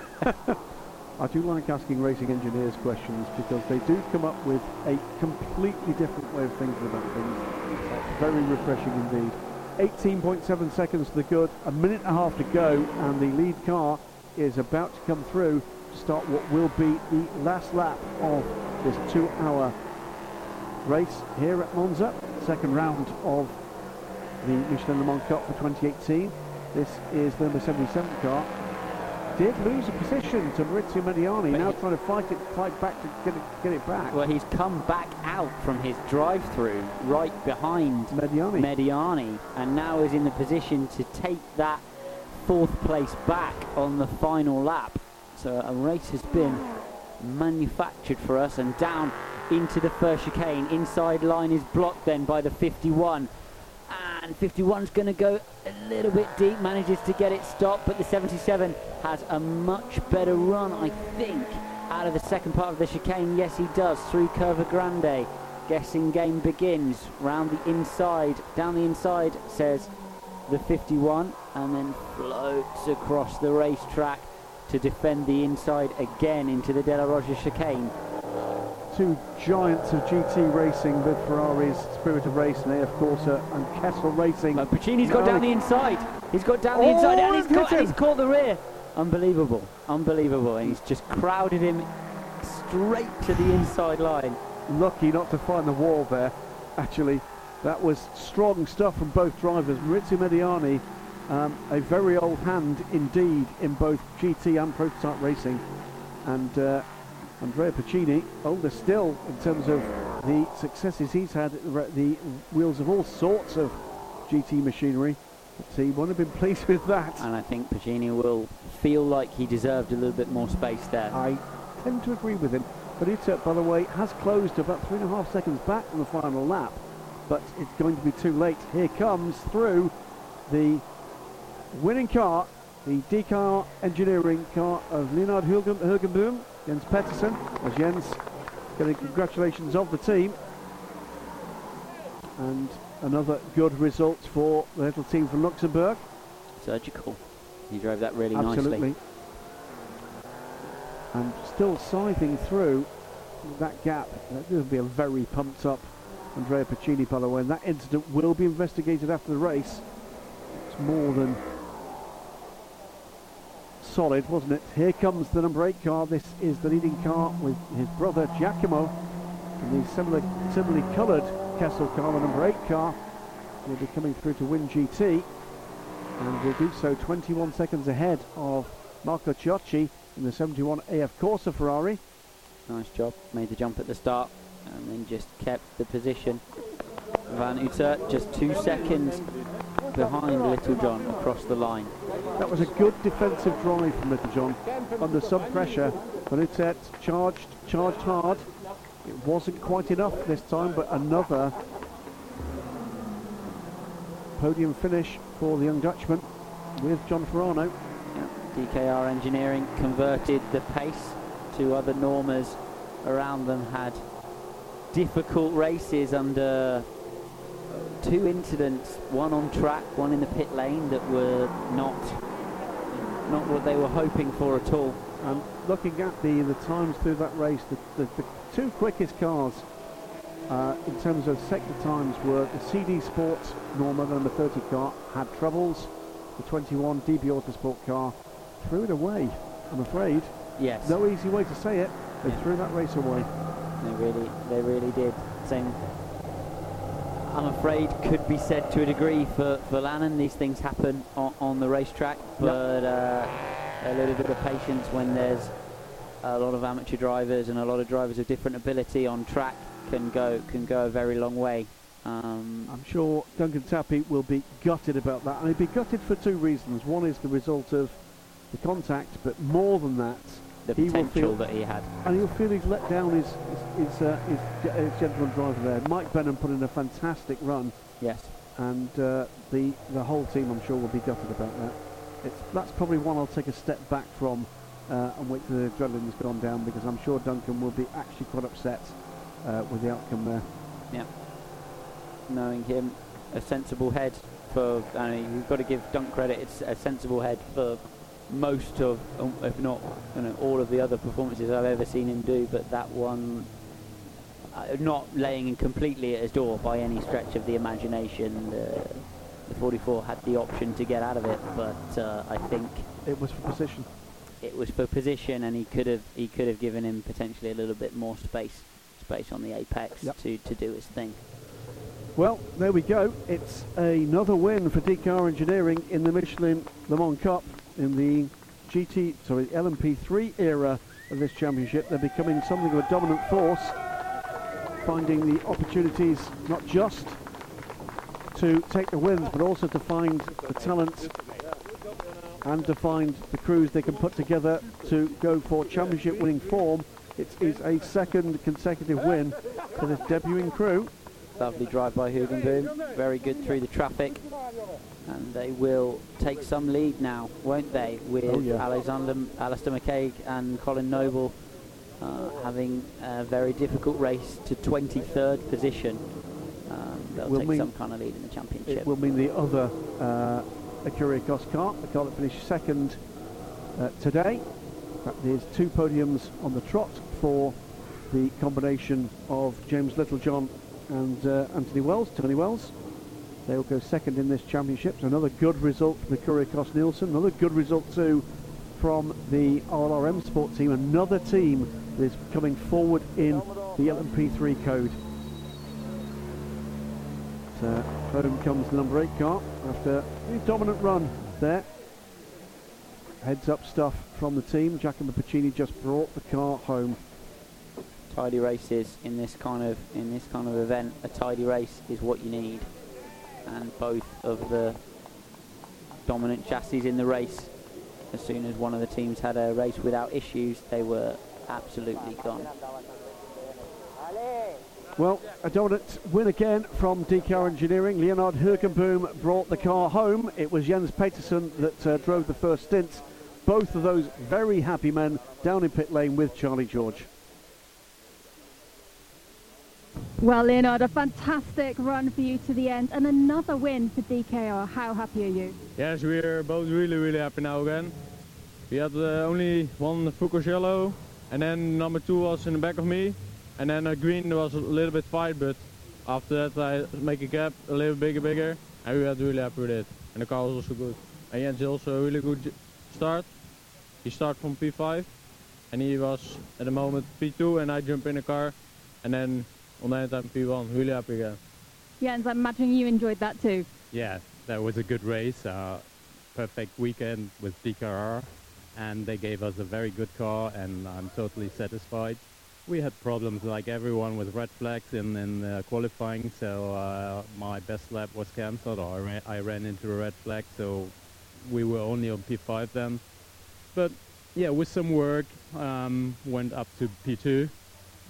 I do like asking racing engineers questions because they do come up with a completely different way of thinking about things. Very refreshing indeed. 18.7 seconds to the good, a minute and a half to go, and the lead car is about to come through to start what will be the last lap of this two-hour race here at Monza, second round of the Michelin Le Mans Cup for 2018. This is the number 77 car. Did lose a position to Maurizio Mediani, But now trying to fight it, fight back to get it, get it back. Well, he's come back out from his drive-through right behind Mediani. Mediani, and now is in the position to take that fourth place back on the final lap. So a race has been manufactured for us, and down into the first chicane. Inside line is blocked then by the 51. And 51's going to go a little bit deep, manages to get it stopped, but the 77 has a much better run, I think, out of the second part of the chicane. Yes, he does, through Curva Grande. Guessing game begins round the inside, down the inside, says the 51, and then floats across the racetrack to defend the inside again into the Della Roggia chicane. Two giants of GT racing with Ferrari's Spirit of Race and AF Corse and Kessel Racing. But Piccini's got down the inside. He's got down the Oh, inside and he's, got, and he's caught the rear. Unbelievable. Unbelievable. And he's just crowded him straight to the inside line. Lucky not to find the wall there. Actually, that was strong stuff from both drivers. Maurizio Mediani, um, a very old hand indeed in both GT and prototype racing. And uh, Andrea Piccini, older still in terms of the successes he's had at the wheels of all sorts of GT machinery. But he won't have been pleased with that. And I think Piccini will feel like he deserved a little bit more space there. I tend to agree with him. But Utet, uh, by the way, has closed about three and a half seconds back on the final lap. But it's going to be too late. Here comes through the winning car, the DKR engineering car of Leonard Hoogenboom, Jens Petersen. As Jens getting congratulations of the team. And another good result for the little team from Luxembourg. Surgical. He drove that really Absolutely. nicely. And still scything through that gap. That will be a very pumped up Andrea Piccini, by the way. And that incident will be investigated after the race. It's more than solid, wasn't it? Here comes the number eight car. This is the leading car with his brother Giacomo. And the similar, similarly coloured Kessel car, the number eight car, will be coming through to win GT. And will do so 21 seconds ahead of Marco Cioci in the 71 AF Corse Ferrari. Nice job. Made the jump at the start and then just kept the position. Van Uitert just two seconds behind Littlejohn across the line. That was a good defensive drive from Littlejohn under some pressure. Van Uitert charged, charged hard. It wasn't quite enough this time, but another podium finish for the young Dutchman with John Farano. DKR Engineering converted the pace. to other Normas around them had difficult races under two incidents, one on track, one in the pit lane that were not not what they were hoping for at all. And looking at the, the times through that race, the, the, the two quickest cars uh, in terms of sector times were the CD Sports Norma, the number 30 car, had troubles. The 21 DB Autosport car threw it away, I'm afraid. Yes. No easy way to say it. They Yeah. threw that race away. They really, they really did. Same. I'm afraid could be said to a degree for for Lanan. These things happen on, on the racetrack, but uh, a little bit of patience when there's a lot of amateur drivers and a lot of drivers of different ability on track can go can go a very long way. Um, I'm sure Duncan Tappy will be gutted about that, and he'll be gutted for two reasons. One is the result of the contact, but more than that, the he potential feel that he had. and he'll feel he's let down his his, his, uh, his, his gentleman driver there. Mike Benham put in a fantastic run, Yes. and uh, the the whole team, I'm sure, will be gutted about that. It's, that's probably one I'll take a step back from uh, and wait till the adrenaline's gone down, because I'm sure Duncan will be actually quite upset uh, with the outcome there. Yeah. Knowing him, a sensible head for. I mean, you've got to give Dunk credit. It's a sensible head for most of, um, if not, you know, all of the other performances I've ever seen him do. But that one, uh, not laying in completely at his door by any stretch of the imagination. The, the 44 had the option to get out of it, but uh, I think it was for position. It was for position, and he could have he could have given him potentially a little bit more space space on the apex yep. to, to do his thing. Well, there we go. It's another win for DKR Engineering in the Michelin Le Mans Cup in the GT, sorry, LMP3 era of this championship. They're becoming something of a dominant force, finding the opportunities not just to take the wins, but also to find the talent and to find the crews they can put together to go for championship winning form. It is a second consecutive win for this debuting crew. Lovely drive by Hoogenboom, very good through the traffic. And they will take some lead now, won't they, with oh, yeah. Alexander, Alistair McCaig and Colin Noble uh, having a very difficult race to 23rd position. Um, they'll will take some kind of lead in the championship. It will mean the other uh, Ecurie Ecosse car, the car that finished second uh, today. There's two podiums on the trot for the combination of James Littlejohn and uh, Anthony Wells, Tony Wells. They will go second in this championship. So another good result for the Ecurie Ecosse Nielsen. Another good result too from the RLRM Sport team. Another team that is coming forward in the LMP3 code. So home comes the number eight car after a dominant run there. Heads up stuff from the team. Giacomo Piccini just brought the car home tidy races in this kind of in this kind of event a tidy race is what you need and both of the dominant chassis in the race. As soon as one of the teams had a race without issues they were absolutely gone. Well a dominant win again from DKR Engineering. Leonard Hoogenboom brought the car home. It was Jens Petersen that uh, drove the first stint. Both of those very happy men down in pit lane with Charlie George well, Leonard, a fantastic run for you to the end and another win for DKR. How happy are you? Yes, we are both really, really happy now again. We had uh, only one yellow and then number two was in the back of me and then a green was a little bit fight but after that I make a gap a little bigger, bigger and we were really happy with it. And the car was also good. And Jens also a really good start. He started from P5 and he was at the moment P2 and I jump in the car and then on the time P1. Really happy again. Yeah, and I'm imagining you enjoyed that too. Yeah, that was a good race. Uh, perfect weekend with DKR and they gave us a very good car and I'm totally satisfied. We had problems like everyone with red flags in, in uh, qualifying, so uh, my best lap was cancelled or I ran, I ran into a red flag, so we were only on P5 then. But yeah, with some work, um, went up to P2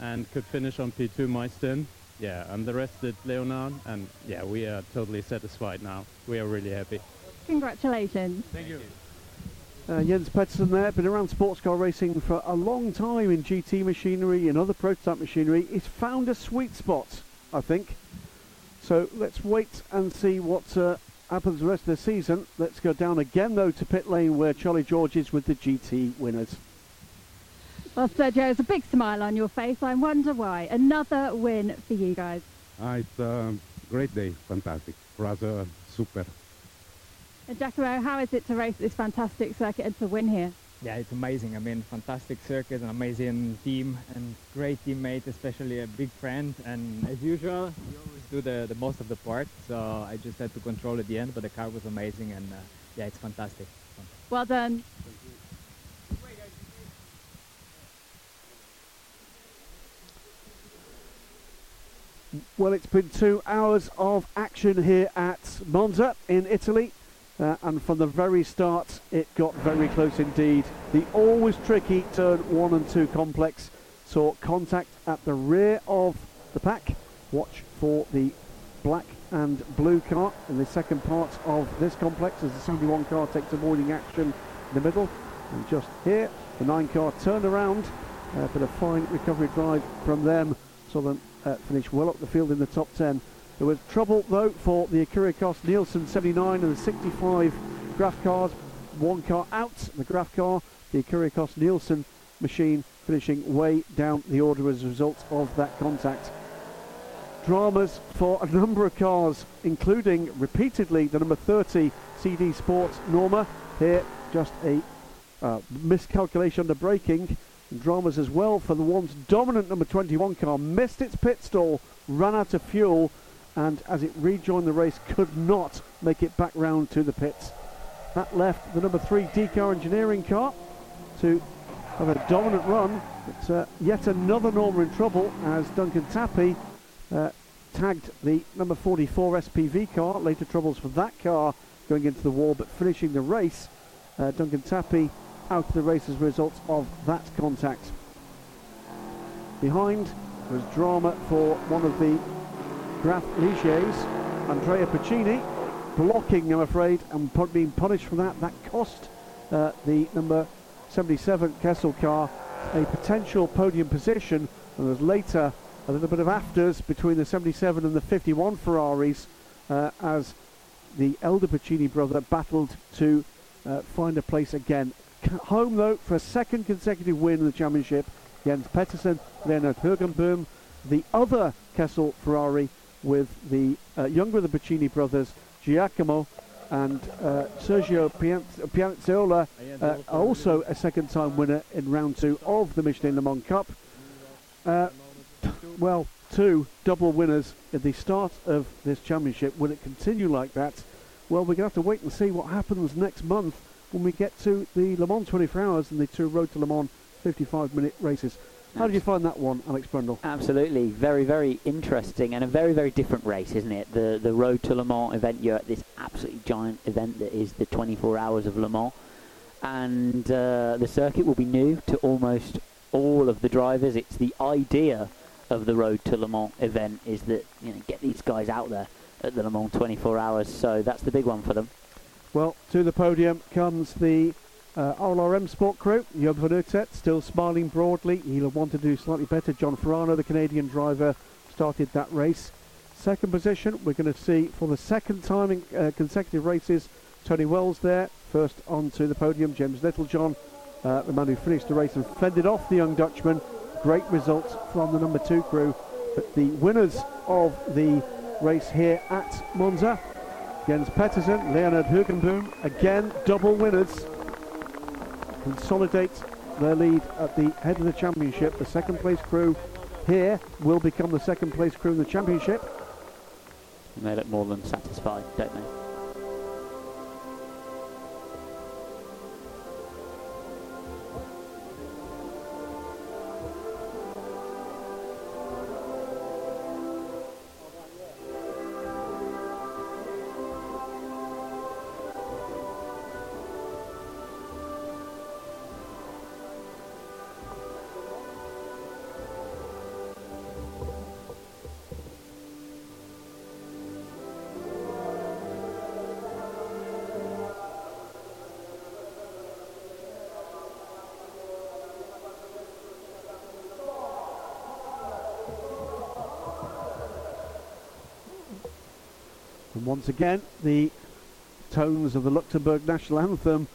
and could finish on P2 Maestin. Yeah, and the rest did Leonard, and yeah, we are totally satisfied now. We are really happy. Congratulations. Thank you. Uh, Jens Petersen there, been around sports car racing for a long time in GT machinery and other prototype machinery. He's found a sweet spot, I think. So let's wait and see what uh, happens the rest of the season. Let's go down again, though, to pit lane where Charlie George is with the GT winners. Well, Sergio, there's a big smile on your face. I wonder why. Another win for you guys. Uh, it's a great day. Fantastic. For us, uh, super. And Giacomo, how is it to race this fantastic circuit and to win here? Yeah, it's amazing. I mean, fantastic circuit, an amazing team, and great teammate, especially a big friend. And as usual, we always do the, the most of the part. So I just had to control at the end, but the car was amazing, and uh, yeah, it's fantastic. Well done. Well, it's been two hours of action here at Monza in Italy. Uh, and from the very start, it got very close indeed. The always tricky turn one and two complex saw contact at the rear of the pack. Watch for the black and blue car in the second part of this complex as the 71 car takes avoiding action in the middle. And just here, the 9 car turned around, uh, but a fine recovery drive from them saw them uh, finish well up the field in the top 10. There was trouble though for the Ecurie Ecosse Nielsen 79 and the 65 Graf cars. One car out, the Graf car, the Ecurie Ecosse Nielsen machine finishing way down the order as a result of that contact. dramas for a number of cars, including repeatedly the number 30 CD Sports Norma. Here, just a uh, miscalculation under braking. Dramas as well for the once dominant number 21 car. Missed its pit stall, ran out of fuel, and as it rejoined the race, could not make it back round to the pits. That left the number three DKR engineering car to have a dominant run. But uh, yet another Norma in trouble as Duncan Tappy uh, tagged the number 44 SPV car. Later troubles for that car going into the wall, but finishing the race. Uh, Duncan Tappy out of the race as a result of that contact. Behind was drama for one of the Graf Ligiers, Andrea Piccini, blocking, I'm afraid, and being punished for that. That cost uh, the number 77 Kessel car a potential podium position, and was later a little bit of afters between the 77 and the 51 Ferraris uh, as the elder Piccini brother battled to uh, find a place again. Home though for a second consecutive win in the championship. Jens Petersen, Leonard Hoogenboom, the other Kessel Ferrari with the uh, younger of the Piccini brothers, Giacomo and uh, Sergio Pianezzola, uh, also a second time winner in round two of the Michelin Le Mans Cup. Uh, well, two double winners at the start of this championship. Will it continue like that? Well, we're going to have to wait and see what happens next month when we get to the Le Mans 24 hours and the two Road to Le Mans 55 minute races. How did you find that one, Alex Brundle? Absolutely, very, very interesting and a very, very different race, isn't it? The the Road to Le Mans event. You're at this absolutely giant event that is the 24 Hours of Le Mans, and uh, the circuit will be new to almost all of the drivers. It's the idea of the Road to Le Mans event is that you know get these guys out there at the Le Mans 24 Hours. So that's the big one for them. Well, to the podium comes the uh, Sport Crew, Job van Uitert, still smiling broadly. He'll want to do slightly better. John Farano, the Canadian driver, started that race. Second position, we're going to see for the second time in uh, consecutive races, Tony Wells there. First onto the podium, James Littlejohn, uh, the man who finished the race and fended off the young Dutchman. Great results from the number two crew. But the winners of the race here at Monza, Jens Petersen, Leonard Hoogenboom, again double winners consolidate their lead at the head of the championship. The second place crew here will become the second place crew in the championship. And they look more than satisfied, don't they? And once again, the tones of the Luxembourg national anthem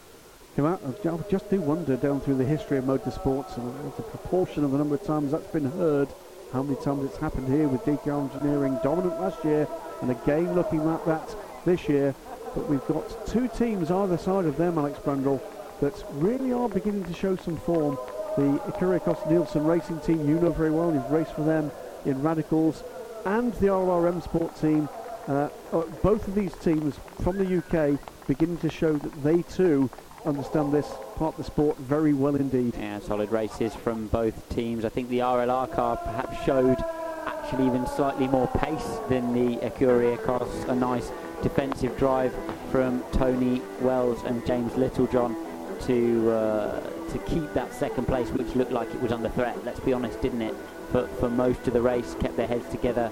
come out. I just do wonder down through the history of motorsports and the proportion of the number of times that's been heard, how many times it's happened here with DK Engineering dominant last year and again looking at that this year. But we've got two teams either side of them, Alex Brundle, that really are beginning to show some form. The Ecurie Ecosse Nielsen racing team, you know very well, you've raced for them in Radicals, and the RLR MSport team uh, uh, both of these teams from the UK beginning to show that they too understand this part of the sport very well indeed. Yeah, solid races from both teams. I think the RLR car perhaps showed actually even slightly more pace than the Ecurie cars. A nice defensive drive from Tony Wells and James Littlejohn to uh, to keep that second place, which looked like it was under threat. Let's be honest, didn't it? For for most of the race, kept their heads together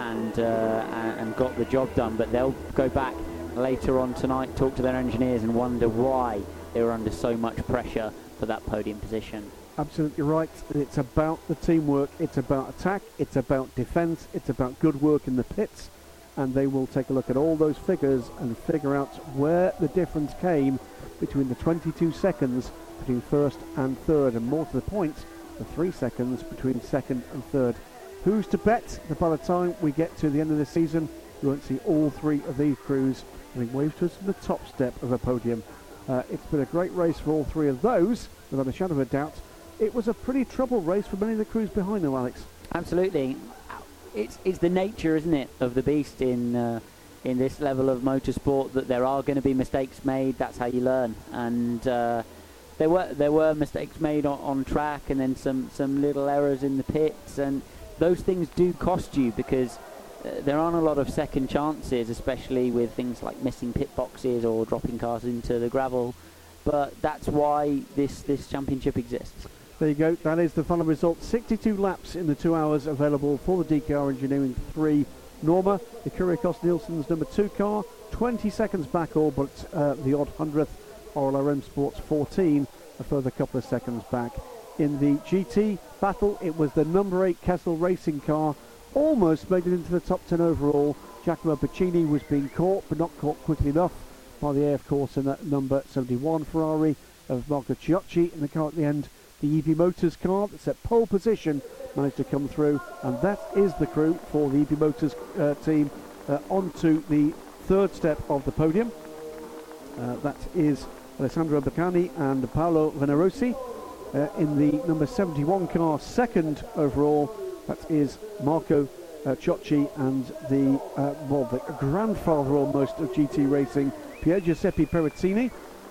and, uh, and got the job done. But they'll go back later on tonight, talk to their engineers, and wonder why they were under so much pressure for that podium position. Absolutely right. It's about the teamwork. It's about attack. It's about defence. It's about good work in the pits. And they will take a look at all those figures and figure out where the difference came between the 22 seconds between first and third, and more to the point, the three seconds between second and third. Who's to bet that by the time we get to the end of the season, we won't see all three of these crews having waved to us from the top step of a podium. Uh, it's been a great race for all three of those, without a shadow of a doubt. It was a pretty troubled race for many of the crews behind them, Alex. Absolutely. It's, it's the nature, isn't it, of the beast in uh, in this level of motorsport that there are going to be mistakes made. That's how you learn. And uh, there were there were mistakes made on, on track, and then some some little errors in the pits, and those things do cost you because uh, there aren't a lot of second chances, especially with things like missing pit boxes or dropping cars into the gravel. But that's why this, this championship exists. There you go. That is the final result. 62 laps in the two hours available for the DKR Engineering 3 Norma. The Ecurie Ecosse Nielsen's number two car. 20 seconds back all but uh, the odd hundredth. RLR MSports 14. A further couple of seconds back. In the GT battle, it was the number 8 Kessel Racing car almost made it into the top 10 overall. Giacomo Piccini was being caught, but not caught quickly enough by the AF Corse, in that number 71 Ferrari of Marco Cioci in the car at the end. The EB Motors car that's at pole position managed to come through, and that is the crew for the EB Motors uh, team uh, onto the third step of the podium. Uh, that is Alessandro Baccani and Paolo Venerosi. Uh, in the number 71 car, second overall, that is Marco uh, Cioci and the, uh, well, the grandfather almost of GT racing, Pier Giuseppe Perazzini.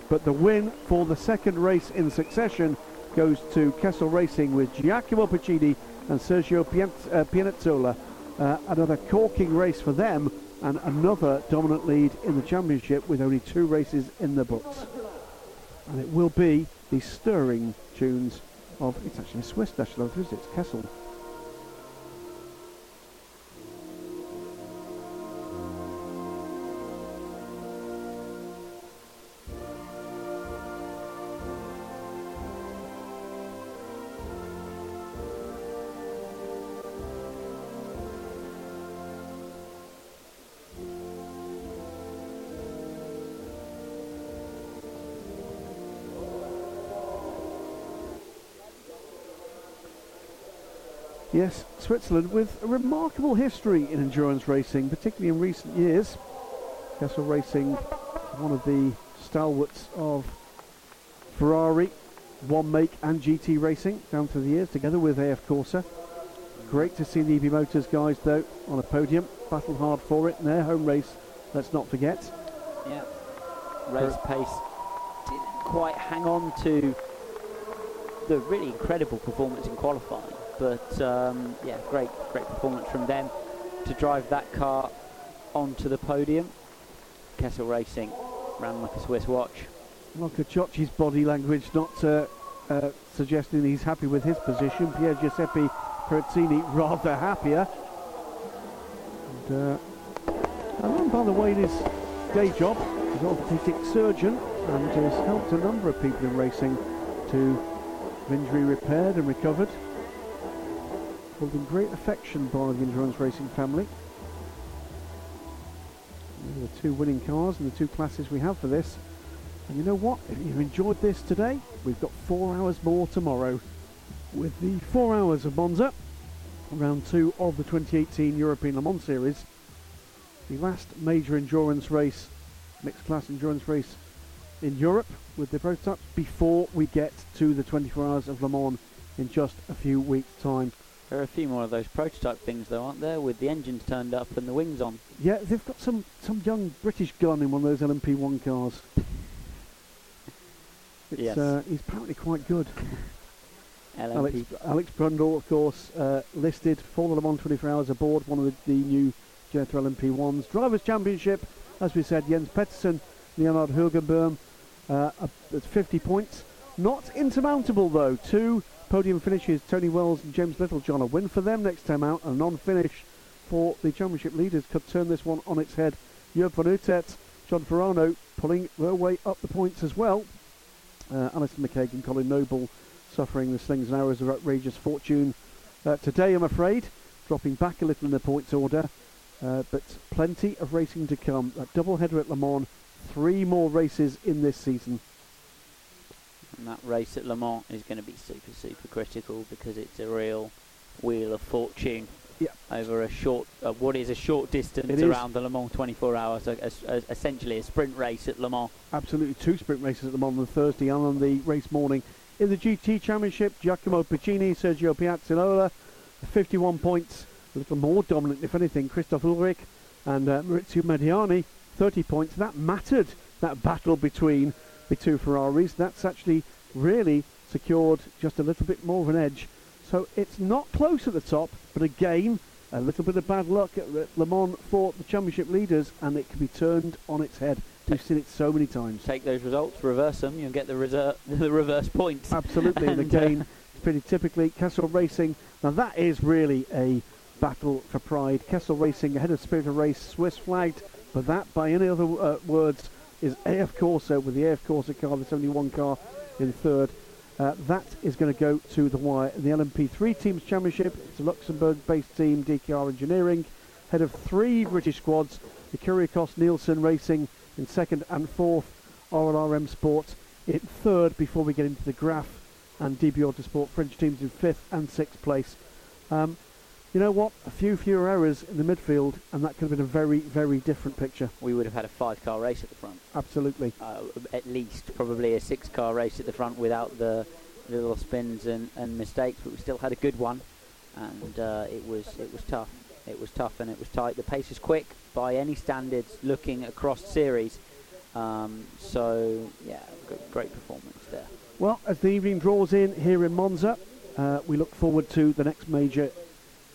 But the win for the second race in succession goes to Kessel Racing with Giacomo Piccini and Sergio uh, Pianezzola. Uh, another corking race for them and another dominant lead in the championship with only two races in the books. And it will be the stirring tunes of, it's actually a Swiss national anthem, it's Kessel. Yes, Switzerland with a remarkable history in endurance racing, particularly in recent years. Kessel Racing, one of the stalwarts of Ferrari, one make and GT racing down through the years, together with AF Corse. Great to see the EB Motors guys, though, on a podium, battled hard for it in their home race, let's not forget. Yeah, race pace didn't quite hang on to the really incredible performance in qualifying. But um, yeah, great, great performance from them to drive that car onto the podium. Kessel Racing ran like a Swiss watch. Marco body language not uh, uh, suggesting he's happy with his position. Pier Giuseppe Perazzini rather happier. And, uh, and by the way, his day job, an orthopedic surgeon and has helped a number of people in racing to injury repaired and recovered held in great affection by the endurance racing family. the two winning cars and the two classes we have for this. And you know what? If you've enjoyed this today, we've got four hours more tomorrow with the four hours of Monza, round two of the 2018 European Le Mans Series. The last major endurance race, mixed class endurance race in Europe with the prototypes before we get to the 24 hours of Le Mans in just a few weeks' time. There are a few more of those prototype things, though, aren't there, with the engines turned up and the wings on? Yeah, they've got some, some young British gun in one of those LMP1 cars. It's, yes. Uh, he's apparently quite good. Alex, Alex Brundle, of course, uh, listed for the Le Mans 24 Hours aboard one of the, the new Jethro LMP1s. Drivers' Championship, as we said, Jens Petersen, Leonard Hoogenboom, uh, at 50 points. Not insurmountable, though. Two Podium finishes Tony Wells and James Littlejohn. A win for them next time out, a non-finish for the championship leaders could turn this one on its head. Job van Uitert, John Farano pulling their way up the points as well. Uh, Alistair McCaig, Colin Noble suffering the slings and arrows of outrageous fortune uh, today, I'm afraid, dropping back a little in the points order. Uh, but plenty of racing to come. A double header at Le Mans, three more races in this season. And that race at Le Mans is going to be super, super critical because it's a real Wheel of Fortune yeah. over a short, uh, what is a short distance It is. around the Le Mans 24 hours, a, a- a- essentially a sprint race at Le Mans. Absolutely, two sprint races at Le Mans on Thursday and on the race morning. In the GT Championship, Giacomo Piccini, Sergio Pianezzola, 51 points, a little more dominant, if anything, Christoph Ulrich and uh, Maurizio Mediani, 30 points. That mattered, that battle between the two Ferraris. That's actually really secured just a little bit more of an edge. So it's not close at the top, but again, a little bit of bad luck at Le- Mans for the championship leaders, and it can be turned on its head. We've seen it so many times. Take those results, reverse them, you'll get the, reser- the reverse points. Absolutely, and, And, uh, again, pretty typically, Kessel Racing. Now that is really a battle for pride. Kessel Racing ahead of Spirit of Race, Swiss flagged, but that, by any other uh, words, is AF Corse with the AF Corse car, the 71 car, in third. Uh, that is going to go to the wire in the LMP3 Teams Championship. It's a Luxembourg-based team, DKR Engineering, head of three British squads, the Kyrgios Nielsen Racing in second and fourth, RLR MSport in third before we get into the Graff, and DB Autosport French teams in fifth and sixth place. Um, you know what? A few fewer errors in the midfield, and that could have been a very, very different picture. We would have had a five-car race at the front. Absolutely. uh, at least probably a six car race at the front without the little spins and, and mistakes, but we still had a good one, and uh, it was it was tough. It was tough and it was tight. The pace is quick by any standards, looking across series. Um, so yeah, great performance there. Well, as the evening draws in here in Monza, uh, we look forward to the next major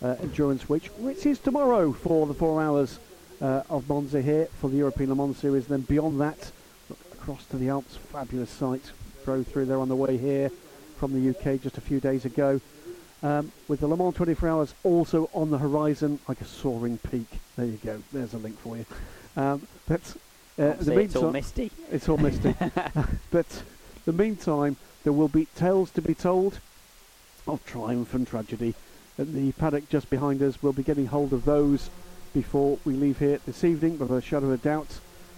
uh, endurance week, which is tomorrow for the four hours uh, of Monza here for the European Le Mans Series. Then beyond that, look across to the Alps, fabulous sight. Drove through there on the way here from the UK just a few days ago. Um, with the Le Mans 24 Hours also on the horizon, like a soaring peak. There you go. There's a link for you. Um, but uh, the say it's all misty. It's all misty. but the meantime, there will be tales to be told of triumph and tragedy. At the paddock just behind us, we'll be getting hold of those before we leave here this evening, without a shadow of a doubt.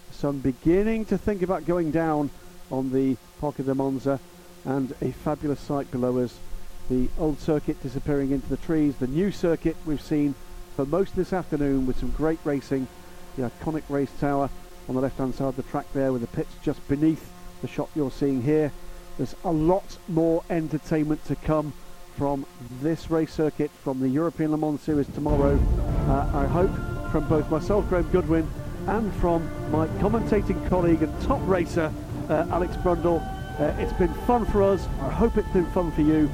The sun beginning to think about going down on the Parc de Monza, and a fabulous sight below us. The old circuit disappearing into the trees, the new circuit we've seen for most of this afternoon with some great racing. The iconic race tower on the left hand side of the track there with the pits just beneath the shot you're seeing here. There's a lot more entertainment to come from this race circuit, from the European Le Mans Series tomorrow. Uh, I hope from both myself, Graham Goodwin, and from my commentating colleague and top racer, uh, Alex Brundle. Uh, it's been fun for us. I hope it's been fun for you.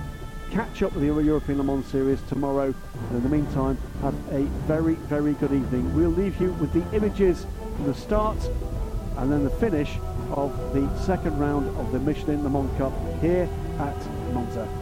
Catch up with the European Le Mans Series tomorrow. And in the meantime, have a very, very good evening. We'll leave you with the images from the start and then the finish of the second round of the Michelin Le Mans Cup here at Monza.